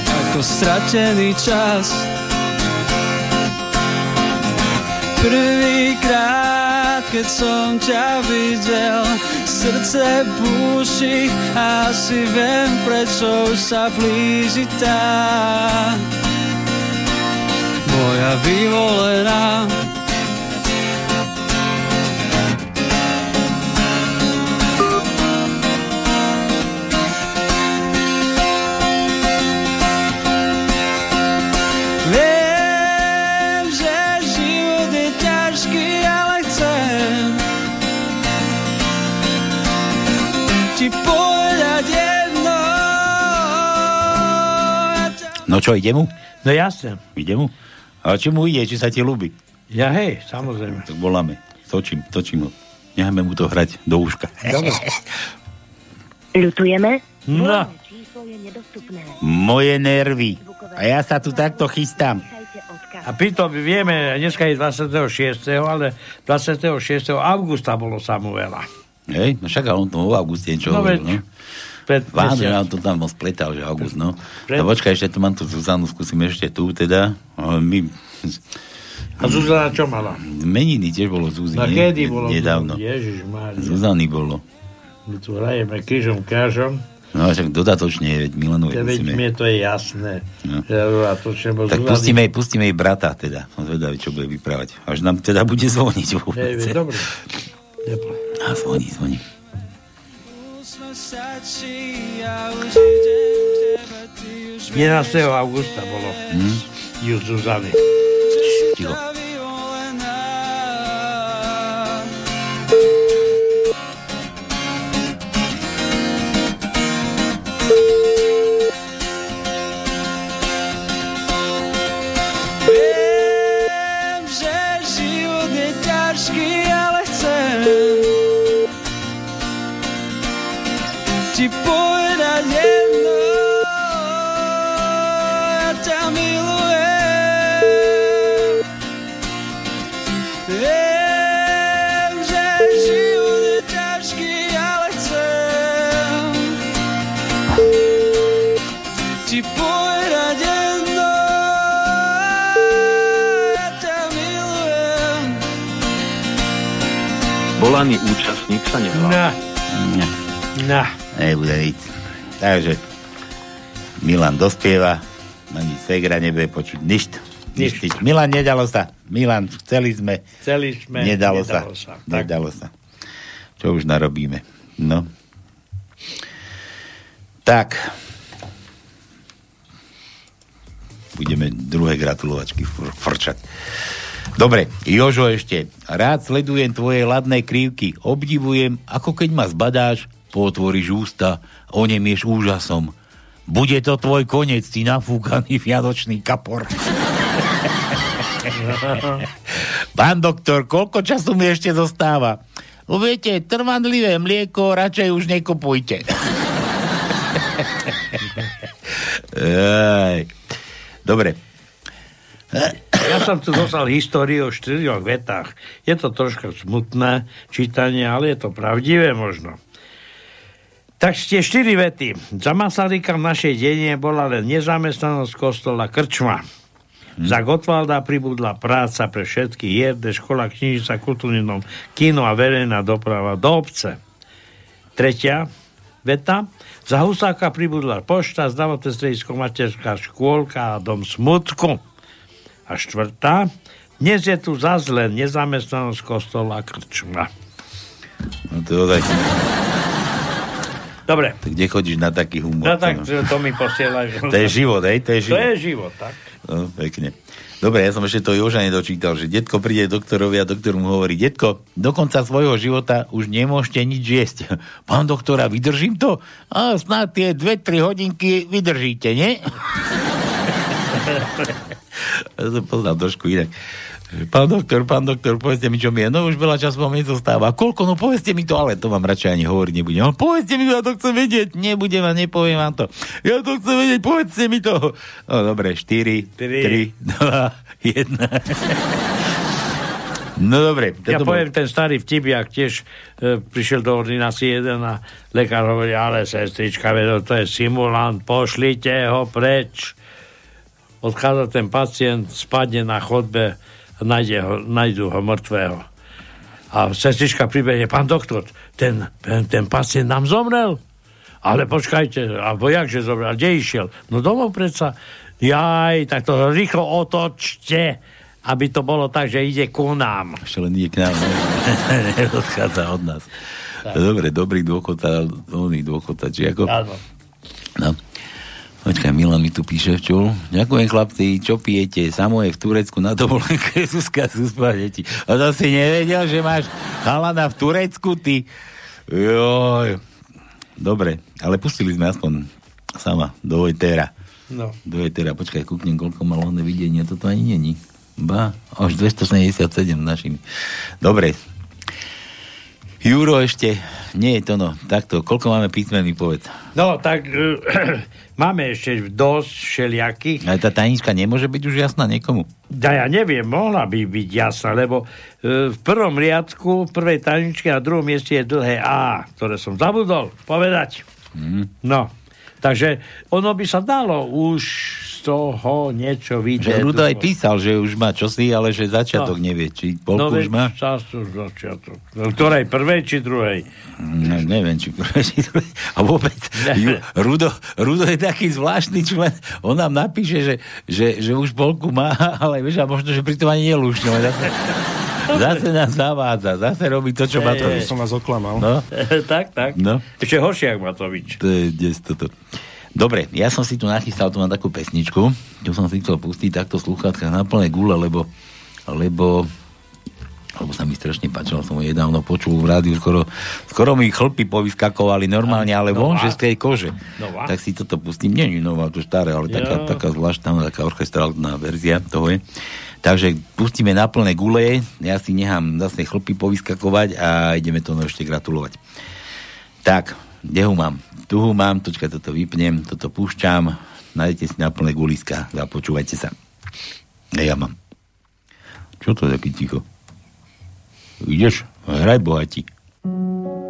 Speaker 15: Ako stratený čas. Prvýkrát, keď som ťa videl, srdce búši a asi viem, prečo sa blíži tá moja vyvolená. Viem, že život je ťažký, ale chcem ti povedať jedno.
Speaker 1: No čo, ide mu?
Speaker 2: No jasne.
Speaker 1: Ide mu? A či mu ide, či sa ti ľúbi?
Speaker 2: Ja hej, samozrejme.
Speaker 1: Tak voláme. Točím, točím ho. Necháme mu to hrať do úška.
Speaker 2: Dobre.
Speaker 8: Ľutujeme?
Speaker 2: No.
Speaker 1: Moje nervy. A ja sa tu takto chystám.
Speaker 2: A pritom vieme, dneska je 26. ale 26. augusta bolo Samuela.
Speaker 1: Hej, no však on to v auguste niečo
Speaker 2: No
Speaker 1: hovoril,
Speaker 2: veď,
Speaker 1: no.
Speaker 2: Pred mesiac.
Speaker 1: ja to tam spletal, že august, no.
Speaker 2: Pred-
Speaker 1: No počkaj, ešte tu mám tú Zuzanu, skúsim ešte tu teda. My,
Speaker 2: A Zuzana čo mala?
Speaker 1: meniny tiež bolo Zuzi,
Speaker 2: No
Speaker 1: nie?
Speaker 2: kedy bolo?
Speaker 1: Nedávno.
Speaker 2: Ježiš.
Speaker 1: Zuzany bolo.
Speaker 2: My tu hrajeme krížom kážom.
Speaker 1: No však dodatočne, veď Milanovi
Speaker 2: Ja veď
Speaker 1: musíme.
Speaker 2: mne to je jasné.
Speaker 1: No.
Speaker 2: Ja,
Speaker 1: Tak
Speaker 2: Zuzany-
Speaker 1: pustíme pustíme jej brata teda. Som zvedavý, čo bude vyprávať. Až nám teda bude zvoniť. Vôbec.
Speaker 2: veď, dobre.
Speaker 1: A zvoní, zvoní.
Speaker 2: 11. augusta bolo.
Speaker 1: Hm?
Speaker 2: Ju Zuzany.
Speaker 1: Ticho.
Speaker 16: Sa nehlá.
Speaker 2: Na, na.
Speaker 1: Nebude nič. Takže Milan dospieva, ani Segra nebude počuť nič. Nič. nič. Milan, nedalo sa. Milan, chceli sme.
Speaker 2: Chceli sme,
Speaker 1: Nedalo,
Speaker 2: nedalo
Speaker 1: sa.
Speaker 2: sa.
Speaker 1: Nedalo sa. Čo už narobíme? No. Tak. Budeme druhé gratulovačky fr- frčať. Dobre, Jožo ešte. Rád sledujem tvoje ladné krívky. Obdivujem, ako keď ma zbadáš, potvoríš ústa, onemieš úžasom. Bude to tvoj koniec, ty nafúkaný vianočný kapor. Pán doktor, koľko času mi ešte zostáva? No viete, trvanlivé mlieko radšej už nekupujte. Dobre.
Speaker 2: Ja som tu dostal históriu o štyroch vetách. Je to troška smutné čítanie, ale je to pravdivé možno. Tak tie štyri vety. Za Masaryka v našej dedine bola len nezamestnanosť kostola krčma. Za Gotwalda pribudla práca pre všetky jerde, škola, knižnica, kultúrny dom, kino a verejná doprava do obce. Tretia veta. Za Husáka pribudla pošta, zdravotné stredisko, materská škôlka a dom smutku. A štvrtá. Dnes je tu zase len nezamestnanosť kostola krčma.
Speaker 1: No to je.
Speaker 2: Dobre.
Speaker 1: Tak kde chodíš na taký humor?
Speaker 2: No tak to, to mi posielaš.
Speaker 1: To je život, hej? To je život.
Speaker 2: To je život, tak.
Speaker 1: No, pekne. Dobre, ja som ešte to Joža nedočítal, že detko príde doktorovi a doktor mu hovorí, detko, do konca svojho života už nemôžete nič jesť. Pán doktora, vydržím to? A snad tie 2-3 hodinky vydržíte, nie? Ja som poznal trošku inak. Pán doktor, pán doktor, povedzte mi, čo mi je. No už veľa času vám nezostáva. Koľko? No povedzte mi to, ale to vám radšej ani hovoriť nebudem. No povedzte mi to, ja to chcem vedieť. Nebudem a nepoviem vám to. Ja to chcem vedieť, povedzte mi to. No dobre, 4, 3, 2, 1. No dobre.
Speaker 2: Ja poviem ten starý vtip, jak tiež e, prišiel do ordinácie jeden a lekár hovorí, ale sestrička, to je simulant, pošlite ho preč. Odchádza ten pacient, spadne na chodbe, nájde ho, nájdu ho mŕtvého. A sestrička pribehne, pán doktor, ten, ten, ten pacient nám zomrel. Ale počkajte, alebo jakže zomrel, kde išiel? No domov predsa. Jaj, tak to rýchlo otočte, aby to bolo tak, že ide ku nám.
Speaker 1: Ešte len ide k nám. Odchádza od nás.
Speaker 2: Tak.
Speaker 1: Dobre, dobrý dôchodca, oný dôchodca, či ako?
Speaker 2: Áno.
Speaker 1: No. Počkaj, Milan mi tu píše včul. Ďakujem chlapci, čo pijete? Samo je v Turecku na dovolenke, Zuzka, Zuzka, deti. A to si nevedel, že máš chalana v Turecku, ty. Joj. Dobre, ale pustili sme aspoň sama do Vojtera.
Speaker 2: No.
Speaker 1: Do Vojtera, počkaj, kúknem, koľko malo hlavné videnie, toto ani není. Ba, až 277 našimi. Dobre. Juro ešte, nie je to no. Takto, koľko máme písmen, mi povedz.
Speaker 2: No, tak e, máme ešte dosť všelijakých.
Speaker 1: Ale tá tajnička nemôže byť už jasná niekomu.
Speaker 2: Ja, ja neviem, mohla by byť jasná, lebo e, v prvom riadku, v prvej tajničke a druhom mieste je dlhé A, ktoré som zabudol povedať.
Speaker 1: Mm.
Speaker 2: No, takže ono by sa dalo už z toho niečo vidieť.
Speaker 1: Že Rudo aj písal, že už má čosi, ale že začiatok
Speaker 2: No.
Speaker 1: nevie. Či polku
Speaker 2: no,
Speaker 1: už má?
Speaker 2: Čas už začiatok. No, ktorej, prvej či druhej?
Speaker 1: No, neviem, či prvé, či druhé. A vôbec, ju, Rudo, Rudo je taký zvláštny člen. On nám napíše, že, že, že už polku má, ale vieš, a možno, že pritom ani nelúšne. Zase, nás zavádza, zase robí to, čo má to.
Speaker 2: Ej, ej.
Speaker 7: Som vás oklamal.
Speaker 1: No,
Speaker 2: tak, tak.
Speaker 1: no.
Speaker 2: Ešte horšie, ako Matovič.
Speaker 1: To je des toto. Dobre, ja som si tu nachystal, tu mám takú pesničku, tu som si chcel pustiť takto v slúchatkách na plné gule, lebo, lebo lebo sa mi strašne páčilo, som ho nedávno počul v rádiu, skoro, skoro mi chlpy povyskakovali normálne, ale von, že z tej kože.
Speaker 2: Nová?
Speaker 1: Tak si toto pustím, nie je nová, to staré, ale taká,
Speaker 2: Jo.
Speaker 1: taká zvláštna, taká orchestrálna verzia toho je. Takže pustíme na plné gule, ja si nechám zase chlpy povyskakovať a ideme to ešte gratulovať. Tak, kde ho mám? Tu ho mám, točka, toto vypnem, toto púšťam, nájdete si na plné guliska, započúvajte sa. Ja mám. Čo to je taký ticho? Ideš? Hraj bohatí.
Speaker 17: Hello,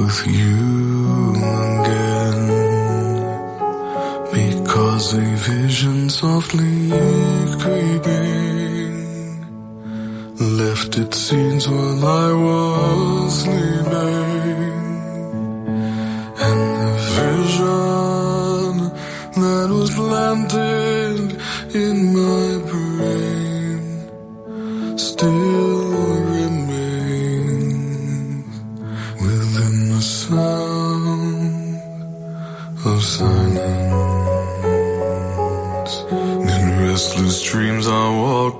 Speaker 17: with you again. Because a vision softly creeping left its scenes while I was sleeping. And the vision that was planted in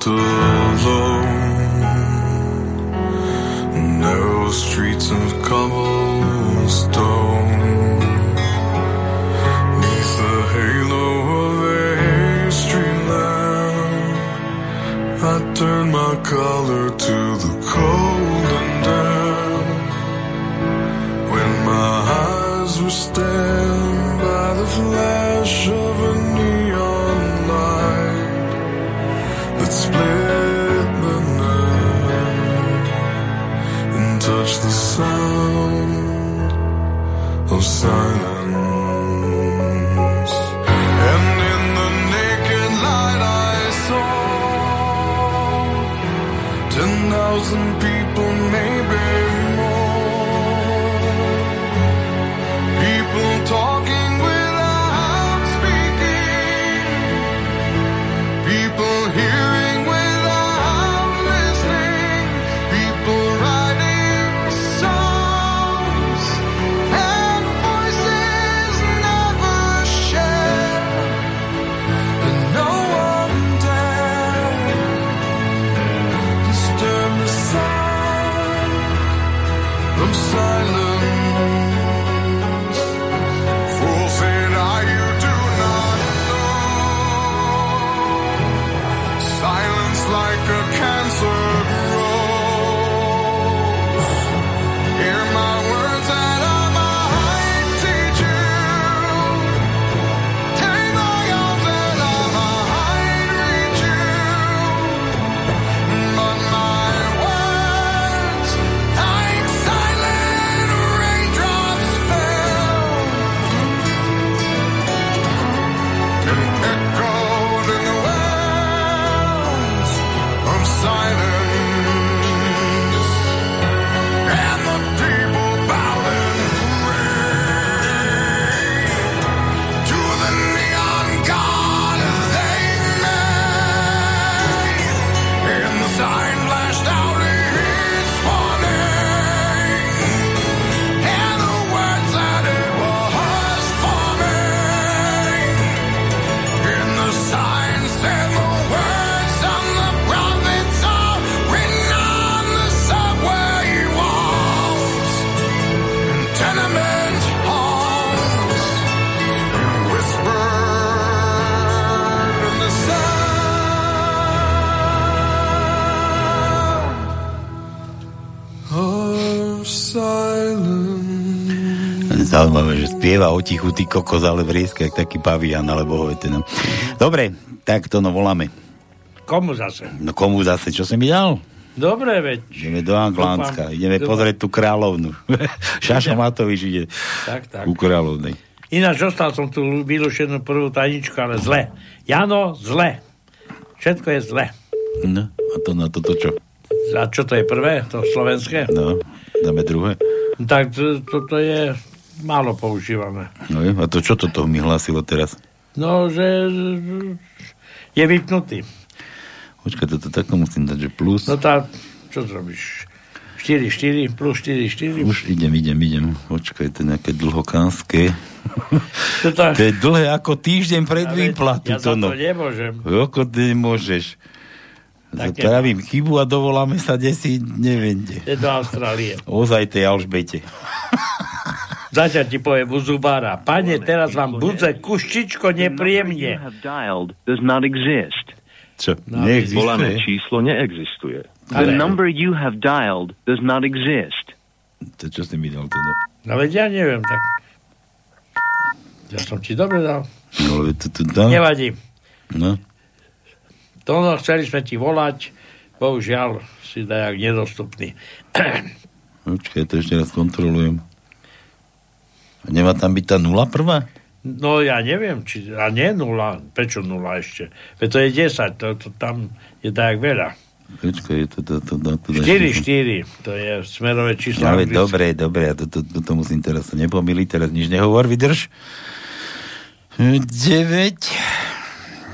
Speaker 17: walked alone, narrow streets of cobblestone. Neath the halo of a street lamp, I turned my collar to the cold and damp. When my eyes were stabbed by the flash of split the night and touch the sound of silence.
Speaker 1: Zaujímavé, že spieva o tichu, ty kokos, ale vrieska, jak taký pavian, alebo hovetena. Dobre, tak to no voláme.
Speaker 2: Komu zase?
Speaker 1: No komu zase, čo som mi dal?
Speaker 2: Dobre, veď.
Speaker 1: Ideme do Anglánska,
Speaker 2: Dúfam,
Speaker 1: ideme
Speaker 2: dúfam.
Speaker 1: pozrieť tú kráľovnu. Šaša Matovič ide
Speaker 2: Tak, tak.
Speaker 1: ku kráľovnej.
Speaker 2: Ináč dostal som tu vylúšenú prvú tajničku, ale zle. Jano, zle. Všetko je zle.
Speaker 1: No, a to na toto čo?
Speaker 2: A čo to je prvé? To slovenské?
Speaker 1: No, dáme druhé.
Speaker 2: Tak to- toto je málo používané.
Speaker 1: No, a to čo toto mi hlásilo teraz?
Speaker 2: No, že je vypnutý.
Speaker 1: Počkaj, toto takto musím dať, že plus.
Speaker 2: No tá, čo zrobíš? 4, 4, plus 4, 4.
Speaker 1: Už idem, idem, idem. Počkaj, to je nejaké dlhokánske.
Speaker 2: To, tá,
Speaker 1: To je dlhé ako týždeň pred
Speaker 2: Ale
Speaker 1: výplatu.
Speaker 2: ja za
Speaker 1: no.
Speaker 2: to nemôžem.
Speaker 1: Ako ty môžeš?
Speaker 2: Také-
Speaker 1: Pravím chybu a dovoláme sa desi, neviem kde.
Speaker 2: Je do Austrálie.
Speaker 1: Ozaj tej Alžbete.
Speaker 2: Zatiaľ ti poviem u zubára. Pane, teraz vám budze kuštičko nepríjemne.
Speaker 1: Čo?
Speaker 16: Volané
Speaker 1: Neexistuje?
Speaker 16: číslo neexistuje. The number you have dialed does not exist.
Speaker 1: To čo si mi dal teda?
Speaker 2: No veď ja neviem, tak... Ja som ti dobre dal.
Speaker 1: No, ale to, to dám.
Speaker 2: Nevadí.
Speaker 1: No.
Speaker 2: To no, chceli sme ti volať, bohužiaľ si dajak nedostupný.
Speaker 1: Počkaj, to ešte raz kontrolujem. Nemá tam byť tá nula prvá?
Speaker 2: No ja neviem, či, a nie nula, prečo nula ešte? Veď to je 10, to, to tam je tak veľa.
Speaker 1: Počkaj, je to, to, to, to, to,
Speaker 2: 4, 4, to je smerové číslo.
Speaker 1: Ale
Speaker 2: anglické.
Speaker 1: dobre, dobre, ja to, to, to, to musím teraz sa nepomýliť, teraz nič nehovor, vydrž. 9.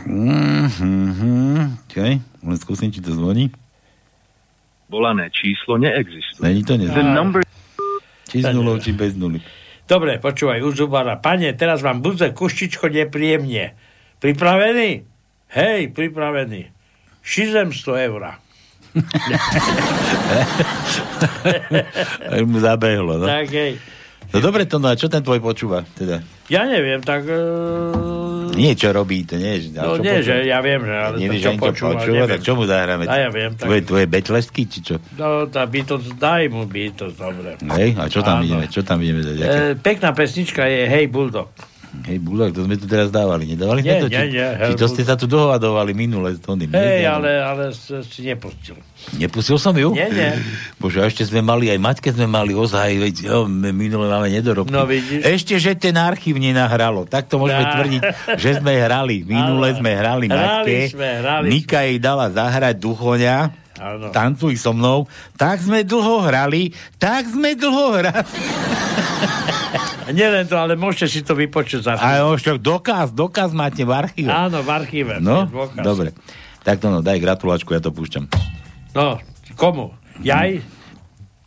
Speaker 1: Mhm, okay. len skúsim, či to zvoní.
Speaker 16: Volané číslo neexistuje.
Speaker 1: Není to
Speaker 16: The
Speaker 1: nezvoní.
Speaker 16: number
Speaker 1: Či s nulou, či bez nuly.
Speaker 2: Dobre, počúvaj, u zubára. Pane, teraz vám budze kuštičko nepríjemne. Pripravený? Hej, pripravený. 600 eur.
Speaker 1: Mu zabehlo, no.
Speaker 2: Tak hej.
Speaker 1: No dobre to, no a čo ten tvoj počúva? Teda?
Speaker 2: Ja neviem, tak... Uh,
Speaker 1: Nie, čo robí, to nie.
Speaker 2: no
Speaker 1: čo
Speaker 2: nie,
Speaker 1: počúva?
Speaker 2: že ja viem, že ale
Speaker 1: Nevieš
Speaker 2: to, čo počúva,
Speaker 1: počúva,
Speaker 2: neviem.
Speaker 1: tak čo mu zahráme?
Speaker 2: A ja viem, tak-
Speaker 1: Tvoje, tvoje betlesky, či čo?
Speaker 2: No, tá Beatles, daj mu Beatles, dobre.
Speaker 1: Hej, a čo tam
Speaker 2: Áno.
Speaker 1: ideme? Čo tam ideme?
Speaker 2: E, pekná pesnička je Hej Bulldog.
Speaker 1: Hej, Bulak, to sme tu teraz dávali. Nedávali
Speaker 2: Nie,
Speaker 1: sme to?
Speaker 2: nie,
Speaker 1: či,
Speaker 2: nie,
Speaker 1: či to ste sa tu dohadovali minule s Toným?
Speaker 2: Hej,
Speaker 1: Nezdávali.
Speaker 2: ale, ale si nepustil.
Speaker 1: Nepustil som ju?
Speaker 2: Nie, nie.
Speaker 1: Bože, a ešte sme mali, aj Maťke sme mali ozaj, veď jo, minule máme nedorobky.
Speaker 2: No, vidíš.
Speaker 1: Ešte, že ten archív nenahralo. Tak to môžeme
Speaker 2: Á.
Speaker 1: tvrdiť, že sme hrali. Minule
Speaker 2: Áno.
Speaker 1: sme hrali
Speaker 2: Hrali
Speaker 1: Maťke.
Speaker 2: sme, hrali
Speaker 1: Nika jej dala zahrať Duchoňa.
Speaker 2: Áno.
Speaker 1: Tancuj so mnou. Tak sme dlho hrali, tak sme dlho hrali.
Speaker 2: Nielen to, ale môžete si to vypočuť za
Speaker 1: A už dokaz, dokaz máte v archíve.
Speaker 2: Áno, v archíve.
Speaker 1: No, dobre. Tak to no, daj gratulačku, ja to púšťam.
Speaker 2: No, komu? Jaj?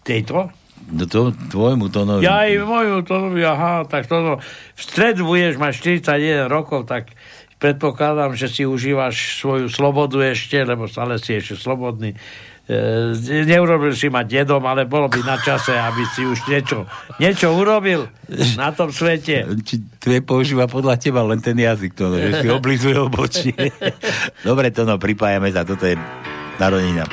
Speaker 2: Tejto?
Speaker 1: No to tvojmu to no...
Speaker 2: Jaj, moju, to aha, tak to no. V stredu budeš mať 41 rokov, tak predpokladám, že si užívaš svoju slobodu ešte, lebo stále si ešte slobodný. E, neurobil si ma dedom, ale bolo by na čase, aby si už niečo, niečo urobil na tom svete.
Speaker 1: Či tvoje používa podľa teba len ten jazyk, to, že si oblizuje obočie. Dobre, to no, pripájame sa, toto je narodenina.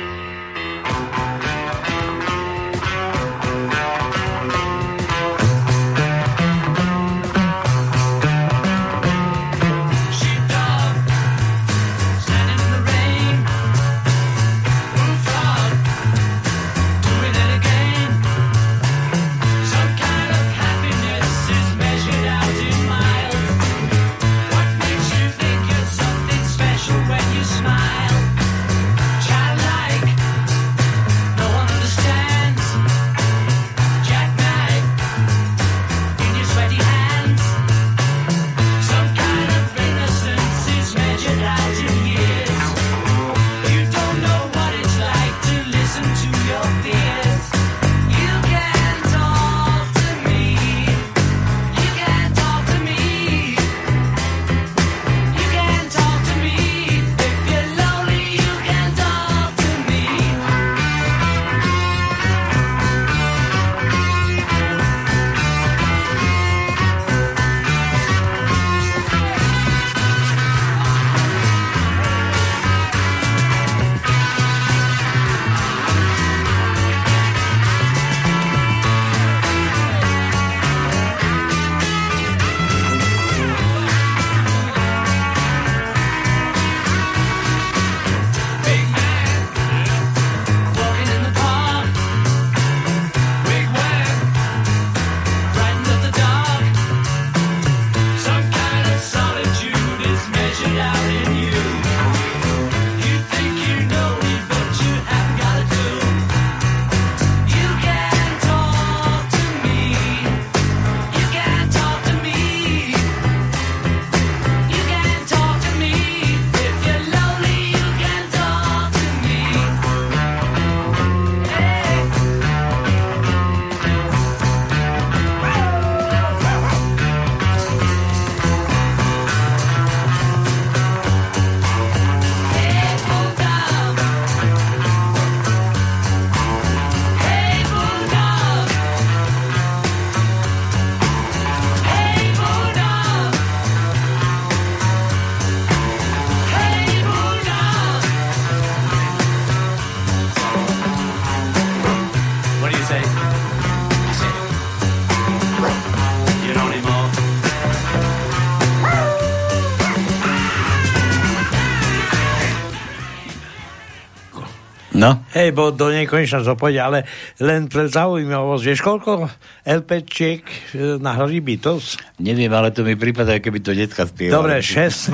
Speaker 2: Hej, bo do nekonečna to pôjde, ale len pre zaujímavosť, vieš, koľko LPčiek e, nahrali Beatles?
Speaker 1: Neviem, ale to mi prípada, keby to detská spievali.
Speaker 2: Dobre, 16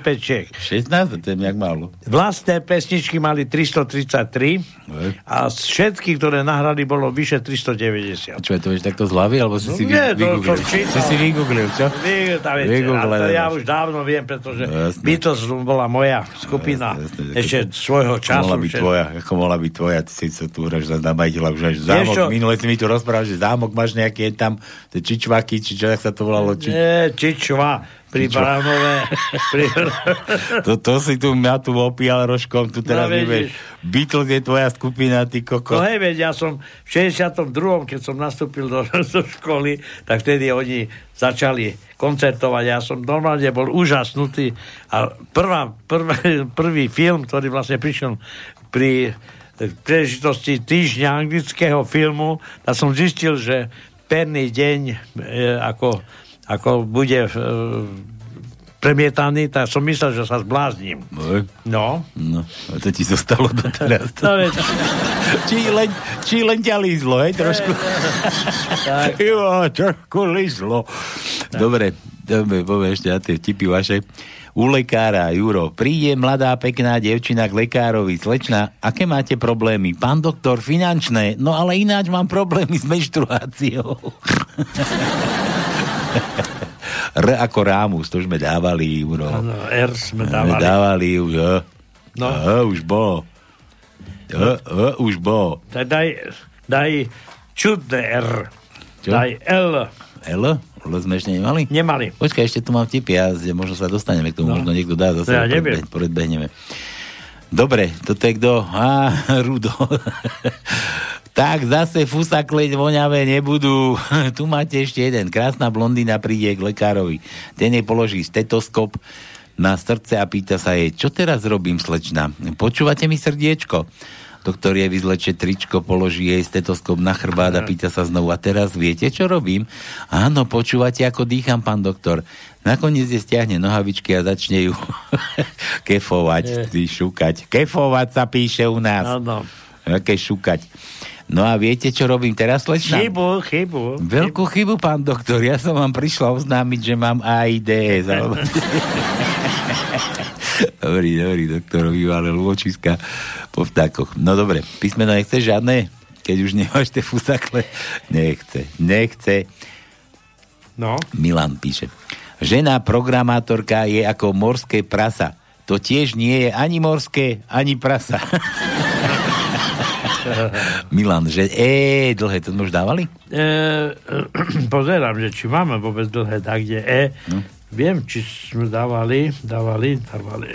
Speaker 2: LPčiek.
Speaker 1: 16? To je nejak málo.
Speaker 2: Vlastné pesničky mali 333 a z všetky, ktoré nahrali, bolo vyše 390.
Speaker 1: Čo je to, vieš, takto z hlavy, alebo si
Speaker 2: No
Speaker 1: si
Speaker 2: nie,
Speaker 1: vygooglil? Si si vygooglil, čo?
Speaker 2: Vy, tá viete,
Speaker 1: Vygooglil,
Speaker 2: to ja už dávno viem, pretože
Speaker 1: No, jasné.
Speaker 2: Beatles bola moja skupina ešte svojho času.
Speaker 1: mohla byť tvoja, ako mohla byť tvoja, ty si sa tu hráš za na majiteľa, už až zámok,
Speaker 2: čo?
Speaker 1: minule si mi tu rozprával, že zámok máš nejaký, je tam, čičvaky, či čo, sa to volalo, či...
Speaker 2: Nie, Čičva, pri. Baranové. pri...
Speaker 1: To, to si tu mňa tu opíjal rožkom, tu teraz
Speaker 2: No,
Speaker 1: no,
Speaker 2: vidíš.
Speaker 1: Beatles je tvoja skupina, ty
Speaker 2: No
Speaker 1: koko.
Speaker 2: hej, veď ja som v 62., keď som nastúpil do, do školy, tak vtedy oni začali koncertovať. Ja som normálne bol úžasnutý a prvá, prvý, prvý film, ktorý vlastne prišiel pri príležitosti týždňa anglického filmu, tak som zistil, že perný deň, e, ako, ako bude e, premietaný, tak som myslel, že sa zblázním. No.
Speaker 1: No, a to ti zostalo doteraz.
Speaker 2: No, veď,
Speaker 1: či, len, či len ťa lízlo, hej, trošku.
Speaker 2: tak.
Speaker 1: jo, trošku lízlo. Dobre, dobre, poviem ešte na tie tipy vaše. U lekára, Juro, príde mladá pekná devčina k lekárovi. Slečna, aké máte problémy? Pán doktor, finančné. No ale ináč mám problémy s menštruáciou. R ako rámus, to už sme dávali, Juro.
Speaker 2: Áno, R sme dávali.
Speaker 1: dávali už, jo.
Speaker 2: No.
Speaker 1: Jo, už bolo. Jo, jo, už bolo.
Speaker 2: Tak daj, daj čudné R.
Speaker 1: Čo?
Speaker 2: Daj L.
Speaker 1: L? L sme ešte nemali?
Speaker 2: Nemali.
Speaker 1: Počkaj, ešte tu mám tipy, ja, možno sa dostaneme k tomu, no. možno niekto dá zase.
Speaker 2: Ja
Speaker 1: predbe- Predbehneme. Dobre, toto je kto? Á, Rudo. tak zase fusakleť voňavé nebudú. tu máte ešte jeden. Krásna blondína príde k lekárovi. Ten jej položí stetoskop na srdce a pýta sa jej, čo teraz robím, slečna? Počúvate mi srdiečko? Doktor jej vyzleče tričko, položí jej stetoskop na chrbát a pýta sa znovu, a teraz viete, čo robím? Áno, počúvate, ako dýcham, pán doktor. Nakoniec je stiahne nohavičky a začne ju kefovať, ty šukať. Kefovať sa píše u nás.
Speaker 2: Áno.
Speaker 1: Aké šukať. No a viete, čo robím teraz, slečna?
Speaker 2: Chybu, chybu.
Speaker 1: Veľkú chybu, pán doktor. Ja som vám prišla oznámiť, že mám AIDS. dobrý, dobrý, doktor vyvalil očiska po vtákoch. No dobre, písmeno nechce žiadne? Keď už nemáš tie fusakle? Nechce, nechce.
Speaker 2: No.
Speaker 1: Milan píše. Žena programátorka je ako morské prasa. To tiež nie je ani morské, ani prasa. Milan, že e, dlhé, to sme už dávali?
Speaker 2: E, pozerám, že či máme vôbec dlhé, tak kde E.
Speaker 1: No.
Speaker 2: Viem, či sme dávali, dávali, dávali.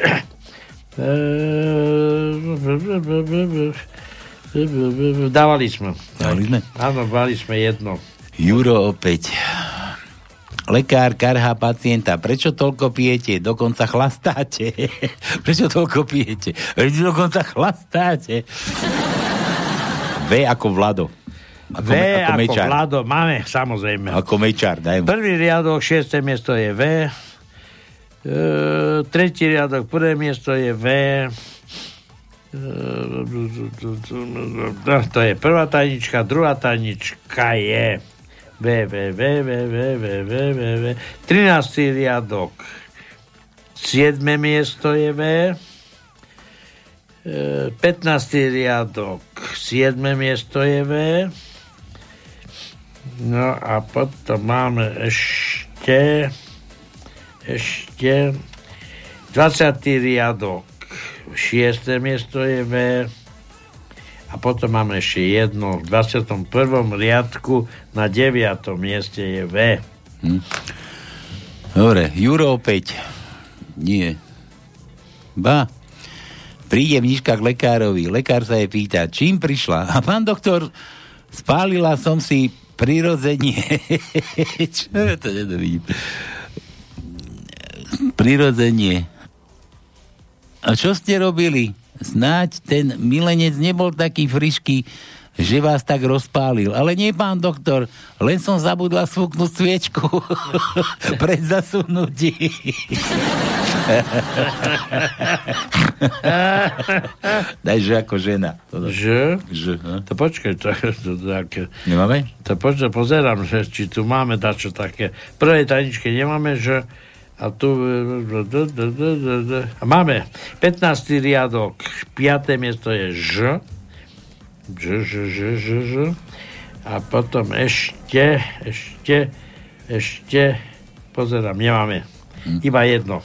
Speaker 2: Dávali sme.
Speaker 1: Dávali sme?
Speaker 2: Áno, dávali sme jedno.
Speaker 1: Juro opäť. Lekár karhá pacienta. Prečo toľko pijete? Dokonca chlastáte. Prečo toľko pijete? Dokonca chlastáte? V ako Vlado. Ako,
Speaker 2: V
Speaker 1: ako,
Speaker 2: ako
Speaker 1: mečar.
Speaker 2: Vlado, máme, samozrejme.
Speaker 1: Ako mečar, daj mu.
Speaker 2: Prvý riadok, šiesté miesto je V. E, tretí riadok, prvé miesto je V. E, to je prvá tajnička, druhá tajnička je V, V, V, V, V, V, V, V, V. 13. riadok, 7. miesto je V. E, 15. riadok, 7. miesto je V. No a potom máme ešte ešte 20. riadok 6. miesto je V a potom máme ešte jedno v 21. riadku na 9. mieste je V.
Speaker 1: Hm. Dobre, Juro opäť. Nie. Ba. Príde mniška k lekárovi. Lekár sa jej pýta, čím prišla? A pán doktor, spálila som si prirodzenie. Čo ja to nedovidím? Prirodzenie. A čo ste robili? Snáď ten milenec nebol taký frišký, že vás tak rozpálil. Ale nie, pán doktor, len som zabudla svúknuť sviečku pred zasunutí. Daj, že ako žena. Toto.
Speaker 2: Že?
Speaker 1: Že, no.
Speaker 2: To počkaj, to, to, také.
Speaker 1: Nemáme?
Speaker 2: To počkaj, pozerám, že či tu máme dačo také. V prvej tajničke nemáme, že a tu a máme 15. riadok, 5. miesto je Ž, Ž, Ž, Ž, Ž, Ž. A potom ešte, ešte, ešte, pozerám, nemáme. Iba jedno.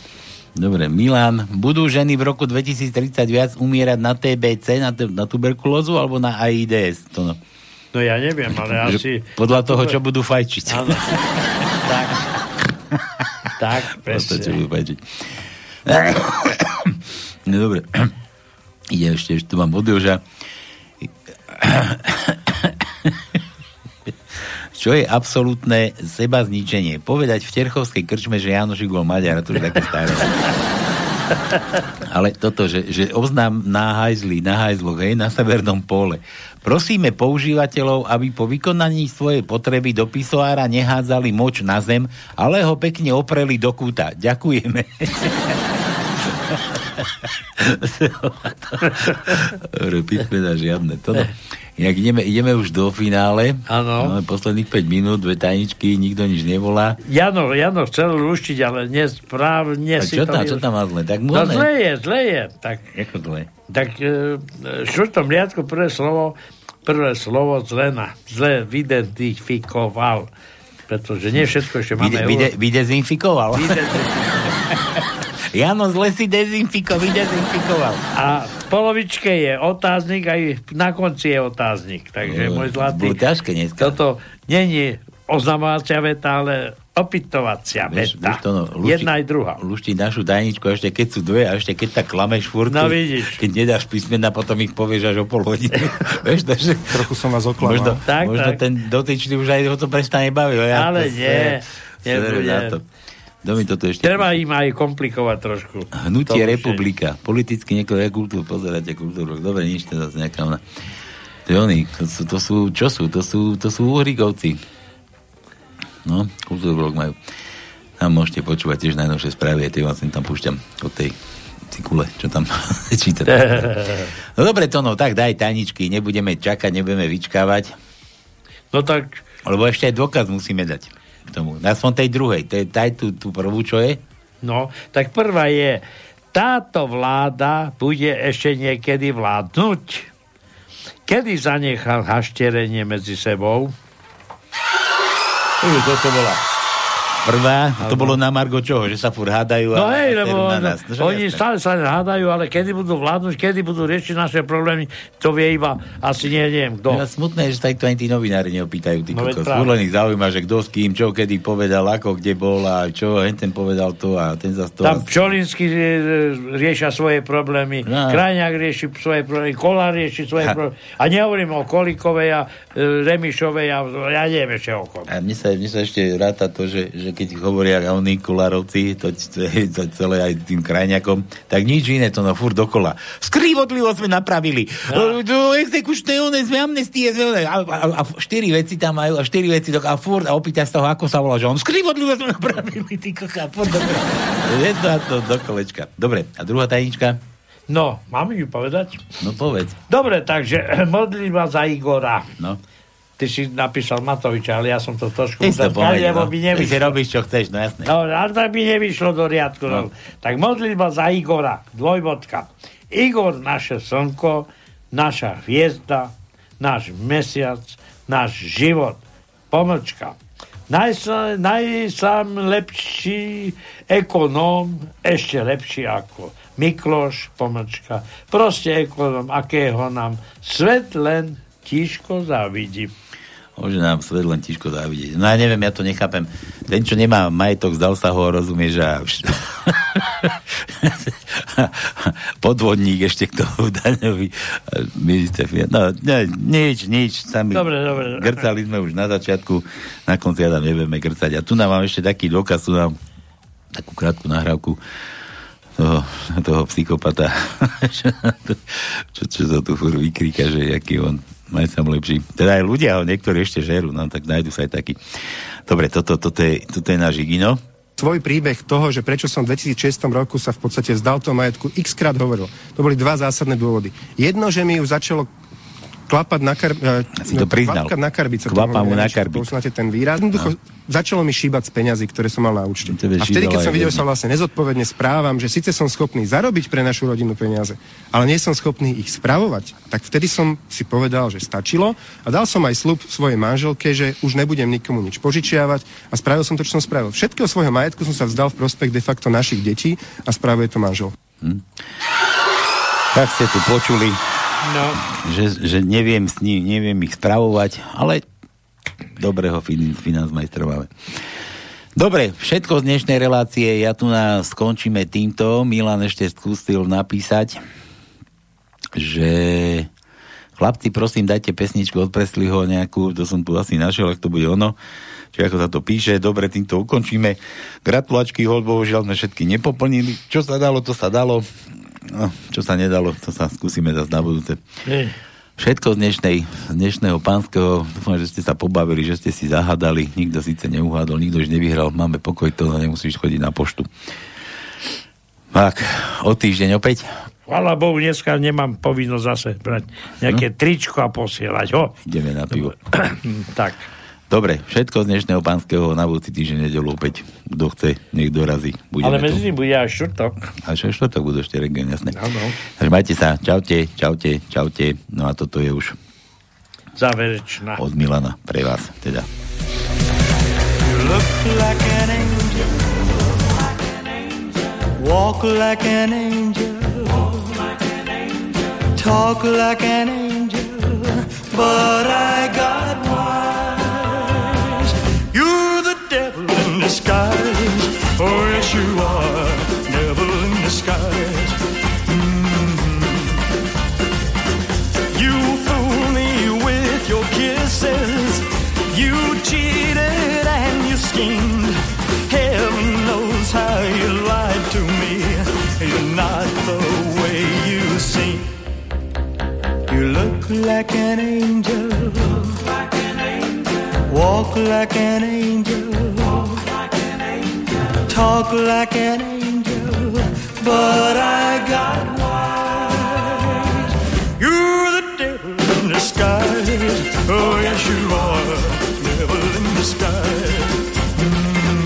Speaker 1: Dobre, Milan, budú ženy v roku 2030 viac umierať na TBC, na, t- na tuberkulózu alebo na AIDS? To no.
Speaker 2: No ja neviem, ale asi...
Speaker 1: Podľa toho, čo budú fajčiť.
Speaker 2: Áno. tak. tak,
Speaker 1: Podľa toho, čo
Speaker 2: presne.
Speaker 1: budú fajčiť. No dobre. Ide ešte, ešte tu mám od Joža. Čo je absolútne seba zničenie? Povedať v Terchovskej krčme, že Janošik bol Maďar, to je také staré. Ale toto, že, že oznám na hajzli, na hajzloch, hej, na severnom pole. Prosíme používateľov, aby po vykonaní svojej potreby do pisoára nehádzali moč na zem, ale ho pekne opreli do kúta. Ďakujeme. Dobre, písmena žiadne. Toto. Inak ideme, ideme už do finále.
Speaker 2: Áno.
Speaker 1: Máme posledných 5 minút, dve tajničky, nikto nič nevolá.
Speaker 2: Jano, Jano chcel luštiť, ale nesprávne
Speaker 1: A
Speaker 2: si
Speaker 1: čo
Speaker 2: to...
Speaker 1: čo tam má zle? Tak
Speaker 2: No
Speaker 1: môžeme.
Speaker 2: zle je, zle je. Tak,
Speaker 1: Ako zle?
Speaker 2: tak e, štvrtom riadku prvé slovo, prvé slovo zle, na, zle vydentifikoval. Pretože nie všetko ešte máme...
Speaker 1: Vyde, vyde, vydezinfikoval. Jano zle si dezinfiko, vydezinfikoval.
Speaker 2: A v polovičke je otáznik, aj na konci je otáznik. Takže,
Speaker 1: No,
Speaker 2: môj zlatý,
Speaker 1: bolo ťažké dneska.
Speaker 2: toto není oznamovacia veta, ale opytovacia
Speaker 1: Vieš,
Speaker 2: veta.
Speaker 1: vieš to, no,
Speaker 2: Jedna aj druhá.
Speaker 1: Lušti našu tajničku, ešte keď sú dve, a ešte keď tak klameš furt,
Speaker 2: No
Speaker 1: keď-
Speaker 2: vidíš.
Speaker 1: keď nedáš písmena, potom ich povieš až o pol hodiny. vieš, takže...
Speaker 18: Trochu som vás oklamal.
Speaker 1: Možno,
Speaker 2: Tak,
Speaker 1: možno
Speaker 2: tak.
Speaker 1: ten dotyčný už aj ho to prestane baviť. Ja
Speaker 2: Ale
Speaker 1: to
Speaker 2: nie,
Speaker 1: seru
Speaker 2: nebude.
Speaker 1: Kto mi toto ešte...
Speaker 2: Treba im aj komplikovať trošku.
Speaker 1: Hnutie
Speaker 2: je-
Speaker 1: republika. Politicky niektoré kultúr, pozeráte kultúru. Dobre, nič teda z nejaká ona. To, je oni, to, sú, to sú, čo sú? To sú, to sú uhrikovci. No, kultúrblok majú. Tam môžete počúvať tiež najnovšie správy, tie vlastne tam púšťam od tej cikule, čo tam čítate. No dobre, to no, tak daj tajničky, nebudeme čakať, nebudeme vyčkávať.
Speaker 2: No tak...
Speaker 1: Lebo ešte aj dôkaz musíme dať tomu. Aspoň tej druhej, to je taj tú, tú prvú, čo je?
Speaker 2: No, tak prvá je, táto vláda bude ešte niekedy vládnuť. Kedy zanechal hašterenie medzi sebou? Uj, toto bola.
Speaker 1: Prvá, to bolo na Margo čoho, že sa furt hádajú
Speaker 2: No
Speaker 1: a,
Speaker 2: hej,
Speaker 1: a
Speaker 2: lebo
Speaker 1: na nás. No,
Speaker 2: oni
Speaker 1: jasné.
Speaker 2: stále sa hádajú, ale kedy budú vládnuť, kedy budú riešiť naše problémy, to vie iba asi nie, neviem kto.
Speaker 1: Ja, smutné, že sa to ani tí novinári neopýtajú. Tí
Speaker 2: No
Speaker 1: no, len ich zaujíma, že kto s kým, čo kedy povedal, ako, kde bol a čo, hen ten povedal to a ten za to.
Speaker 2: Tam
Speaker 1: a...
Speaker 2: Pčolinsky e, riešia svoje problémy,
Speaker 1: No.
Speaker 2: Krajňák rieši svoje problémy, Kolár rieši svoje
Speaker 1: Ha.
Speaker 2: problémy. A nehovorím o Kolikovej a e, Remišovej a ja neviem ešte o kom.
Speaker 1: A mne sa, mne sa ešte ráta to, že, že keď hovoria oni kulárovci, to, to, to celé aj tým krajňakom, tak nič iné, to no furt dokola. Skrivodlivo sme napravili. No. To exekučné one, sme amnestie, sme. A, a, a, štyri veci tam majú, a štyri veci do, a furt, a opýta sa toho, ako sa volá, že on skrivodlivo sme napravili, ty kocha, dokola. Jedno a to do kolečka. Dobre, a druhá tajnička?
Speaker 2: No, mám ju povedať?
Speaker 1: No povedz.
Speaker 2: Dobre, takže modlitba za Igora.
Speaker 1: No.
Speaker 2: Ty si napísal Matoviča, ale ja som to trošku...
Speaker 1: Ty povedal,
Speaker 2: lebo
Speaker 1: no.
Speaker 2: by
Speaker 1: Ty si
Speaker 2: nevyšlo.
Speaker 1: robíš, čo chceš, no jasné.
Speaker 2: No, ale tak by nevyšlo do riadku. No. Tak modlitba za Igora, dvojbodka. Igor, naše slnko, naša hviezda, náš mesiac, náš život. Pomlčka. Najsam, najsam lepší ekonóm, ešte lepší ako Mikloš, pomlčka. Proste ekonóm, akého nám svet len tížko závidí.
Speaker 1: Môže nám svet len tížko závidieť. No ja neviem, ja to nechápem. Ten, čo nemá majetok, zdal sa ho, rozumieš, a podvodník ešte k tomu daňový minister No, ne, nič, nič. Sami
Speaker 2: Dobre, dobre.
Speaker 1: Grcali sme už na začiatku, na konci ja tam nevieme grcať. A tu nám mám ešte taký dôkaz, tu nám takú krátku nahrávku toho, toho psychopata, čo, čo sa tu furt vykríka, že aký on maj sam lepší. Teda aj ľudia ho niektorí ešte žerú, no tak nájdu sa aj takí. Dobre, toto, toto, je, toto je náš Igino.
Speaker 18: svoj príbeh toho, že prečo som v 2006 roku sa v podstate vzdal toho majetku x krát hovoril. To boli dva zásadné dôvody. Jedno, že mi ju začalo klapať na, kar,
Speaker 1: Si to priznal.
Speaker 18: na karbice.
Speaker 1: Kvapa mu na karbice.
Speaker 18: Poznáte ten výraz. Jednoducho, začalo mi šíbať z peňazí, ktoré som mal na účte.
Speaker 1: Tebe
Speaker 18: A vtedy, keď som videl, že sa vlastne nezodpovedne správam, že síce som schopný zarobiť pre našu rodinu peniaze, ale nie som schopný ich spravovať, tak vtedy som si povedal, že stačilo a dal som aj slub svojej manželke, že už nebudem nikomu nič požičiavať a spravil som to, čo som spravil. Všetkého svojho majetku som sa vzdal v prospech de facto našich detí a spravuje to manžel.
Speaker 1: Tak ste tu počuli,
Speaker 2: No.
Speaker 1: že, že neviem, s ním, neviem ich spravovať, ale dobrého fin- financmajstra. Dobre, všetko z dnešnej relácie, ja tu nás skončíme týmto. Milan ešte skúsil napísať, že chlapci, prosím, dajte pesničku od Presliho nejakú, to som tu asi našiel, ak to bude ono, či ako sa to píše. Dobre, týmto ukončíme. Gratulačky, hold, bohužiaľ sme všetky nepoplnili. Čo sa dalo, to sa dalo. No, čo sa nedalo, to sa skúsime zase na budúce. Všetko z, dnešnej, z dnešného pánskeho, dúfam, že ste sa pobavili, že ste si zahadali, nikto síce neuhádol, nikto už nevyhral, máme pokoj, to nemusíš chodiť na poštu. Tak, o týždeň opäť.
Speaker 2: Chvala Bohu, dneska nemám povinnosť zase brať nejaké
Speaker 1: Hm?
Speaker 2: tričko a posielať ho.
Speaker 1: Ideme na pivo.
Speaker 2: tak.
Speaker 1: Dobre, všetko z dnešného pánskeho na budúci týždeň nedelu opäť. Kto chce, nech dorazí. Budeme
Speaker 2: Ale medzi tým bude aj štvrtok.
Speaker 1: A čo štvrtok budú ešte region, jasné.
Speaker 2: Áno.
Speaker 1: Takže majte sa, čaute, čaute, čaute. No a toto je už
Speaker 2: Záverečná.
Speaker 1: od Milana pre vás. Teda.
Speaker 19: Look like an angel. Walk like an angel. Talk like an angel. But I got wise. Oh, yes, you are. Devil in disguise. Mhm. You fool me with your kisses. You cheated and you schemed. Heaven knows how you lied to me. You're not the way you seem. You look like an angel. Walk like an angel. Talk like an angel. But I got wise. You're the devil in disguise. Oh, yes, you are. Devil in disguise. Mhm.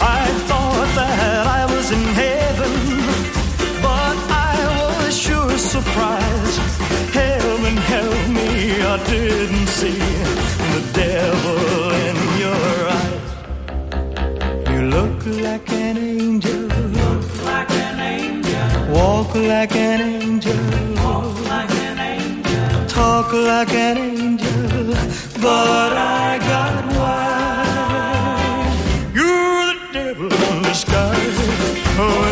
Speaker 19: I thought that I was in heaven, but I was sure surprised. Heaven help me, I didn't like an angel. Look like an angel. Walk like an angel. Talk like an angel. But I got wise. You're the devil in disguise. Oh,